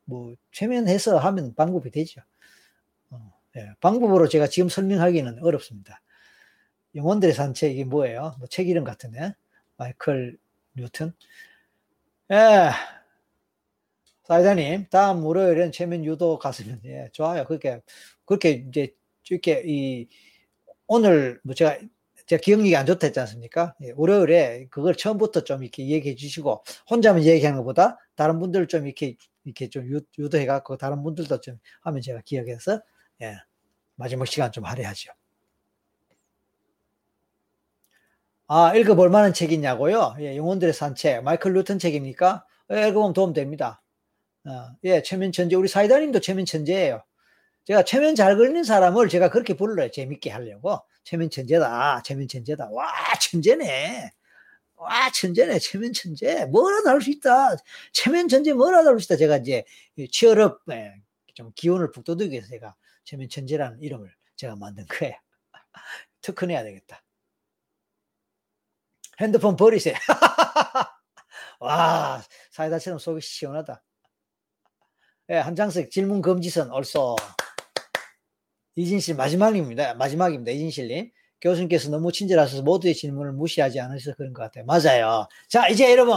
Speaker 1: 뭐, 최면해서 하면 방법이 되죠. 예, 방법으로 제가 지금 설명하기는 어렵습니다. 영혼들의 산책 이게 뭐예요? 뭐 책 이름 같은데 마이클 뉴턴. 예. 사이다님, 다음 월요일엔 최면 유도 갔으면, 예, 좋아요. 그렇게, 그렇게 이제, 이렇게, 이, 오늘, 뭐 제가, 제가 기억력이 안 좋다 했지 않습니까? 예, 월요일에 그걸 처음부터 좀 이렇게 얘기해 주시고, 혼자만 얘기하는 것보다 다른 분들 좀 이렇게, 이렇게 좀 유, 유도해 갖고 다른 분들도 좀 하면 제가 기억해서, 예, 마지막 시간 좀 할애하죠. 아, 읽어볼 만한 책이냐고요? 예, 영혼들의 산책. 마이클 루튼 책입니까? 예, 읽어보면 도움됩니다. 어, 예, 최면 천재. 우리 사이다님도 최면 천재예요. 제가 최면 잘 걸리는 사람을 제가 그렇게 불러요. 재밌게 하려고. 최면 천재다. 최면 천재다. 와, 천재네. 와, 천재네. 최면 천재. 뭐라도 할 수 있다. 최면 천재 뭐라도 할 수 있다. 제가 이제 예, 좀 기운을 북돋우기 위해서 제가 최면 천재라는 이름을 제가 만든 거예요. 특허내야 되겠다. 핸드폰 버리세요. 와, 사이다처럼 속이 시원하다. 예, 한장석 질문 금지선 얼쏘. 이진실 마지막입니다. 마지막입니다. 이진실님. 교수님께서 너무 친절하셔서 모두의 질문을 무시하지 않으셔서 그런 것 같아요. 맞아요. 자, 이제 여러분,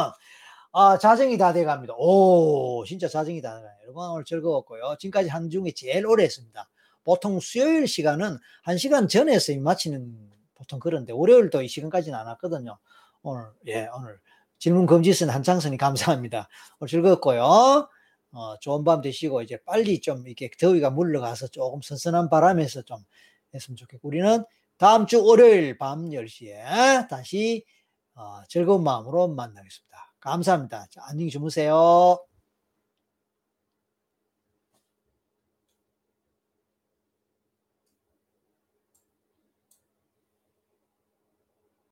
Speaker 1: 아, 자정이 다 돼갑니다. 오, 진짜 자정이 다 돼가요. 여러분, 오늘 즐거웠고요. 지금까지 한 중에 제일 오래 했습니다. 보통 수요일 시간은 한 시간 전에 해서 마치는 보통 그런데 월요일도 이 시간까지는 안 왔거든요. 오늘 예 오늘 질문 금지선 한창선이 감사합니다. 오늘 즐거웠고요. 어, 좋은 밤 되시고 이제 빨리 좀 이렇게 더위가 물러가서 조금 선선한 바람에서 좀 했으면 좋겠고 우리는 다음 주 월요일 밤 10시에 다시 어, 즐거운 마음으로 만나겠습니다. 감사합니다. 자, 안녕히 주무세요.